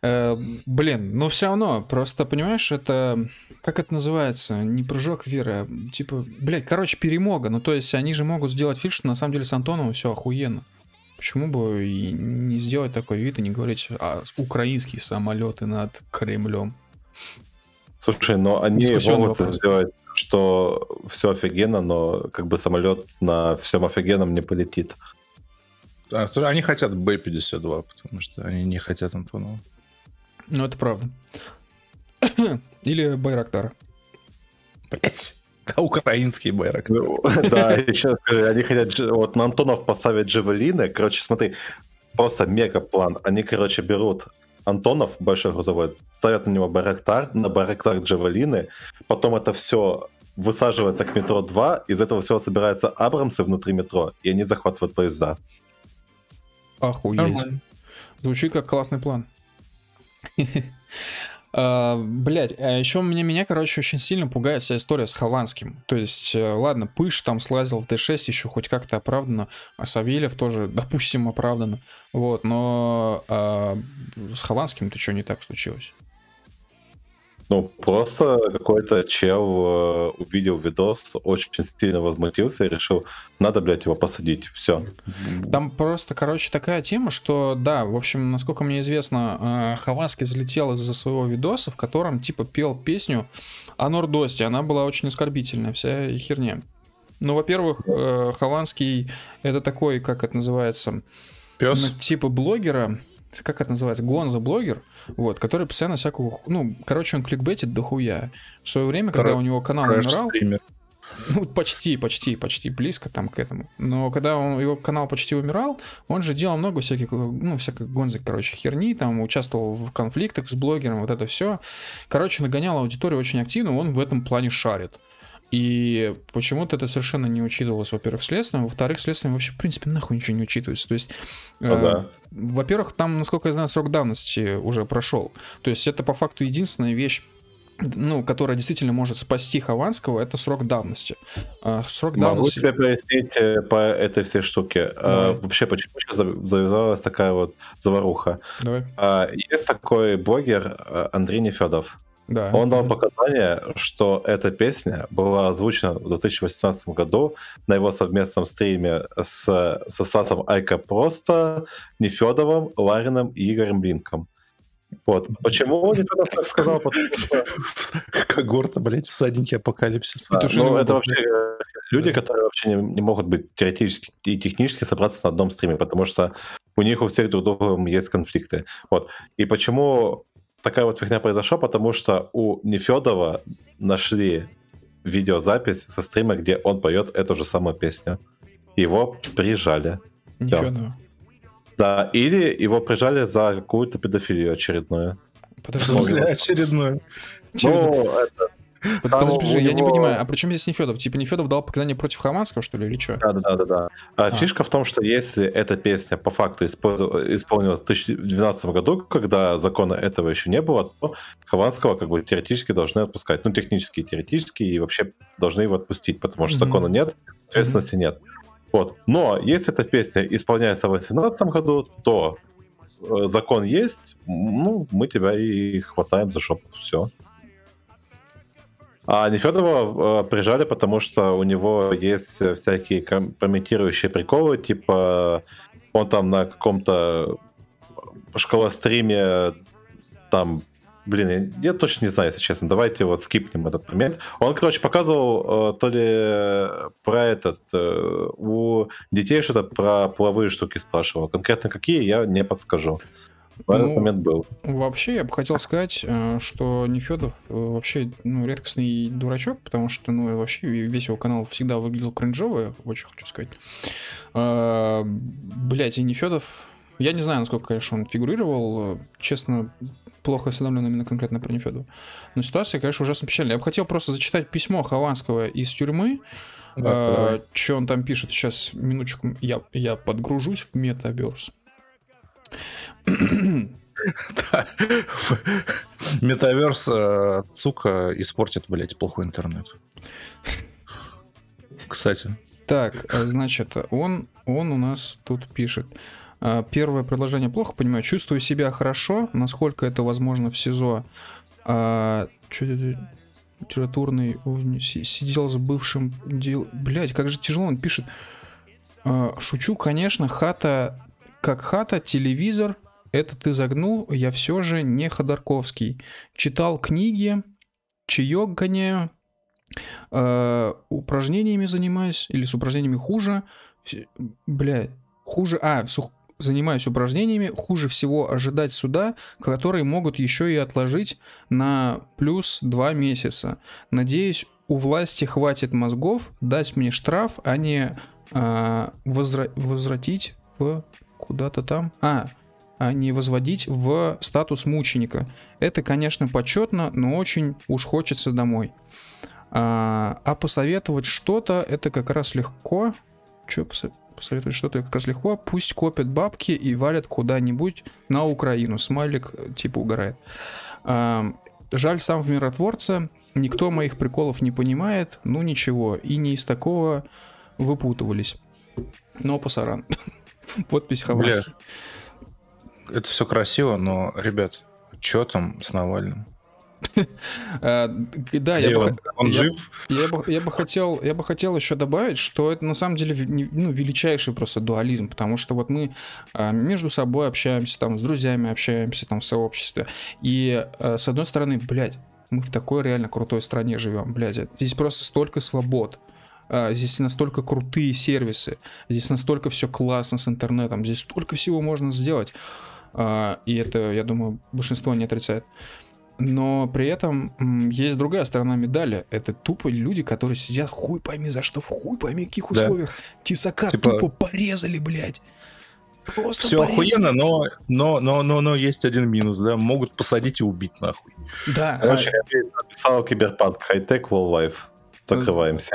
Э, блин, но все равно, просто, понимаешь, это... Как это называется? Не прыжок веры, а, типа, блядь, короче, перемога. Ну, то есть, они же могут сделать фишь, что на самом деле с Антоновым все охуенно. Почему бы и не сделать такой вид и не говорить, а украинские самолеты над Кремлем? Слушай, но они Дискуссионный могут вопрос. сделать, что все офигенно, но как бы самолет на всем офигенном не полетит. А, Они хотят Б-52, потому что они не хотят Антонова. Ну, это правда. Или Байрактара. Блять. Да, украинский байрак. Ну, Да, еще скажи, они хотят вот на Антонов поставить джавелины. Короче, смотри, просто мега план. Они, короче, берут Антонов, большой грузовой, ставят на него Байрактар, на Байрактар джавелины, потом это все высаживается к метро 2, из этого всего собираются Абрамсы внутри метро, и они захватывают поезда. Охуеть. Нормально. Звучит как классный план. А, блять, а еще меня, меня, короче, очень сильно пугает вся история с Хованским. То есть, э, ладно, Пыш там слазил в D6, еще хоть как-то оправдано, а Савельев тоже, допустим, оправдано. Вот, но а, с Хованским-то что не так случилось? Ну, просто какой-то чел э, увидел видос, очень сильно возмутился и решил, надо, блядь, его посадить. Все. Там просто, короче, такая тема, что, да, в общем, насколько мне известно, э, Хованский залетел из-за своего видоса, в котором, типа, пел песню о Нордосте. Она была очень оскорбительная, вся херня. Ну, во-первых, э, Хованский это такой, как это называется, Пес. ну, типа блогера, как это называется, гонза-блогер, вот, который постоянно всякого, ну, короче, он кликбейтит дохуя. В свое время, когда Трэш- у него канал умирал, Трэш-стример. ну, почти, почти, почти близко там к этому. Но когда он, его канал почти умирал, он же делал много всяких, ну, всякой гонзы, короче, херни, там, участвовал в конфликтах с блогером, вот это все. Короче, нагонял аудиторию очень активно, он в этом плане шарит. И почему-то это совершенно не учитывалось, во-первых, следствием, во-вторых, следствием вообще, в принципе, нахуй ничего не учитывается. То есть, Ну э, да. во-первых, там, насколько я знаю, срок давности уже прошел. То есть это по факту единственная вещь, ну, которая действительно может спасти Хованского, это срок давности. А срок Могу давности... тебе пояснить э, по этой всей штуке. А, Давай. Вообще, почему сейчас зав- завязалась такая вот заваруха? Давай. А, Есть такой блогер э, Андрей Нефедов. Да. Он дал показания, что эта песня была озвучена в 2018 году на его совместном стриме с, со Сатом Айка Просто, Нефедовым, Ларином и Игорем Блинком. Вот. Почему Нефедов так сказал? Когорта, блядь, всадники апокалипсиса. Петушиный ну, это вообще люди, которые вообще не, не могут быть теоретически и технически собраться на одном стриме, потому что у них у всех друг другом есть конфликты. Вот. И почему такая вот фигня произошла? Потому что у Нефедова нашли видеозапись со стрима, где он поет эту же самую песню. Его прижали. Нифига. Да, или его прижали за какую-то педофилию очередную. Подожди, смысле, очередной. Ну, это, под- там подожди, у я не понимаю, а при чем здесь Нефедов? Типа Нефедов дал показания против Хованского, что ли, или что? Да, да, да, да, да. А, А. Фишка в том, что если эта песня по факту испо- исполнилась в 2012 году, когда закона этого еще не было, то Хованского как бы теоретически должны отпускать. Ну, технически и теоретически, и вообще должны его отпустить, потому что закона нет, ответственности нет. Вот. Но если эта песня исполняется в 2018 году, то э, закон есть, ну, мы тебя и хватаем за жопу. Все. А Нефедова э, прижали, потому что у него есть всякие компрометирующие приколы, типа он там на каком-то школа-стриме там, блин, я, я точно не знаю, если честно, давайте вот скипнем этот момент. Он, короче, показывал э, то ли про этот, э, у детей что-то про половые штуки спрашивал. Конкретно какие, я не подскажу. Но этот Ну, момент был. Вообще, я бы хотел сказать, э, что Нефедов э, вообще ну, редкостный дурачок, потому что ну, вообще весь его канал всегда выглядел кринжово, я очень хочу сказать. Блять, и Нефедов, я не знаю, насколько, конечно, он фигурировал, э, честно, плохо осведомлен именно конкретно про Нефедова. Но ситуация, конечно, ужасно печальная. Я бы хотел просто зачитать письмо Хованского из тюрьмы, Да, что он там пишет? Сейчас, минуточку, я, я подгружусь в метаверс. Метаверс э, Цука испортит, блядь, плохой интернет. Кстати. Так, э, значит, он, он у нас тут пишет. А, Первое предложение плохо понимаю. Чувствую себя хорошо, насколько это возможно в СИЗО. А, литературный сидел с бывшим дел... Блять, как же тяжело он пишет. Шучу, конечно, хата как хата, телевизор. Это ты загнул, я все же не Ходорковский. Читал книги, чаек гоняю, э, упражнениями занимаюсь, или с упражнениями хуже. Бля, хуже... А, с ух- занимаюсь упражнениями, хуже всего ожидать суда, которые могут еще и отложить на плюс 2 месяца. Надеюсь, у власти хватит мозгов дать мне штраф, а не а, возра- возвратить в куда-то там. А, а не возводить в статус мученика. Это, конечно, почетно, но очень уж хочется домой. А, а посоветовать что-то, это как раз легко. Посо- посоветовать что-то как раз легко. Пусть копят бабки и валят куда-нибудь на Украину. Смайлик э, типа угорает. А, жаль, сам в миротворце. Никто моих приколов не понимает. Ну ничего. И не из такого выпутывались. Но пасаран. Подпись Хованский. Это все красиво, но, ребят, что там с Навальным? Да, я бы, он? Он я- жив? я бы, я бы хотел, я бы хотел еще добавить, что это на самом деле ну, величайший просто дуализм, потому что вот мы а, между собой общаемся, там, с друзьями общаемся, там, в сообществе, и а, с одной стороны, блядь, мы в такой реально крутой стране живем, блядь, здесь просто столько свобод, здесь настолько крутые сервисы, здесь настолько все классно с интернетом, здесь столько всего можно сделать, А, и это, я думаю, большинство не отрицает. Но при этом есть другая сторона медали. Это тупо люди, которые сидят хуй пойми за что, в хуй пойми каких Да. условиях. Тесака Типа- тупо порезали, блядь. Просто Все порезали. охуенно, но, но, но, но, но есть один минус, да, могут посадить и убить нахуй. Да, Короче, а, я написал Киберпанк, хай-тек, low life. Закрываемся.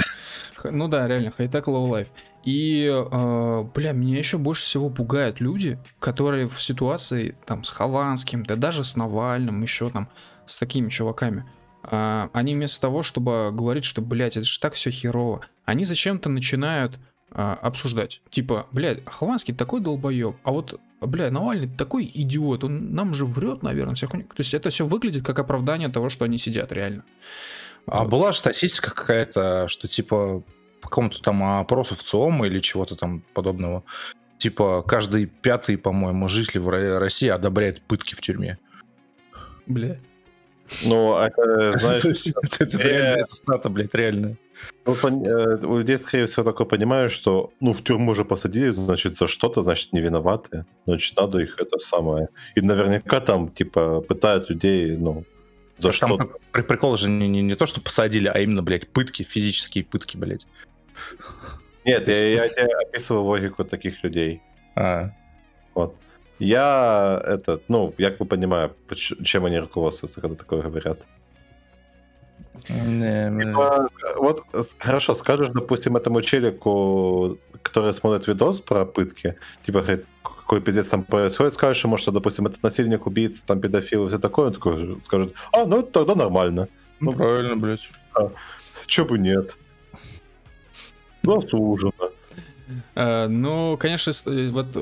Ну да, реально, хай-тек low life. И, э, бля, меня еще больше всего пугают люди, которые в ситуации там с Хованским, да даже с Навальным, еще там с такими чуваками, а, они вместо того, чтобы говорить, что, блядь, это же так все херово, они зачем-то начинают а, обсуждать. Типа, блядь, Хованский такой долбоеб, а вот, бля, Навальный такой идиот, он нам же врет, наверное, всех. То есть это все выглядит как оправдание того, что они сидят реально. А Вот. была же статистика какая-то, что типа по какому-то там опросу в ЦИОМа или чего-то там подобного, типа каждый пятый, по-моему, житель в Ро- России одобряет пытки в тюрьме. Бля. Ну, это, знаешь, это- э, реально, стата, блядь, реально. ну, пон- э, скорее всего, такое понимаю, что, ну, в тюрьму же посадили, значит, за что-то, значит, не виноваты. Значит, надо их это самое. И наверняка там, типа, пытают людей, ну, за Там что при- прикол же не, не, не то, что посадили, а именно, блядь, пытки, физические пытки, блядь. Нет, я, я тебе описываю логику таких людей. А, Вот. Я это, ну, я как бы понимаю, чем они руководствуются, когда такое говорят. не. Типа, Вот хорошо, скажешь, допустим, этому челику, который смотрит видос про пытки, типа, говорит, какой пиздец там происходит, скажешь ему, что, допустим, этот насильник, убийца, там, педофил и все такое, он такой скажет, а, ну, тогда нормально. Ну, правильно, блядь. Че бы нет. Заслуженно. Э, Ну, конечно, э, вот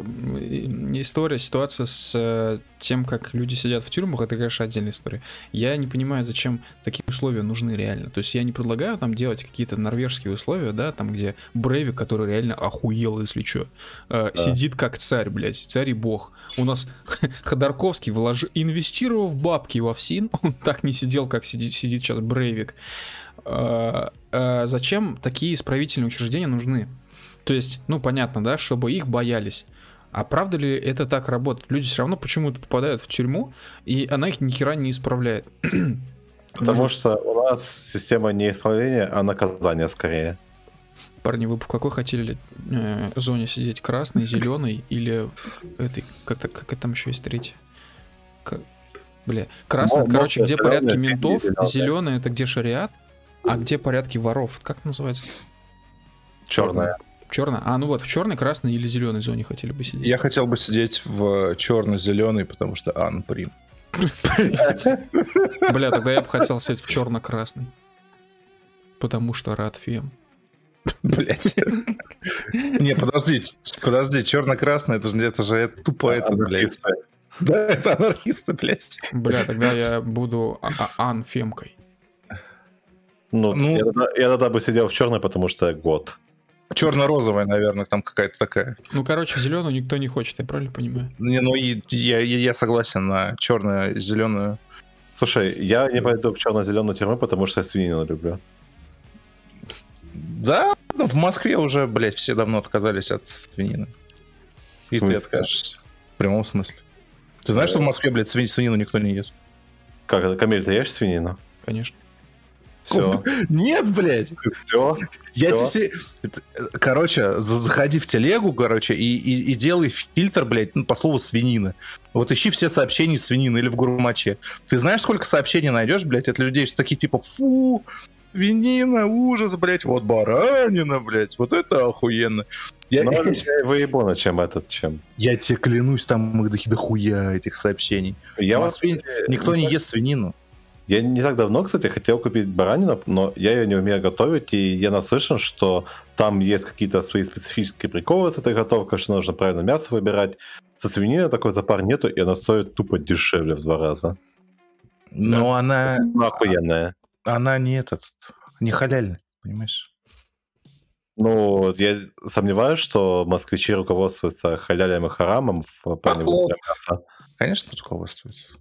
история, ситуация с э, тем, как люди сидят в тюрьмах, это, конечно, отдельная история. Я не понимаю, зачем такие условия нужны реально. То есть я не предлагаю там делать какие-то норвежские условия, да, там, где Брейвик, который реально охуел, если что, сидит как царь, блядь, царь и бог. У нас Ходорковский вложи... инвестировал в бабки во ФСИН, он так не сидел, как сидит, сидит сейчас Брейвик. Зачем такие исправительные учреждения нужны? То есть, ну понятно, да, чтобы их боялись. А правда ли это так работает? Люди все равно почему-то попадают в тюрьму, и она их ни хера не исправляет. Потому Может, что у нас система не исправления, а наказания скорее. Парни, вы в какой хотели э, зоне сидеть? Красный, зеленый или этой, как, как, как там еще есть третий? Как- Бля, красный, Ну, короче, где зелёный, порядки зеленый, ментов, зеленый. зеленый это где шариат, а где порядки воров? Как это называется? Черная. Черный. А, ну вот, в черной, красной или зеленой зоне хотели бы сидеть. Я хотел бы сидеть в черно-зеленый, потому что Ан Прим. Бля, тогда я бы хотел сидеть в черно-красный. Потому что рад фем. Блять. Не, подожди, подожди, черно-красный, это же, это же это тупо это, блядь. Да, это анархисты, блядь. Бля, тогда я буду а- а- анфемкой. Ну, Ну- я, тогда, я тогда бы сидел в черной, потому что год. Черно-розовая, наверное, там какая-то такая. Ну, короче, зеленую никто не хочет, я правильно понимаю? Не, ну и я, я, согласен на черно-зеленую. Слушай, я не пойду в черно-зеленую тюрьму, потому что я свинину люблю. Да, ну, в Москве уже, блядь, все давно отказались от свинины. И ты откажешься. В прямом смысле. Ты знаешь, что в Москве, блядь, свини- свинину никто не ест? Как это, Камиль, ты ешь свинину? Конечно. Все. Нет, блядь. Все. Я Всё. тебе... Короче, за- заходи в телегу, короче, и, и, и делай фильтр, блядь, ну, по слову свинина. Вот ищи все сообщения свинины или в гурмаче. Ты знаешь, сколько сообщений найдешь, блядь, от людей, что такие типа, фу, свинина, ужас, блядь, вот баранина, блядь, вот это охуенно. Я, Ну, я выебона, чем этот, чем. я тебе клянусь, там их до- дохуя этих сообщений. Я В вас Москве Никто не ест свинину. Я не так давно, кстати, хотел купить баранину, но я ее не умею готовить, и я наслышан, что там есть какие-то свои специфические приколы с этой готовкой, что нужно правильно мясо выбирать. Со свининой такой запар нету, и она стоит тупо дешевле в два раза. Но она, Ну, охуенная. она не этот, не халяльная, понимаешь? Ну, я сомневаюсь, что москвичи руководствуются халялем и харамом в плане. Конечно, руководствуется.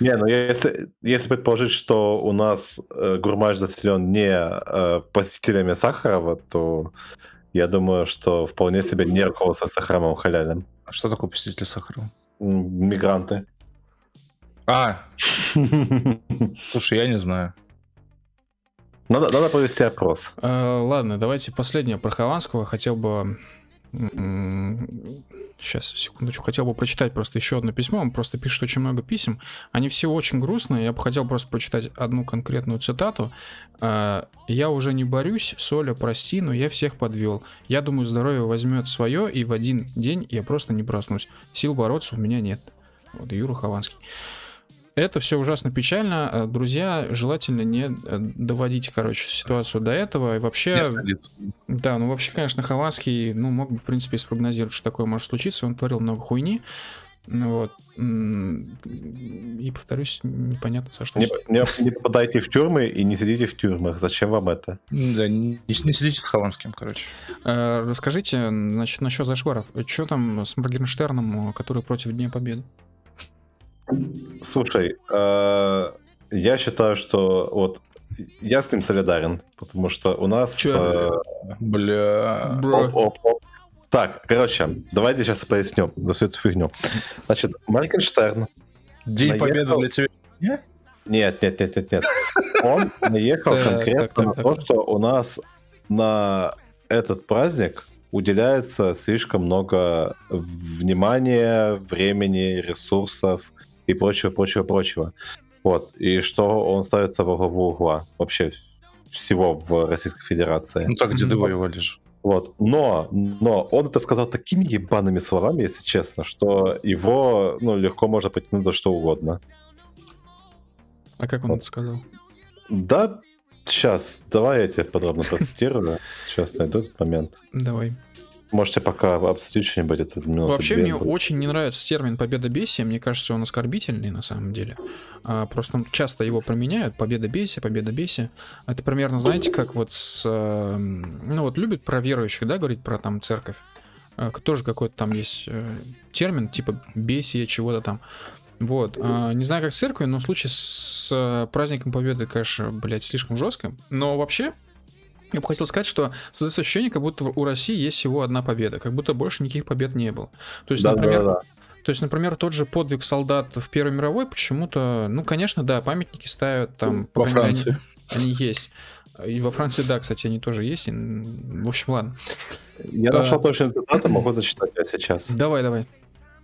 Не, ну если, если предположить, что у нас э, гурмаш заселен не э, посетителями Сахарова, то я думаю, что вполне себе не руководствуется храмом халялем. А Что такое посетитель Сахарова? Мигранты. А, слушай, я не знаю. Надо, надо провести опрос. Э, ладно, давайте последнее про Хованского. Хотел бы... Сейчас, секундочку. Хотел бы прочитать просто еще одно письмо. Он просто пишет очень много писем. Они все очень грустные. Я бы хотел просто прочитать одну конкретную цитату. Э, «Я уже не борюсь, Соля, прости, но я всех подвел. Я думаю, здоровье возьмет свое, и в один день я просто не проснусь. Сил бороться у меня нет». Вот, Юра Хованский. Это все ужасно печально. Э, Друзья, желательно не э, доводить, короче, ситуацию до этого. И вообще, да, ну вообще, конечно, Хованский, ну, мог бы, в принципе, спрогнозировать, что такое может случиться. Он творил много хуйни. Ну Вот. И, повторюсь, непонятно, за что. Не, не- не попадайте в тюрьмы и не сидите в тюрьмах. Зачем вам это? Да, не, не следите с Хованским, короче. Э, Расскажите, значит, насчет зашкваров. Что там с Моргенштерном, который против Дня Победы? Слушай, э, я считаю, что вот я с ним солидарен, потому что у нас... Чё? э, Бля. Бро. Оп, оп, оп. Так, короче, давайте сейчас поясню за всю эту фигню. Значит, Моргенштерн. День Наехал. победы для тебя. Нет, нет, нет, нет, нет. Он наехал конкретно на то, что у нас на этот праздник уделяется слишком много внимания, времени, ресурсов и прочего, прочего, прочего. Вот. И что он ставится во главу угла вообще всего в Российской Федерации. Ну так, деды воевали же. Вот. Но, но он это сказал такими ебаными словами, если честно, что его ну, легко можно притянуть за что угодно. А как он Вот. это сказал? Да, сейчас, давай я тебе подробно процитирую. Сейчас найду этот момент. Давай. Можете пока обсудить что-нибудь. Это минуты Вообще две мне будет. очень не нравится термин победобесие. Мне кажется, он оскорбительный на самом деле. А, просто часто его применяют. Победобесие, победобесие. Это примерно, знаете, как вот с... э, Ну вот любят про верующих, да, говорить про там церковь. Э, Тоже какой-то там есть э, термин, типа бесие чего-то там. Вот. А, Не знаю, как с церковью, но в случае с э, праздником Победы, конечно, блядь, слишком жестко. Но вообще, я бы хотел сказать, что создается ощущение, как будто у России есть всего одна победа, как будто больше никаких побед не было. То есть, Да, например, да, да. то есть, например, тот же подвиг солдат в Первой мировой почему-то, ну, конечно, да, памятники ставят там. Во Франции. Они, они есть. И во Франции, да, кстати, они тоже есть. В общем, ладно. Я А. нашел точную цитату, могу зачитать сейчас. Давай, давай.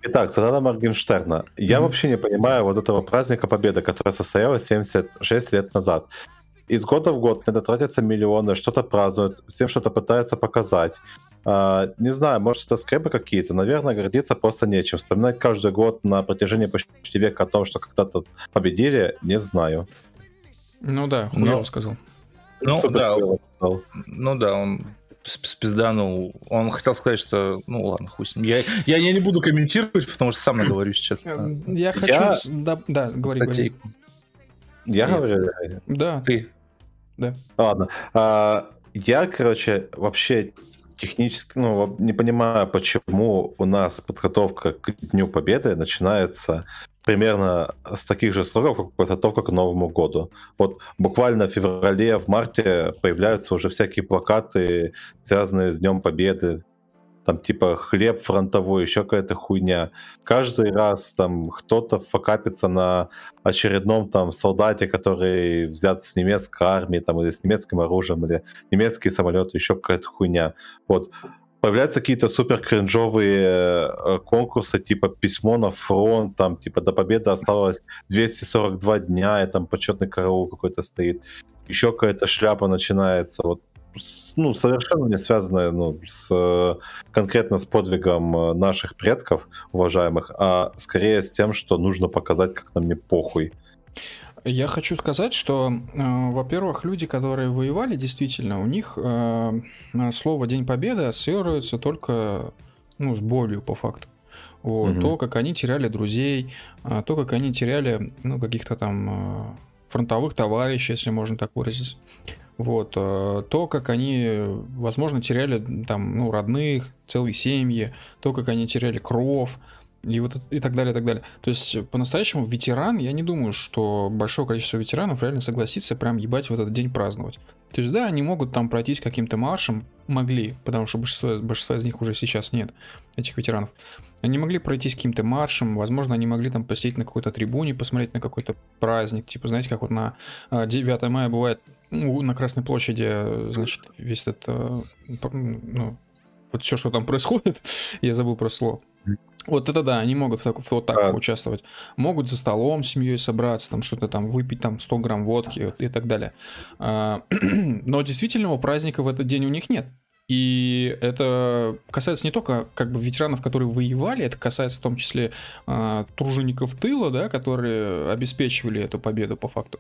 Итак, цитата Моргенштерна. «Я вообще не понимаю вот этого праздника Победы, который состоялась 76 лет назад. Из года в год на это тратятся миллионы, что-то празднуют, всем что-то пытаются показать. А, не знаю, может, это скрепы какие-то. Наверное, гордиться просто нечем. Вспоминать каждый год на протяжении почти века о том, что когда-то победили, не знаю. Ну да, Ну, хуёво сказал. Ну, Супер да, сказал. ну да, он сп- спизданул. Он хотел сказать, что... Ну ладно, хуй с ним. Я, я, я не буду комментировать, потому что сам наговорю сейчас. Я хочу... Я- Да, да, говори, говори. Я Нет. говорю, Да, Ты. Ладно. А, я, короче, вообще технически, ну, не понимаю, почему у нас подготовка к Дню Победы начинается примерно с таких же сроков, как подготовка к Новому году. Вот буквально в феврале, в марте появляются уже всякие плакаты, связанные с Днем Победы. Там типа хлеб фронтовой, еще какая-то хуйня. Каждый раз там кто-то факапится на очередном там солдате, который взят с немецкой армии, там, или с немецким оружием, или немецкие самолеты, еще какая-то хуйня. Вот. Появляются какие-то супер кринжовые э, конкурсы, типа письмо на фронт, там, типа, до победы осталось 242 дня, и там почетный караул какой-то стоит. еще какая-то шляпа начинается. Вот ну, совершенно не связанная ну, с, конкретно с подвигом э, наших предков, уважаемых, а скорее с тем, что нужно показать, как нам не похуй. Я хочу сказать, что, э, во-первых, люди, которые воевали, действительно, у них э, слово День Победы ассоциируется только ну, с болью по факту. Вот, угу. То, как они теряли друзей, э, то, как они теряли ну, каких-то там э, фронтовых товарищей, если можно так выразиться. Вот, э, то, как они, возможно, теряли там, ну, родных, целые семьи, то, как они теряли кров, и вот и так далее, и так далее. То есть, по-настоящему, ветеран, я не думаю, что большое количество ветеранов реально согласится прям ебать в этот день праздновать. То есть, да, они могут там пройтись каким-то маршем, могли, потому что большинство, большинство из них уже сейчас нет, этих ветеранов. Они могли пройтись каким-то маршем, возможно, они могли там посидеть на какой-то трибуне, посмотреть на какой-то праздник. Типа, знаете, как вот на 9 а, мая бывает ну, на Красной площади, значит, весь этот, э, ну, вот все, что там происходит, я забыл про слово. Вот это да, они могут так, вот так а. участвовать. Могут за столом с семьей собраться, там что-то там выпить, там 100 грамм водки и так далее. А, но действительного праздника в этот день у них нет. И это касается не только как бы ветеранов, которые воевали, это касается в том числе э, тружеников тыла, да, которые обеспечивали эту победу по факту.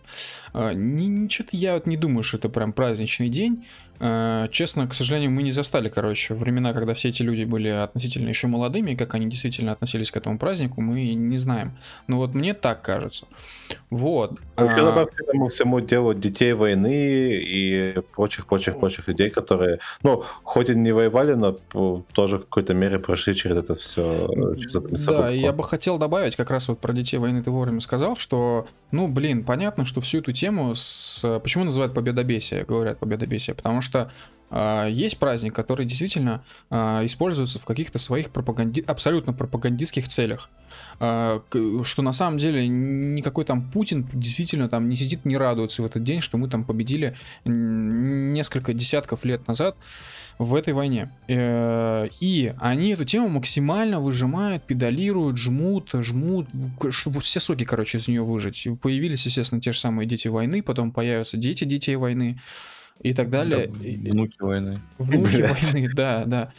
Э, Ничего я вот не думаю, что это прям праздничный день. Э, честно, к сожалению, мы не застали, короче, времена, когда все эти люди были относительно еще молодыми, как они действительно относились к этому празднику, мы не знаем. Но вот мне так кажется. Вот. Еще а... добавь к этому всему делу детей войны и прочих-прочих-прочих людей, которые, ну, хоть и не воевали, но тоже в какой-то мере прошли через это все. Через это да, я бы хотел добавить как раз вот про детей войны ты вовремя сказал, что, ну, блин, понятно, что всю эту тему с... Почему называют победобесие, говорят победобесие? Потому что что э, есть праздник, который действительно э, используется в каких-то своих пропаганди... абсолютно пропагандистских целях. Э, что на самом деле никакой там Путин действительно там не сидит, не радуется в этот день, что мы там победили несколько десятков лет назад в этой войне. Э, и они эту тему максимально выжимают, педалируют, жмут, жмут, чтобы все соки, короче, из нее выжить. Появились, естественно, те же самые дети войны, потом появятся дети детей войны и так далее. Да, внуки войны. Внуки Блять. войны, да, да.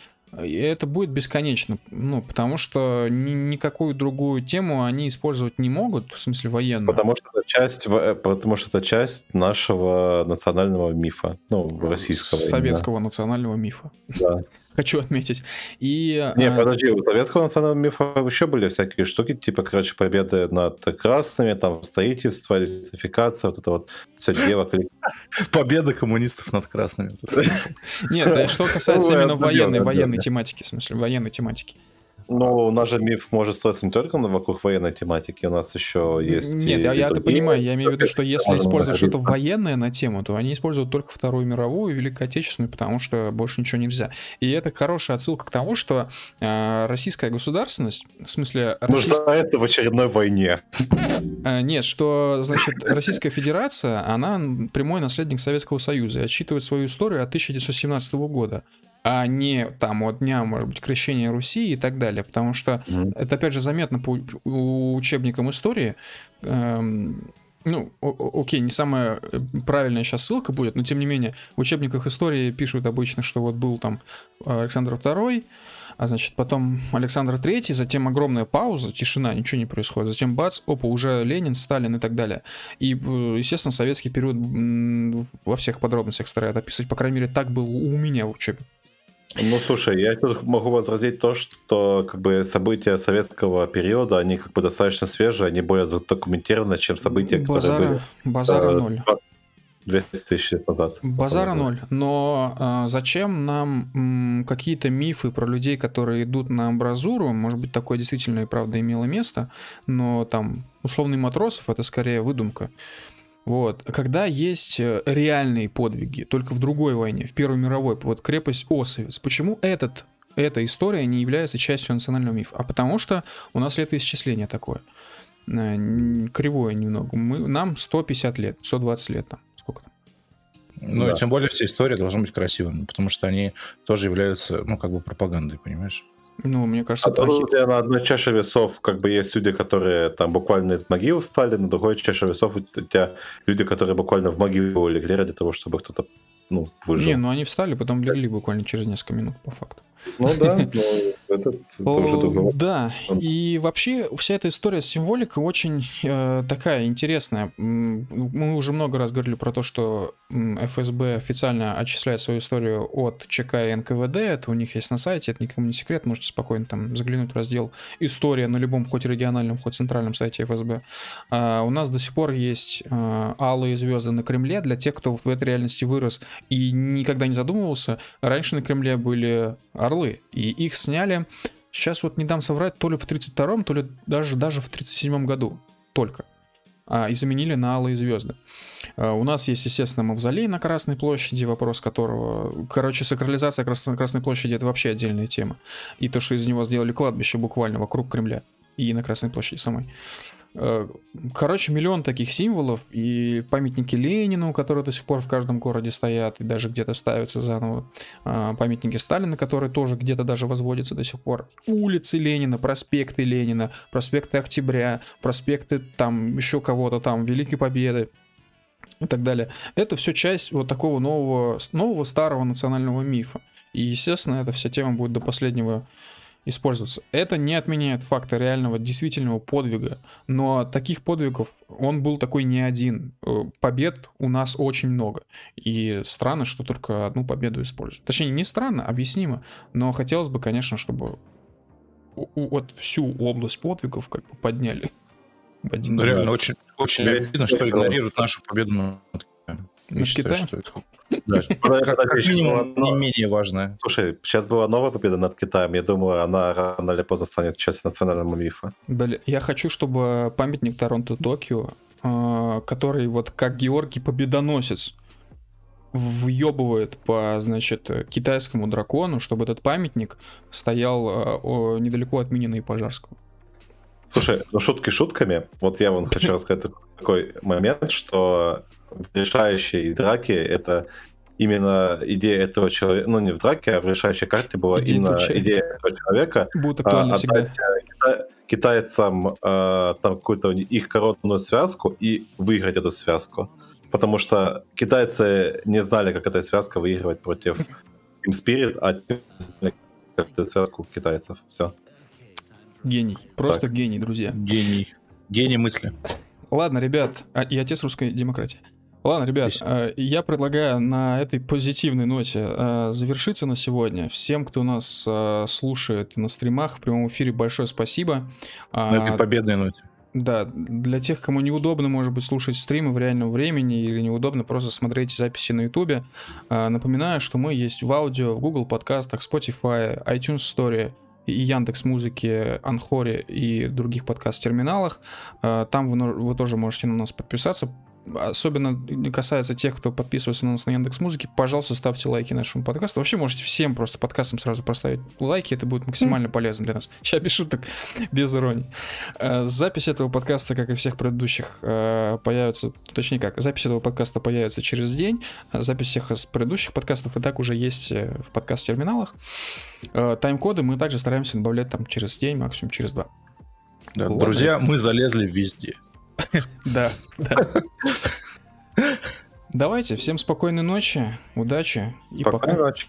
И это будет бесконечно, ну, потому что ни, никакую другую тему они использовать не могут, в смысле военную. Потому что это часть, э, потому что это часть нашего национального мифа, ну, российского. Советского именно. национального мифа. Да хочу отметить. И, Не, а... подожди, у советского национального мифа еще были всякие штуки, типа, короче, победы над красными, там, строительство, электрификация, вот это вот все дело. Победа коммунистов над красными. Нет, что касается именно военной, военной тематики, в смысле, военной тематики. Ну, у нас же миф может строиться не только вокруг военной тематики, у нас еще есть... Нет, я, я это понимаю, я имею в виду, что если использовать что-то военное на тему, то они используют только Вторую мировую и Великую Отечественную, потому что больше ничего нельзя. И это хорошая отсылка к тому, что э, российская государственность, в смысле... Российск... Нуждается в очередной войне. Э, нет, что, значит, Российская Федерация, она прямой наследник Советского Союза и отсчитывает свою историю от 1917 года а не там от дня, может быть, крещения Руси и так далее. Потому что mm-hmm. это, опять же, заметно по учебникам истории. Эм, ну, окей, не самая э, правильная сейчас ссылка будет, но тем не менее, в учебниках истории пишут обычно, что вот был там Александр II, а значит, потом Александр III, затем огромная пауза, тишина, ничего не происходит, затем бац, опа, уже Ленин, Сталин и так далее. И, э, естественно, советский период во всех подробностях стараются описывать, по крайней мере, так был у меня в учебе. Ну, слушай, я тут могу возразить то, что как бы события советского периода, они как бы достаточно свежие, они более задокументированы, чем события, базара, которые были... Базара э, ноль. 200 тысяч лет назад. Базара ноль. Но э, зачем нам м, какие-то мифы про людей, которые идут на амбразуру? Может быть, такое действительно и правда имело место, но там условный матросов это скорее выдумка. Вот. Когда есть э, реальные подвиги, только в другой войне, в Первой мировой, вот крепость Осовец, почему этот, эта история не является частью национального мифа? А потому что у нас летоисчисление такое. Э, кривое немного. Мы, нам 150 лет, 120 лет там. Сколько там? Ну, да. и тем более вся история должна быть красивой, потому что они тоже являются, ну, как бы пропагандой, понимаешь? Ну, мне кажется, А у на одной чаше весов как бы есть люди, которые там буквально из могил встали, на другой чаше весов у тебя люди, которые буквально в могилу легли ради того, чтобы кто-то ну, выжил. Не, ну они встали, потом легли буквально через несколько минут, по факту. Ну да, но этот тоже другой. Да, и вообще вся эта история с символикой очень э, такая интересная. Мы уже много раз говорили про то, что ФСБ официально отчисляет свою историю от ЧК и НКВД, это у них есть на сайте, это никому не секрет, можете спокойно там заглянуть в раздел «История» на любом хоть региональном, хоть центральном сайте ФСБ. А у нас до сих пор есть э, алые звезды на Кремле для тех, кто в этой реальности вырос и никогда не задумывался. Раньше на Кремле были орлы, и их сняли Сейчас вот не дам соврать, то ли в 32-м, то ли даже, даже в 37-м году. Только. А, и заменили на алые звезды. А, у нас есть, естественно, мавзолей на Красной площади, вопрос которого... Короче, сакрализация Крас- Красной площади — это вообще отдельная тема. И то, что из него сделали кладбище буквально вокруг Кремля. И на Красной площади самой. Э, Короче, миллион таких символов и памятники Ленину, которые до сих пор в каждом городе стоят и даже где-то ставятся заново. А, Памятники Сталина, которые тоже где-то даже возводятся до сих пор. Улицы Ленина, проспекты Ленина, проспекты Октября, проспекты там еще кого-то там, Великой Победы и так далее. Это все часть вот такого нового, нового старого национального мифа. И, естественно, эта вся тема будет до последнего использоваться. Это не отменяет факта реального, действительного подвига, но таких подвигов, он был такой не один. Э, Побед у нас очень много. И странно, что только одну победу используют. Точнее, не странно, объяснимо, но хотелось бы, конечно, чтобы вот всю область подвигов как бы подняли. в один. Реально, очень, очень обидно, что игнорируют нашу победу над Китаем. Я Над считаю, Китаем? что это- Да, как, минимум не менее важное. Слушай, сейчас была новая победа над Китаем. Я думаю, она рано или поздно станет частью национального мифа. Бля, я хочу, чтобы памятник Торонто-Токио, э, который вот как Георгий Победоносец въебывает по, значит, китайскому дракону, чтобы этот памятник стоял о, недалеко от Минина и Пожарского. Слушай, ну шутки шутками. Вот я вам хочу рассказать такой момент, что решающей драке это именно идея этого человека, ну не в драке, а в решающей карте была Идея именно этого человека. идея этого человека Будет а, актуально всегда. отдать э, кита- китайцам э, там какую-то у них- их коронную связку и выиграть эту связку. Потому что китайцы не знали, как эта связка выигрывать против Team Spirit, а эту связку китайцев. Все. Гений. Просто гений, друзья. Гений. Гений мысли. Ладно, ребят, а, и отец русской демократии. Ладно, ребят, Есть. э, я предлагаю на этой позитивной ноте э, завершиться на сегодня. Всем, кто нас э, слушает на стримах в прямом эфире, большое спасибо. На А, этой победной ноте. Да, для тех, кому неудобно, может быть, слушать стримы в реальном времени или неудобно просто смотреть записи на Ютубе, а, напоминаю, что мы есть в аудио, в Google подкастах, Spotify, iTunes Story и Яндекс Музыки, Анхоре и других подкаст-терминалах. А, Там вы, вы тоже можете на нас подписаться. Особенно касается тех, кто подписывается на нас на Яндекс Музыке, пожалуйста, ставьте лайки нашему подкасту. Вообще можете всем просто подкастам сразу поставить лайки, это будет максимально полезно для нас. Сейчас без шуток, без иронии. Э, Запись этого подкаста, как и всех предыдущих, э, появится, точнее как, запись этого подкаста появится через день. А Запись всех из предыдущих подкастов и так уже есть э, в подкаст-терминалах. Тайм-коды мы также стараемся добавлять там через день, максимум через два. Да, Ладно. друзья, мы залезли везде. Да, да. Давайте, всем спокойной ночи, удачи и Спокойной пока. ночи.